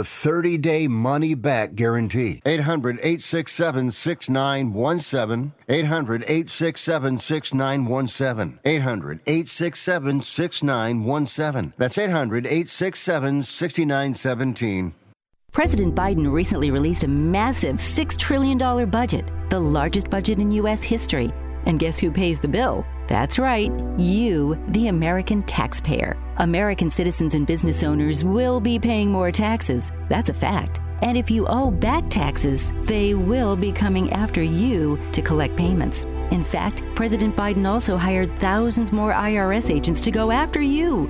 30 day money back guarantee. 800 867 6917. 800 867 6917. 800 867 6917. That's 800 867 6917. President Biden recently released a massive $6 trillion budget, the largest budget in U.S. history. And guess who pays the bill? That's right, you, the American taxpayer. American citizens and business owners will be paying more taxes. That's a fact. And if you owe back taxes, they will be coming after you to collect payments. In fact, President Biden also hired thousands more IRS agents to go after you.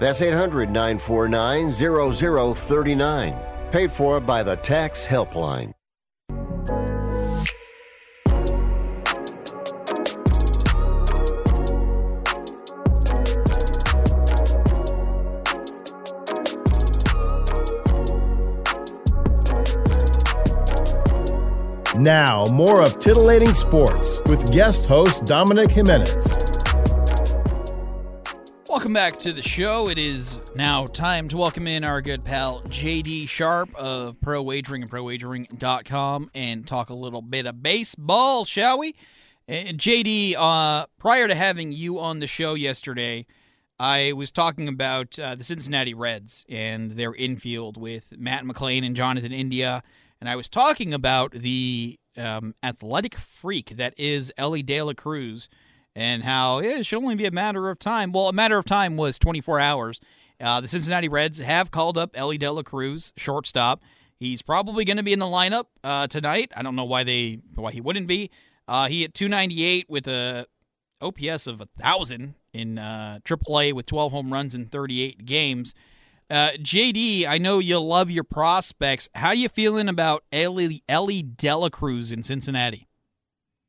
That's 800 949 0039. Paid for by the Tax Helpline. Now, more of Titillating Sports with guest host Dominic Jimenez. Welcome back to the show. It is now time to welcome in our good pal JD Sharp of Pro Wagering and ProWagering.com and talk a little bit of baseball, shall we? JD, uh, prior to having you on the show yesterday, I was talking about uh, the Cincinnati Reds and their infield with Matt McLain and Jonathan India, and I was talking about the um, athletic freak that is Elly De La Cruz and how yeah, it should only be a matter of time. Well, a matter of time was 24 hours. Uh, the Cincinnati Reds have called up Elly De La Cruz, shortstop. He's probably going to be in the lineup uh, tonight. I don't know why they why he wouldn't be. Uh, he hit 298 with a OPS of thousand in uh, AAA with 12 home runs in 38 games. Uh, JD, I know you love your prospects. How you feeling about Elly, Elly De La Cruz in Cincinnati?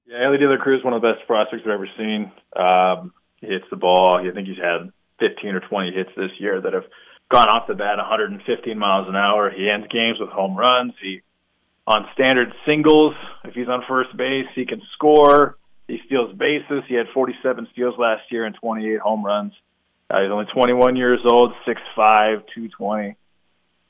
Yeah, Elly De La Cruz, one of the best prospects I've ever seen. Um, he hits the ball. I think he's had 15 or 20 hits this year that have gone off the bat 115 miles an hour. He ends games with home runs. He on standard singles. If he's on first base, he can score. He steals bases. He had 47 steals last year and 28 home runs. Uh, he's only 21 years old, 6'5", 220.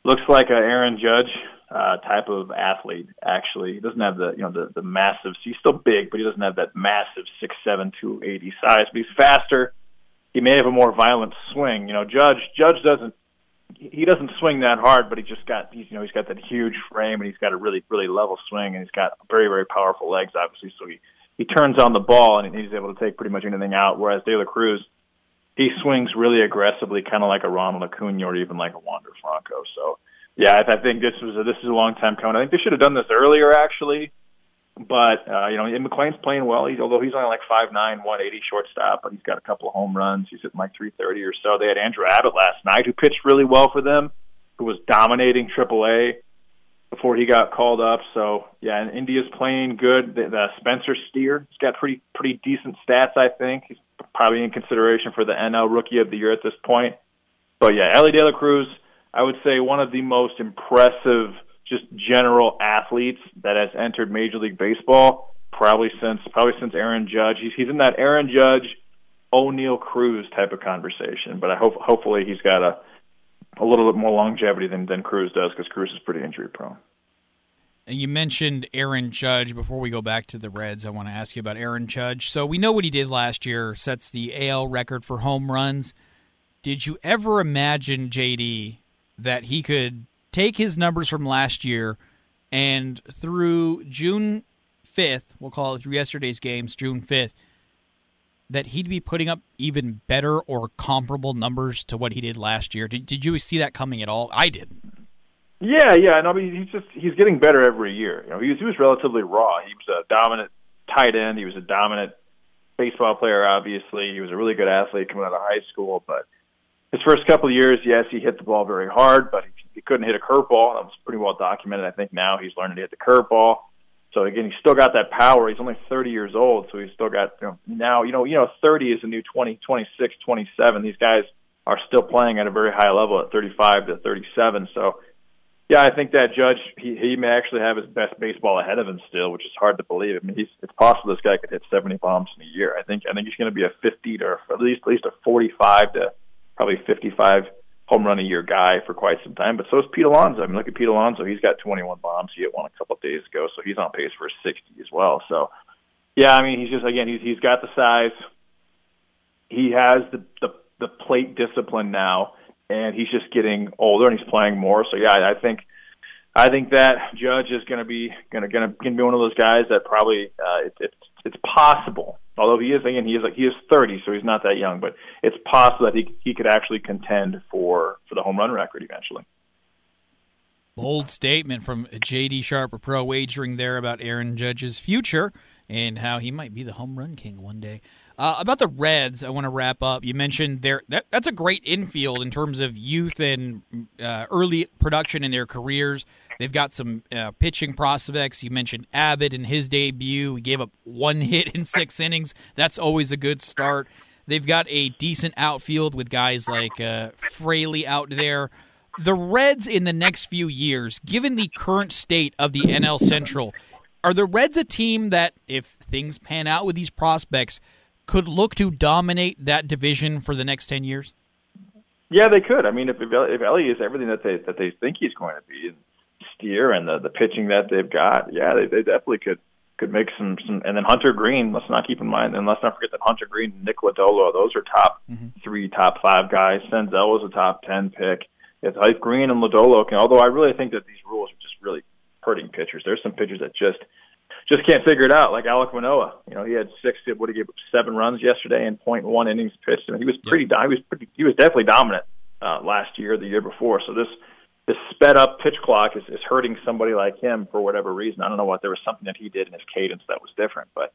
Looks like a Aaron Judge uh, type of athlete. Actually, he doesn't have the you know the the massive. He's still big, but he doesn't have that massive six seven two eighty size. But he's faster. He may have a more violent swing. You know, Judge Judge doesn't he doesn't swing that hard, but he just got he's you know he's got that huge frame and he's got a really really level swing and he's got very very powerful legs obviously. So he he turns on the ball and he's able to take pretty much anything out. Whereas De La Cruz, he swings really aggressively, kind of like a Ronald Acuna or even like a Wander Franco. So yeah, I, I think this was a, this is a long time coming. I think they should have done this earlier actually. But uh, you know, and McLain's playing well. He's although he's only like five nine, one eighty shortstop, but he's got a couple of home runs. He's hitting like three thirty or so. They had Andrew Abbott last night, who pitched really well for them, who was dominating AAA before he got called up. So yeah, and India's playing good. The, the Spencer Steer, he's got pretty pretty decent stats. I think he's probably in consideration for the NL Rookie of the Year at this point. But yeah, Elly De La Cruz, I would say one of the most impressive just general athletes that has entered Major League Baseball probably since probably since Aaron Judge. He's he's in that Aaron Judge, Oneil Cruz type of conversation. But I hope hopefully he's got a a little bit more longevity than than Cruz does because Cruz is pretty injury prone. And you mentioned Aaron Judge. Before we go back to the Reds, I want to ask you about Aaron Judge. So we know what he did last year, sets the AL record for home runs. Did you ever imagine, JD, that he could take his numbers from last year and through June 5th, we'll call it through yesterday's games, June 5th, that he'd be putting up even better or comparable numbers to what he did last year. Did, did you see that coming at all? I didn't. Yeah, yeah. No, I mean, he's just he's getting better every year. You know, he was he was relatively raw. He was a dominant tight end. He was a dominant baseball player. Obviously, he was a really good athlete coming out of high school. But his first couple of years, yes, he hit the ball very hard, but he he couldn't hit a curveball. That was pretty well documented. I think now he's learning to hit the curveball. So again, he's still got that power. He's only 30 years old, so he's still got you know now you know you know 30 is a new 20, 26, 27. These guys are still playing at a very high level at 35 to 37. So yeah, I think that Judge he he may actually have his best baseball ahead of him still, which is hard to believe. I mean, he's it's possible this guy could hit 70 bombs in a year. I think I think he's going to be a 50 to at least at least a 45 to probably 55 home run a year guy for quite some time. But so is Pete Alonso. I mean, look at Pete Alonso. He's got 21 bombs. He hit one a couple of days ago, so he's on pace for 60 as well. So, yeah, I mean, he's just again, he's he's got the size. He has the the, the plate discipline now, and he's just getting older and he's playing more. So, yeah, I, I think. I think that Judge is going to be going to going to be one of those guys that probably uh, it, it's it's possible although he is again he is like he is 30, so he's not that young, but it's possible that he he could actually contend for for the home run record eventually. Bold statement from J.D. Sharp of Pro Wagering there about Aaron Judge's future and how he might be the home run king one day. Uh, about the Reds, I want to wrap up. You mentioned their that, that's a great infield in terms of youth and uh, early production in their careers. They've got some uh, pitching prospects. You mentioned Abbott in his debut. He gave up one hit in six innings. That's always a good start. They've got a decent outfield with guys like uh, Fraley out there. The Reds in the next few years, given the current state of the NL Central, are the Reds a team that, if things pan out with these prospects, could look to dominate that division for the next ten years? Yeah, they could. I mean, if if Elly is everything that they that they think he's going to be, and Steer and the the pitching that they've got, yeah, they, they definitely could could make some some. And then Hunter Greene, let's not keep in mind, and let's not forget that Hunter Greene, Nick Lodolo, those are top mm-hmm. three, top five guys. Senzel was a top ten pick. It's like Green and Lodolo can. Although I really think that these rules are just really hurting pitchers. There's some pitchers that just just can't figure it out. Like Alek Manoah, you know, he had six, what he gave up seven runs yesterday in point one innings pitched. I mean, he was pretty, yep. he was pretty, he was definitely dominant uh, last year, the year before. So this this sped up pitch clock is, is hurting somebody like him for whatever reason. I don't know what there was something that he did in his cadence that was different, but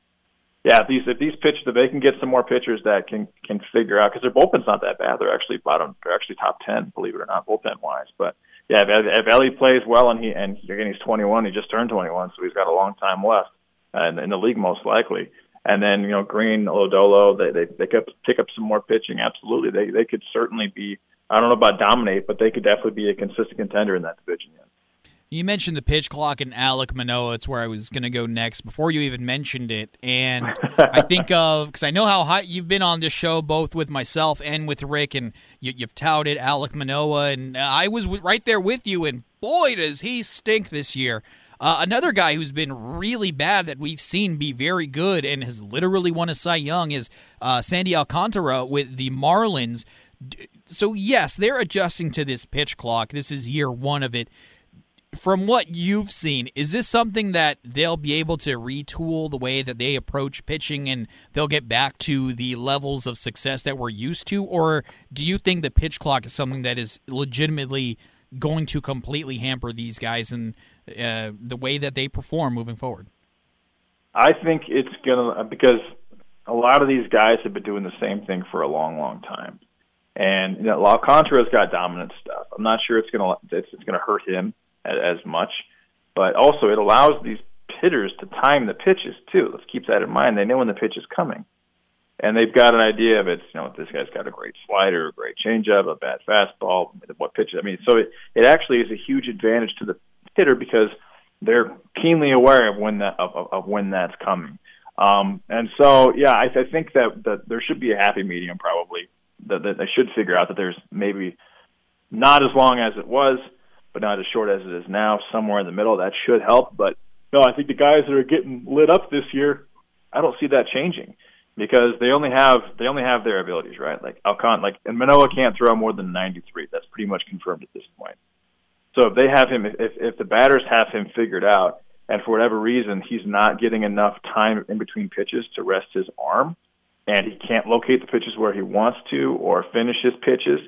yeah, if these if these pitch if they can get some more pitchers that can can figure out because their bullpen's not that bad. They're actually bottom. They're actually top ten, believe it or not, bullpen wise. But yeah, if, if Elly plays well and he and again he's 21, he just turned 21, so he's got a long time left uh, in, in the league most likely. And then you know Greene, Lodolo, they they they could pick up some more pitching. Absolutely, they they could certainly be. I don't know about dominate, but they could definitely be a consistent contender in that division. Yeah. You mentioned the pitch clock and Alek Manoah. It's where I was going to go next before you even mentioned it. And I think of, because I know how high you've been on this show, both with myself and with Rick, and you, have touted Alek Manoah. And I was right there with you, and boy, does he stink this year. Uh, another guy who's been really bad that we've seen be very good and has literally won a Cy Young is uh, Sandy Alcantara with the Marlins. So, yes, they're adjusting to this pitch clock. This is year one of it from what you've seen, is this something that they'll be able to retool the way that they approach pitching and they'll get back to the levels of success that we're used to? Or do you think the pitch clock is something that is legitimately going to completely hamper these guys and uh, the way that they perform moving forward? I think it's going to, because a lot of these guys have been doing the same thing for a long, long time. And you know, Alcantara's got dominant stuff. I'm not sure it's to it's, it's to hurt him as much. But also, it allows these hitters to time the pitches too. Let's keep that in mind. They know when the pitch is coming, and they've got an idea of it. You know, this guy's got a great slider, a great changeup, a bad fastball. What pitches? I mean, so it it actually is a huge advantage to the hitter because they're keenly aware of when that of, of when that's coming. Um, and so, yeah, I, I think that, that there should be a happy medium probably that, that they should figure out that there's maybe not as long as it was but not as short as it is now. Somewhere in the middle, that should help. But no, I think the guys that are getting lit up this year, I don't see that changing because they only have they only have their abilities, right? Like Alcon, like and Manoah can't throw more than 93. That's pretty much confirmed at this point. So if they have him, if if the batters have him figured out, and for whatever reason he's not getting enough time in between pitches to rest his arm, and he can't locate the pitches where he wants to or finish his pitches.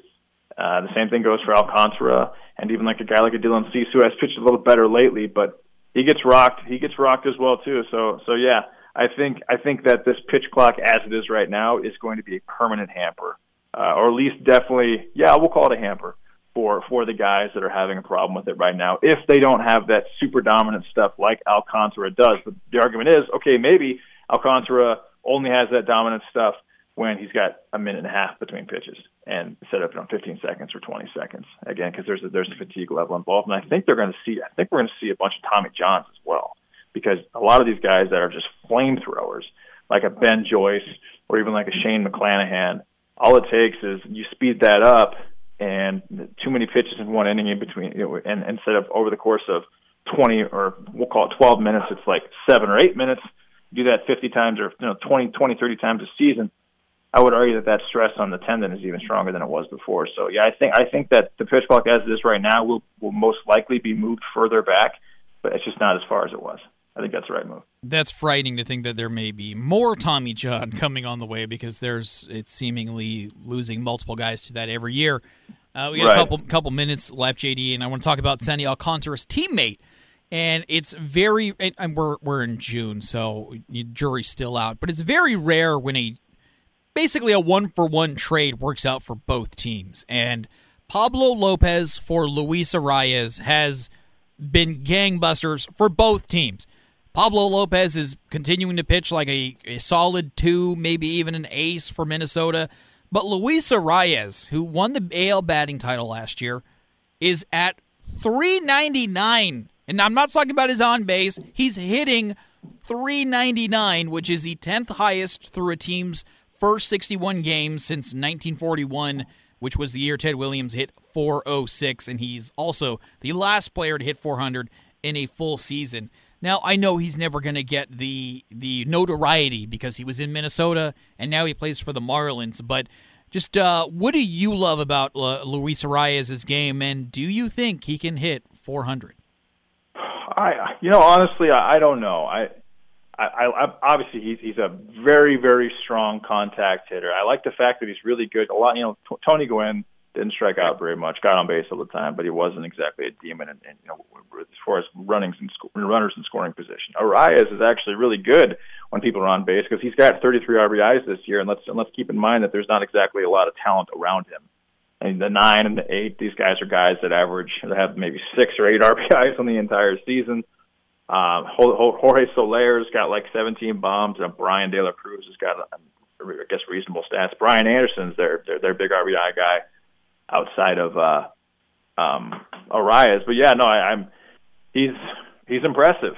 Uh, the same thing goes for Alcantara and even like a guy like a Dylan Cease who has pitched a little better lately, but he gets rocked. He gets rocked as well too. So so yeah, I think I think that this pitch clock as it is right now is going to be a permanent hamper, uh, or at least definitely yeah, we'll call it a hamper for for the guys that are having a problem with it right now. If they don't have that super dominant stuff like Alcantara does, but the argument is okay, maybe Alcantara only has that dominant stuff when he's got a minute and a half between pitches and set up know 15 seconds or 20 seconds. Again because there's a, there's a fatigue level involved. And I think they're going to see I think we're going to see a bunch of Tommy Johns as well because a lot of these guys that are just flamethrowers like a Ben Joyce or even like a Shane McClanahan all it takes is you speed that up and too many pitches in one inning in between you know, and instead of over the course of 20 or we'll call it 12 minutes it's like 7 or 8 minutes do that 50 times or you know 20 20 30 times a season I would argue that that stress on the tendon is even stronger than it was before. So yeah, I think I think that the pitch clock as it is right now will will most likely be moved further back, but it's just not as far as it was. I think that's the right move. That's frightening to think that there may be more Tommy John coming on the way because there's it's seemingly losing multiple guys to that every year. Uh, we got right. a couple couple minutes left, JD, and I want to talk about Sandy Alcantara's teammate. And it's very, and we're we're in June, so jury's still out. But it's very rare when a basically a one for one trade works out for both teams. And Pablo Lopez for Luis Arraez has been gangbusters for both teams. Pablo Lopez is continuing to pitch like a, a solid two, maybe even an ace for Minnesota. But Luis Arraez, who won the AL batting title last year, is at 399 in And I'm not talking about his on base. He's hitting 399, which is the 10th highest through a team's first 61 games since 1941, which was the year Ted Williams hit 406. And he's also the last player to hit 400 in a full season. Now I know he's never going to get the the notoriety because he was in Minnesota and now he plays for the Marlins. But just uh, what do you love about uh, Luis Arraez's game, and do you think he can hit 400? I, you know, honestly, I, I don't know. I, I, I obviously he's he's a very very strong contact hitter. I like the fact that he's really good. A lot, you know, t- Tony Gwynn didn't strike out very much, got on base all the time, but he wasn't exactly a demon. And, and you know, as far as runnings and sc- runners in scoring position, Arraez is actually really good when people are on base because he's got 33 RBIs this year. And let's and let's keep in mind that there's not exactly a lot of talent around him. And the nine and the eight, these guys are guys that average that have maybe six or eight RBIs on the entire season. Um, Jorge Soler's got like 17 bombs, and Bryan De La Cruz has got, I guess, reasonable stats. Brian Anderson's their their, their big RBI guy outside of uh, um, Arraez. But yeah, no, I, I'm he's he's impressive,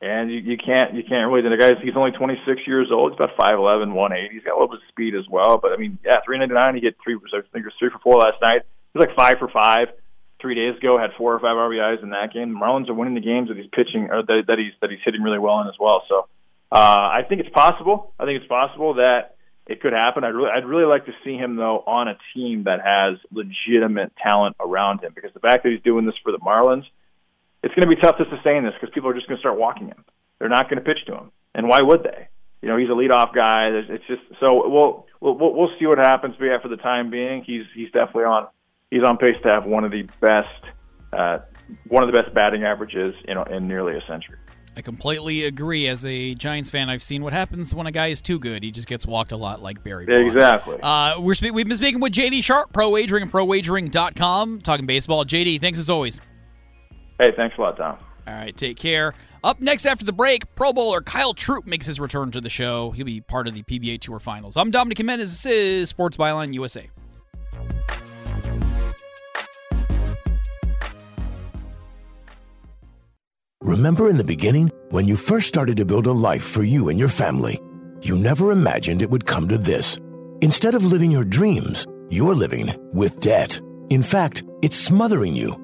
and you, you can't you can't really. The guy's he's only 26 years old. He's about 5'11", 180. He's got a little bit of speed as well. But I mean, yeah, 399. He hit three. I think it was three for four last night. He was like five for five three days ago. Had four or five RBIs in that game. The Marlins are winning the games that he's pitching or that, that he's that he's hitting really well in as well. So uh, I think it's possible. I think it's possible that it could happen. I'd really, I'd really like to see him though on a team that has legitimate talent around him because the fact that he's doing this for the Marlins, it's going to be tough to sustain this because people are just going to start walking him. They're not going to pitch to him, and why would they? You know, he's a leadoff guy. It's just so we'll we'll we'll see what happens. But yeah, for the time being, he's he's definitely on he's on pace to have one of the best uh, one of the best batting averages you know in nearly a century. I completely agree. As a Giants fan, I've seen what happens when a guy is too good. He just gets walked a lot like Barry Bonds. Exactly. Uh, we're spe- we've been speaking with JD Sharp, Pro Wagering and ProWagering.com, talking baseball. JD, thanks as always. Hey, thanks a lot, Tom. All right, take care. Up next after the break, Pro Bowler Kyle Troup makes his return to the show. He'll be part of the PBA Tour Finals. I'm Dominic Jimenez. This is Sports Byline USA. Remember in the beginning, when you first started to build a life for you and your family, you never imagined it would come to this. Instead of living your dreams, you're living with debt. In fact, it's smothering you.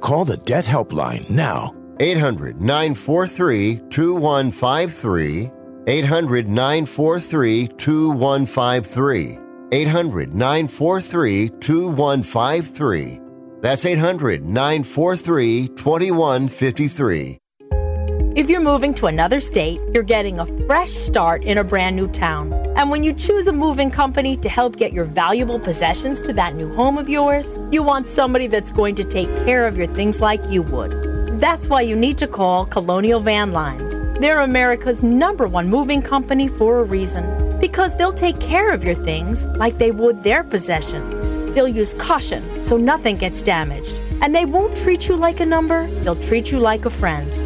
Call the Debt Helpline now. 800 943 2153. 800 943 2153. 800 943 2153. That's 800 943 2153. If you're moving to another state, you're getting a fresh start in a brand new town. And when you choose a moving company to help get your valuable possessions to that new home of yours, you want somebody that's going to take care of your things like you would. That's why you need to call Colonial Van Lines. They're America's number one moving company for a reason. Because they'll take care of your things like they would their possessions. They'll use caution so nothing gets damaged. And they won't treat you like a number, they'll treat you like a friend.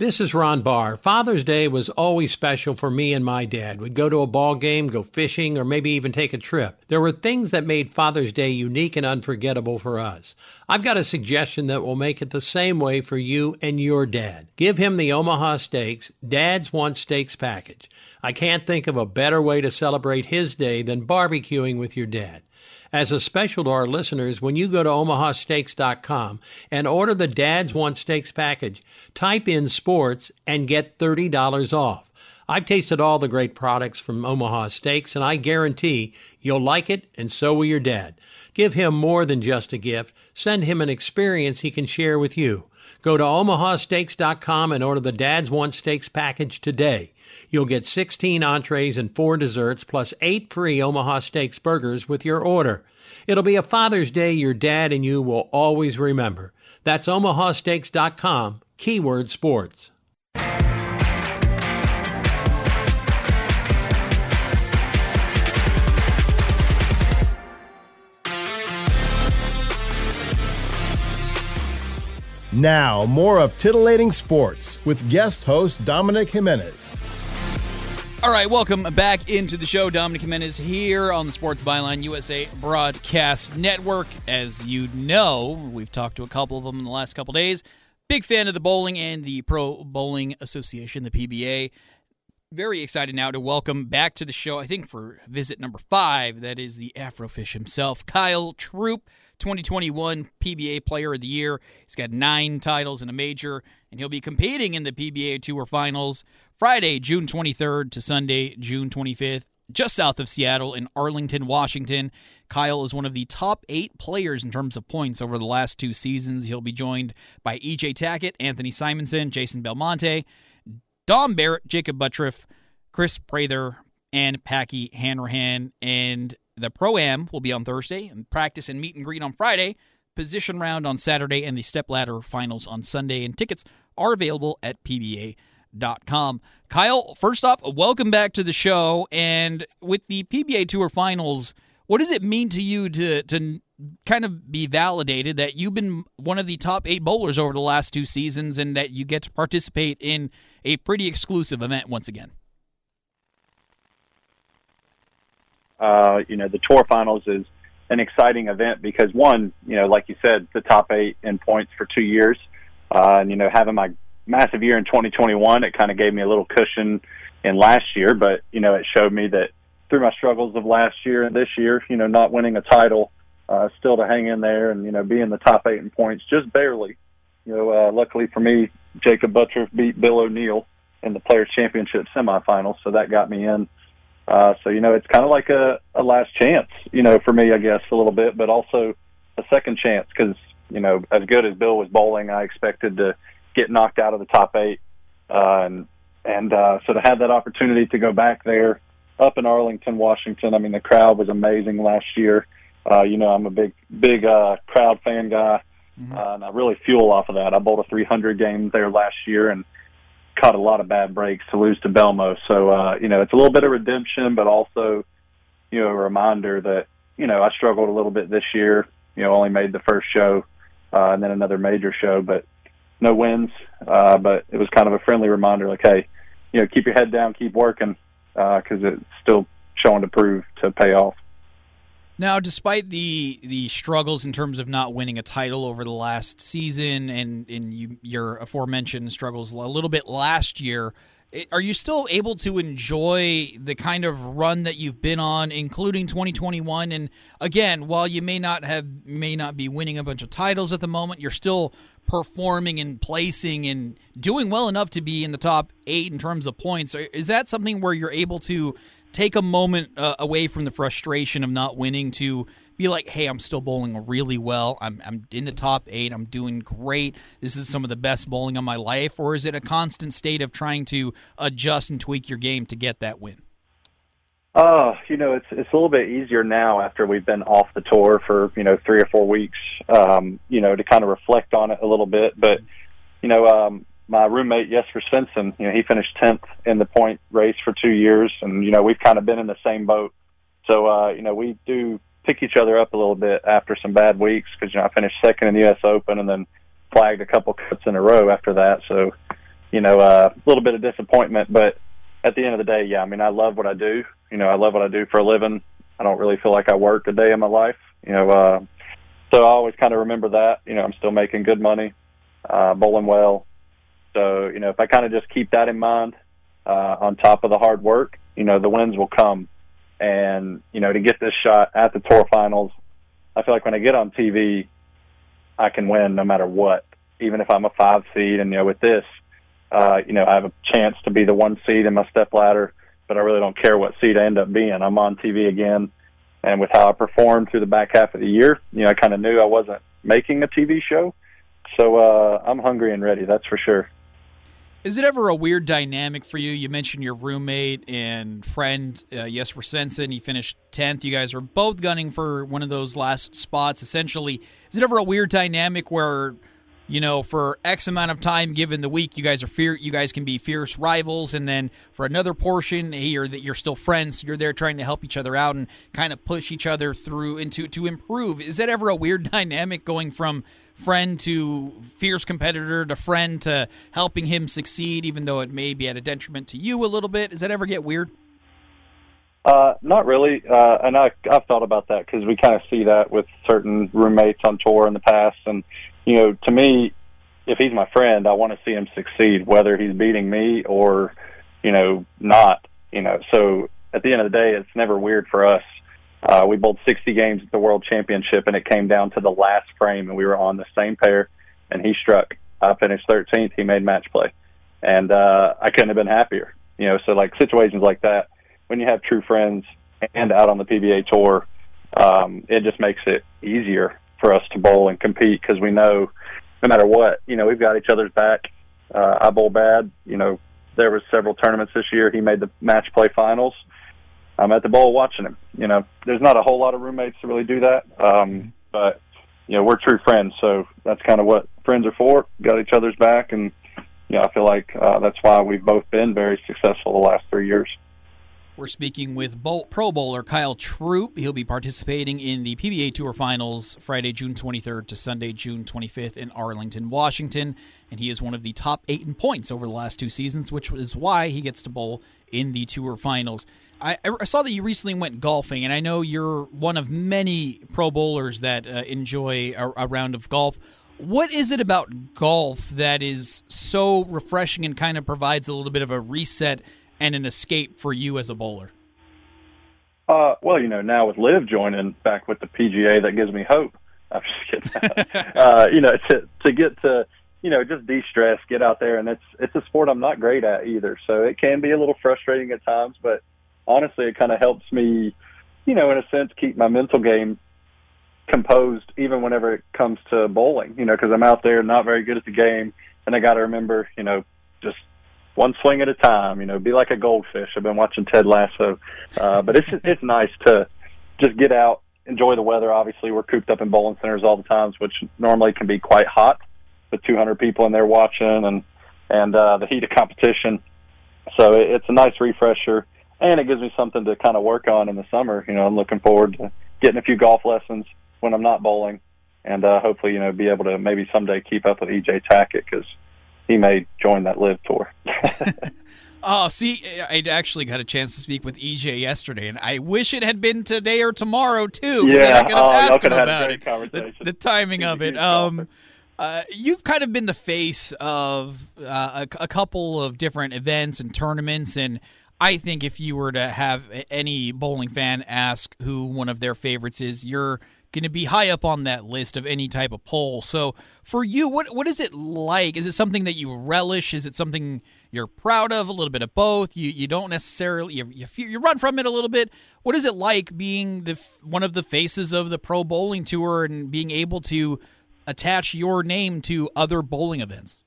This is Ron Barr. Father's Day was always special for me and my dad. We'd go to a ball game, go fishing, or maybe even take a trip. There were things that made Father's Day unique and unforgettable for us. I've got a suggestion that will make it the same way for you and your dad. Give him the Omaha Steaks Dad's Want Steaks package. I can't think of a better way to celebrate his day than barbecuing with your dad. As a special to our listeners, when you go to omahasteaks.com and order the Dads Want Steaks package, type in sports and get $30 off. I've tasted all the great products from Omaha Steaks, and I guarantee you'll like it, and so will your dad. Give him more than just a gift. Send him an experience he can share with you. Go to omahasteaks.com and order the Dads Want Steaks package today. You'll get 16 entrees and 4 desserts plus 8 free Omaha Steaks burgers with your order. It'll be a Father's Day your dad and you will always remember. That's omahasteaks.com, keyword sports. Now, more of Titillating Sports with guest host Dominic Jimenez. All right, welcome back into the show. Dominic Jimenez here on the Sports Byline USA Broadcast Network. As you know, we've talked to a couple of them in the last couple days. Big fan of the bowling and the Pro Bowling Association, the PBA. Very excited now to welcome back to the show, I think for visit number five, that is the Afrofish himself, Kyle Troup, 2021 PBA Player of the Year. He's got nine titles in a major, and he'll be competing in the PBA Tour Finals Friday, June 23rd to Sunday, June 25th, just south of Seattle in Arlington, Washington. Kyle is one of the top eight players in terms of points over the last two seasons. He'll be joined by EJ Tackett, Anthony Simonsen, Jason Belmonte, Dom Barrett, Jakob Butturff, Chris Prather, and Packy Hanrahan. And the Pro Am will be on Thursday, and practice and meet and greet on Friday, position round on Saturday, and the step ladder finals on Sunday. And tickets are available at PBA.com. Kyle, first off, welcome back to the show. And with the PBA Tour finals, what does it mean to you to to kind of be validated that you've been one of the top eight bowlers over the last two seasons and that you get to participate in a pretty exclusive event once again? Uh, you know, the tour finals is an exciting event because one, you know, like you said, the top eight in points for two years, uh, and you know, having my massive year in 2021, it kind of gave me a little cushion in last year, but you know, it showed me that through my struggles of last year and this year, you know, not winning a title, uh, still to hang in there and you know, be in the top eight in points just barely. You know, uh, luckily for me, Jakob Butturff beat Bill O'Neill in the Players Championship semifinals, so that got me in uh, so you know, it's kind of like a, a last chance, you know, for me, I guess, a little bit, but also a second chance because you know, as good as Bill was bowling, I expected to get knocked out of the top eight, uh, and and uh, so to have that opportunity to go back there up in Arlington, Washington. I mean, the crowd was amazing last year. Uh, you know, I'm a big big uh, crowd fan guy, mm-hmm. uh, and I really fuel off of that. I bowled a 300 game there last year, and caught a lot of bad breaks to lose to Belmo. So uh, you know, it's a little bit of redemption, but also you know a reminder that you know I struggled a little bit this year. You know, only made the first show uh, and then another major show, but no wins. Uh, but it was kind of a friendly reminder, like, hey, you know, keep your head down, keep working, because uh, it's still showing to prove to pay off. Now, despite the the struggles in terms of not winning a title over the last season, and and you, your aforementioned struggles a little bit last year, are you still able to enjoy the kind of run that you've been on, including 2021? And again, while you may not have may not be winning a bunch of titles at the moment, you're still performing and placing and doing well enough to be in the top eight in terms of points. Is that something where you're able to take a moment uh, away from the frustration of not winning to be like, hey, I'm still bowling really well. I'm, I'm in the top eight. I'm doing great. This is some of the best bowling of my life. Or is it a constant state of trying to adjust and tweak your game to get that win? Uh, you know, it's it's a little bit easier now after we've been off the tour for you know three or four weeks. Um, you know, to kind of reflect on it a little bit. But you know, um, my roommate Jesper Svensson, you know, he finished tenth in the point race for two years, and you know we've kind of been in the same boat. So uh, you know we do pick each other up a little bit after some bad weeks because you know I finished second in the U.S. Open and then flagged a couple cuts in a row after that. So you know uh, a little bit of disappointment, but at the end of the day, yeah, I mean I love what I do. You know I love what I do for a living. I don't really feel like I work a day in my life. You know, uh, so I always kind of remember that. You know I'm still making good money, uh, bowling well so, you know, if I kind of just keep that in mind uh, on top of the hard work, you know, the wins will come. And, you know, to get this shot at the tour finals I feel like when I get on TV, I can win no matter what, even if I'm a five seed. And you know, with this, uh, you know, I have a chance to be the one seed in my step ladder, but I really don't care what seed I end up being. I'm on TV again, and with how I performed through the back half of the year, you know, I kind of knew I wasn't making a TV show. So uh, I'm hungry and ready. That's for sure. Is it ever a weird dynamic for you? You mentioned your roommate and friend, uh, Jesper Svensson. He finished 10th. You guys are both gunning for one of those last spots, essentially. Is it ever a weird dynamic where, you know, for X amount of time given the week, you guys are fear, you guys can be fierce rivals, and then for another portion, you're that you're still friends. You're there trying to help each other out and kind of push each other through into to improve. Is that ever a weird dynamic going from friend to fierce competitor to friend to helping him succeed, even though it may be at a detriment to you a little bit? Does that ever get weird? Uh, not really, uh, and I, I've thought about that because we kind of see that with certain roommates on tour in the past, and you know, to me, if he's my friend, I want to see him succeed, whether he's beating me or, you know, not. You know, so at the end of the day, it's never weird for us uh, we bowled 60 games at the World Championship, and it came down to the last frame, and we were on the same pair, and he struck. I finished 13th. He made match play, and uh, I couldn't have been happier. You know, so like situations like that, when you have true friends and out on the PBA tour, um, it just makes it easier for us to bowl and compete because we know no matter what, you know, we've got each other's back. Uh, I bowl bad. You know, there was several tournaments this year. He made the match play finals. I'm at the bowl watching him. You know, there's not a whole lot of roommates to really do that, um, but you know, we're true friends, so that's kind of what friends are for. Got each other's back, and you know, I feel like uh, that's why we've both been very successful the last three years. We're speaking with Pro Bowler Kyle Troup. He'll be participating in the PBA Tour Finals Friday, June 23rd to Sunday, June 25th in Arlington, Washington. And he is one of the top eight in points over the last two seasons, which is why he gets to bowl in the Tour Finals. I, I saw that you recently went golfing, and I know you're one of many pro bowlers that uh, enjoy a, a round of golf. What is it about golf that is so refreshing and kind of provides a little bit of a reset and an escape for you as a bowler? Uh, well, you know, now with LIV joining back with the PGA, that gives me hope. I'm just kidding. uh, you know, to to get to you know just de-stress, get out there, and it's it's a sport I'm not great at either, so it can be a little frustrating at times. But honestly, it kind of helps me, you know, in a sense, keep my mental game composed even whenever it comes to bowling. You know, because I'm out there not very good at the game, and I got to remember, you know, just one swing at a time. You know, be like a goldfish. I've been watching Ted Lasso, uh, but it's it's nice to just get out, enjoy the weather. Obviously, we're cooped up in bowling centers all the times, which normally can be quite hot with 200 people in there watching and and uh, the heat of competition. So it's a nice refresher and it gives me something to kind of work on in the summer. You know, I'm looking forward to getting a few golf lessons when I'm not bowling, and uh, hopefully, you know, be able to maybe someday keep up with EJ Tackett because he may join that LIV tour. Oh, see, I actually got a chance to speak with EJ yesterday, and I wish it had been today or tomorrow too. Yeah, I could have oh, asked him about a it. great The, the timing of it. Um, uh, you've kind of been the face of uh, a, a couple of different events and tournaments, and I think if you were to have any bowling fan ask who one of their favorites is, you're going to be high up on that list of any type of poll. So for you, what what is it like? Is it something that you relish? Is it something you're proud of? A little bit of both. You you don't necessarily you you, you run from it a little bit. What is it like being the one of the faces of the pro bowling tour and being able to attach your name to other bowling events?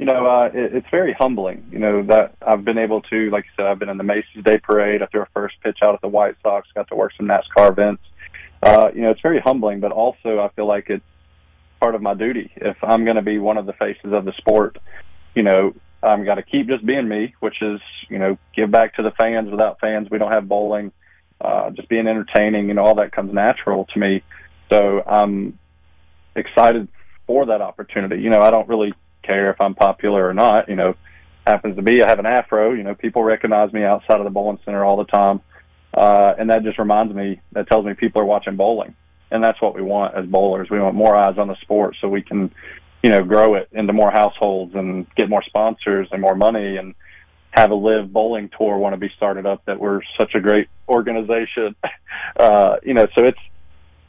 you know, uh, it, it's very humbling. You know that I've been able to, like I said, I've been in the Macy's Day Parade. I threw a first pitch out at the White Sox. Got to work some NASCAR events. Uh, you know, it's very humbling, but also I feel like it's part of my duty. If I'm going to be one of the faces of the sport, you know, I'm got to keep just being me, which is, you know, give back to the fans. Without fans, we don't have bowling. Uh, just being entertaining, you know, all that comes natural to me. So I'm excited for that opportunity. You know, I don't really care if I'm popular or not. You know, happens to be I have an afro. You know, people recognize me outside of the bowling center all the time, uh, and that just reminds me. That tells me people are watching bowling, and that's what we want as bowlers. We want more eyes on the sport so we can, you know, grow it into more households and get more sponsors and more money and have a LIV bowling tour want to be started up that we're such a great organization uh you know so it's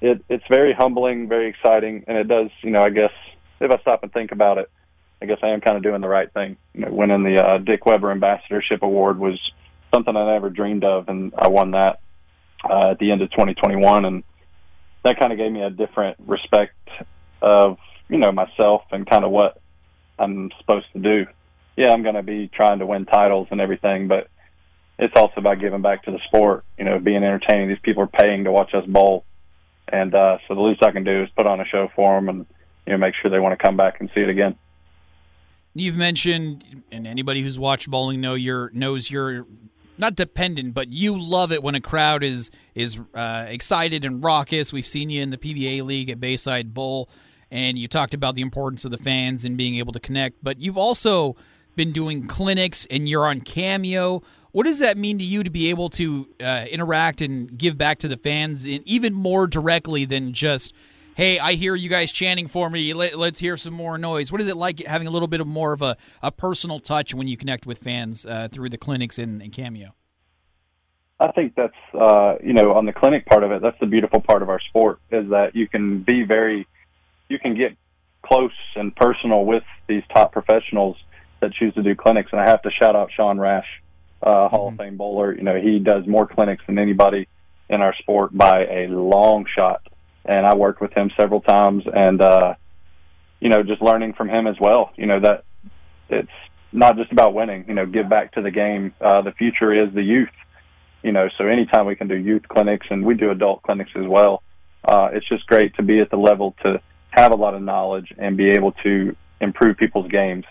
it it's very humbling, very exciting, and it does. You know, I guess if I stop and think about it, I guess I am kind of doing the right thing. You know, winning the uh, Dick Weber Ambassadorship Award was something I never dreamed of, and I won that uh, at the end of 2021, and that kind of gave me a different respect of you know myself and kind of what I'm supposed to do. Yeah, I'm going to be trying to win titles and everything, but it's also about giving back to the sport. You know, being entertaining. These people are paying to watch us bowl, and uh, so the least I can do is put on a show for them and you know make sure they want to come back and see it again. You've mentioned, and anybody who's watched bowling know your knows you're not dependent, but you love it when a crowd is is uh, excited and raucous. We've seen you in the PBA league at Bayside Bowl, and you talked about the importance of the fans and being able to connect. But you've also been doing clinics, and you're on Cameo. What does that mean to you to be able to uh, interact and give back to the fans in even more directly than just, hey, I hear you guys chanting for me. Let, us hear some more noise. What is it like having a little bit of more of a, a personal touch when you connect with fans uh, through the clinics and, and, Cameo? I think that's, uh, you know, on the clinic part of it, that's the beautiful part of our sport is that you can be very, you can get close and personal with these top professionals that choose to do clinics. And I have to shout out Sean Rash uh, Hall mm-hmm. of Fame bowler. You know, he does more clinics than anybody in our sport by a long shot. And I worked with him several times, and uh, you know, just learning from him as well. You know that it's not just about winning. You know, give back to the game. Uh, the future is the youth. You know, so anytime we can do youth clinics, and we do adult clinics as well, uh, it's just great to be at the level to have a lot of knowledge and be able to improve people's games.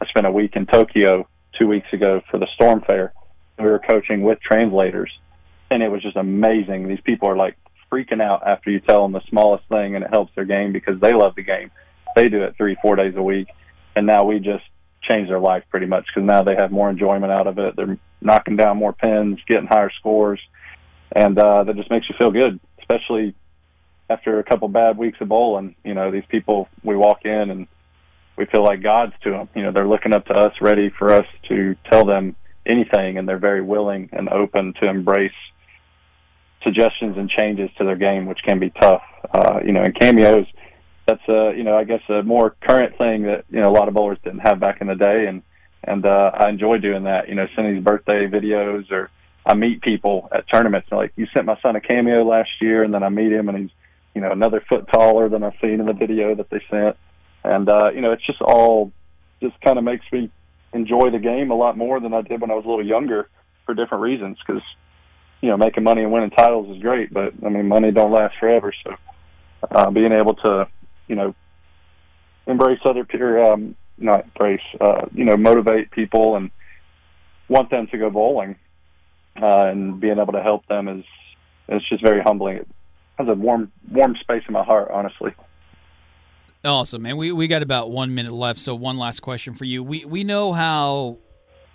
I spent a week in Tokyo two weeks ago for the Storm Fair. We were coaching with translators, and it was just amazing. These people are like freaking out after you tell them the smallest thing, and it helps their game because they love the game. They do it three, four days a week, and now we just change their life pretty much because now they have more enjoyment out of it. They're knocking down more pins, getting higher scores, and uh, that just makes you feel good, especially after a couple bad weeks of bowling. You know, these people we walk in and we feel like gods to them. You know, they're looking up to us, ready for us to tell them anything, and they're very willing and open to embrace suggestions and changes to their game, which can be tough. Uh, you know, and cameos, that's a you know I guess a more current thing that you know a lot of bowlers didn't have back in the day, and and uh, I enjoy doing that. You know, sending these birthday videos, or I meet people at tournaments. Like you sent my son a cameo last year, and then I meet him, and he's you know another foot taller than I've seen in the video that they sent and uh, you know, it's just all just kind of makes me enjoy the game a lot more than I did when I was a little younger for different reasons. Because you know, making money and winning titles is great, but I mean, money don't last forever. So uh, being able to, you know, embrace other peer, um, not embrace, uh, you know, motivate people and want them to go bowling, uh, and being able to help them is it's just very humbling. It has a warm warm space in my heart, honestly. Awesome, man. We we got about one minute left, so one last question for you. We we know how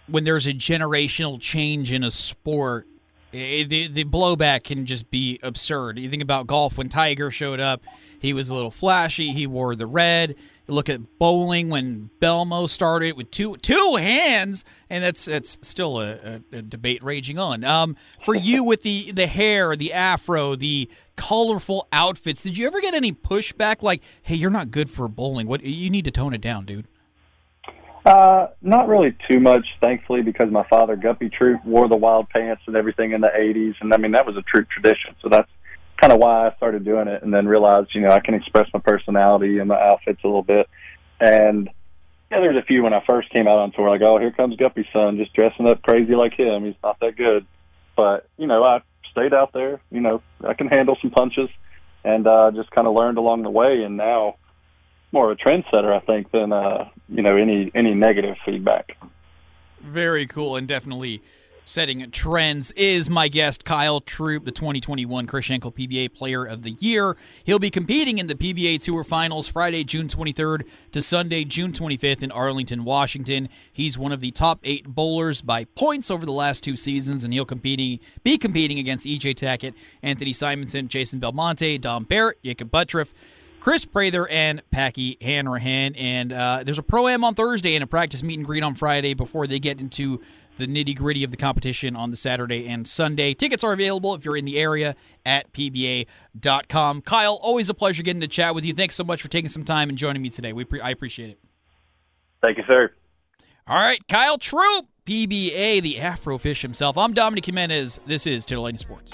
when there's a generational change in a sport, it, eh, the the blowback can just be absurd. You think about golf when Tiger showed up, he was a little flashy. He wore the red look at bowling when Belmo started with two two hands, and that's that's still a, a, a debate raging on. Um, for you with the the hair, the afro, the colorful outfits, did you ever get any pushback like, "Hey, you're not good for bowling. What you need to tone it down, dude"? Uh, not really too much, thankfully, because my father Guppy Troup wore the wild pants and everything in the '80s, and I mean that was a Troup tradition. So that's kind of why I started doing it, and then realized, you know, I can express my personality and my outfits a little bit. And yeah, there's a few when I first came out on tour, like, oh, here comes Guppy's son, just dressing up crazy like him. He's not that good, but you know, I stayed out there. You know, I can handle some punches, and uh, just kind of learned along the way. And now, more of a trendsetter, I think, than uh, you know any any negative feedback. Very cool, and definitely setting trends is my guest Kyle Troup, the 2021 Chris Schenkel PBA Player of the Year. He'll be competing in the PBA Tour Finals Friday, June 23rd to Sunday, June 25th in Arlington, Washington. He's one of the top eight bowlers by points over the last two seasons, and he'll competing be competing against EJ Tackett, Anthony Simonsen, Jason Belmonte, Dom Barrett, Jakob Butturff. Chris Prather and Packy Hanrahan. And uh, there's a pro am on Thursday and a practice meet and greet on Friday before they get into the nitty gritty of the competition on the Saturday and Sunday. Tickets are available if you're in the area at pba.com. Kyle, always a pleasure getting to chat with you. Thanks so much for taking some time and joining me today. We pre- I appreciate it. Thank you, sir. All right, Kyle Troup, PBA, the Afro Fish himself. I'm Dominic Jimenez. This is Titillating Sports.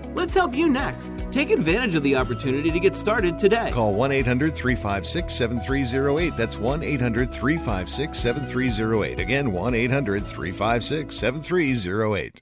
Let's help you next. Take advantage of the opportunity to get started today. Call 1 800 356 7308. That's 1 800 356 7308. Again, 1 800 356 7308.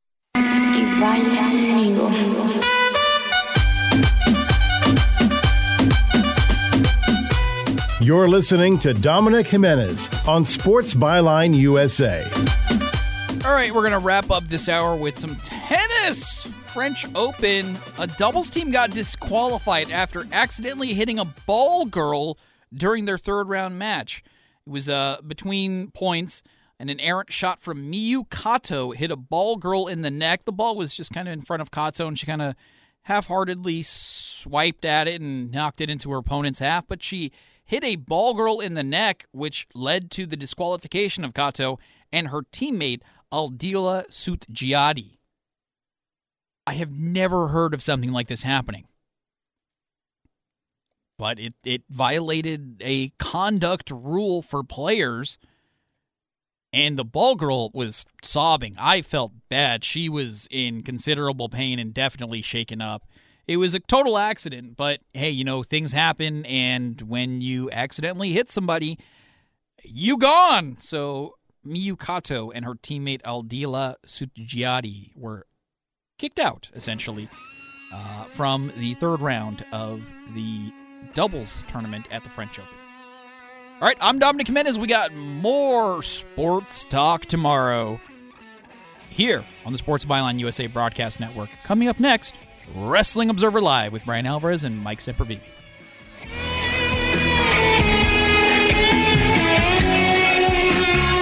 Y baila conmigo. You're listening to Dominic Jimenez on Sports Byline USA. All right, we're going to wrap up this hour with some tennis. French Open. A doubles team got disqualified after accidentally hitting a ball girl during their third round match. It was uh, between points, and an errant shot from Miyu Kato hit a ball girl in the neck. The ball was just kind of in front of Kato, and she kind of half heartedly swiped at it and knocked it into her opponent's half, but she hit a ball girl in the neck, which led to the disqualification of Kato and her teammate Aldila Sutjiadi. I have never heard of something like this happening. But it, it violated a conduct rule for players. And the ball girl was sobbing. I felt bad. She was in considerable pain and definitely shaken up. It was a total accident, but hey, you know, things happen. And when you accidentally hit somebody, you gone. So Miyu Kato and her teammate Aldila Sutjiadi were kicked out, essentially, uh, from the third round of the doubles tournament at the French Open. All right, I'm Dominic Jimenez. We got more sports talk tomorrow here on the Sports Byline USA Broadcast Network. Coming up next, Wrestling Observer Live with Bryan Alvarez and Mike Sempervive.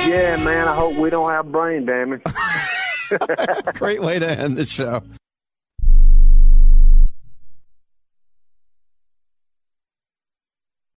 Yeah, man, I hope we don't have brain damage. Great way to end the show.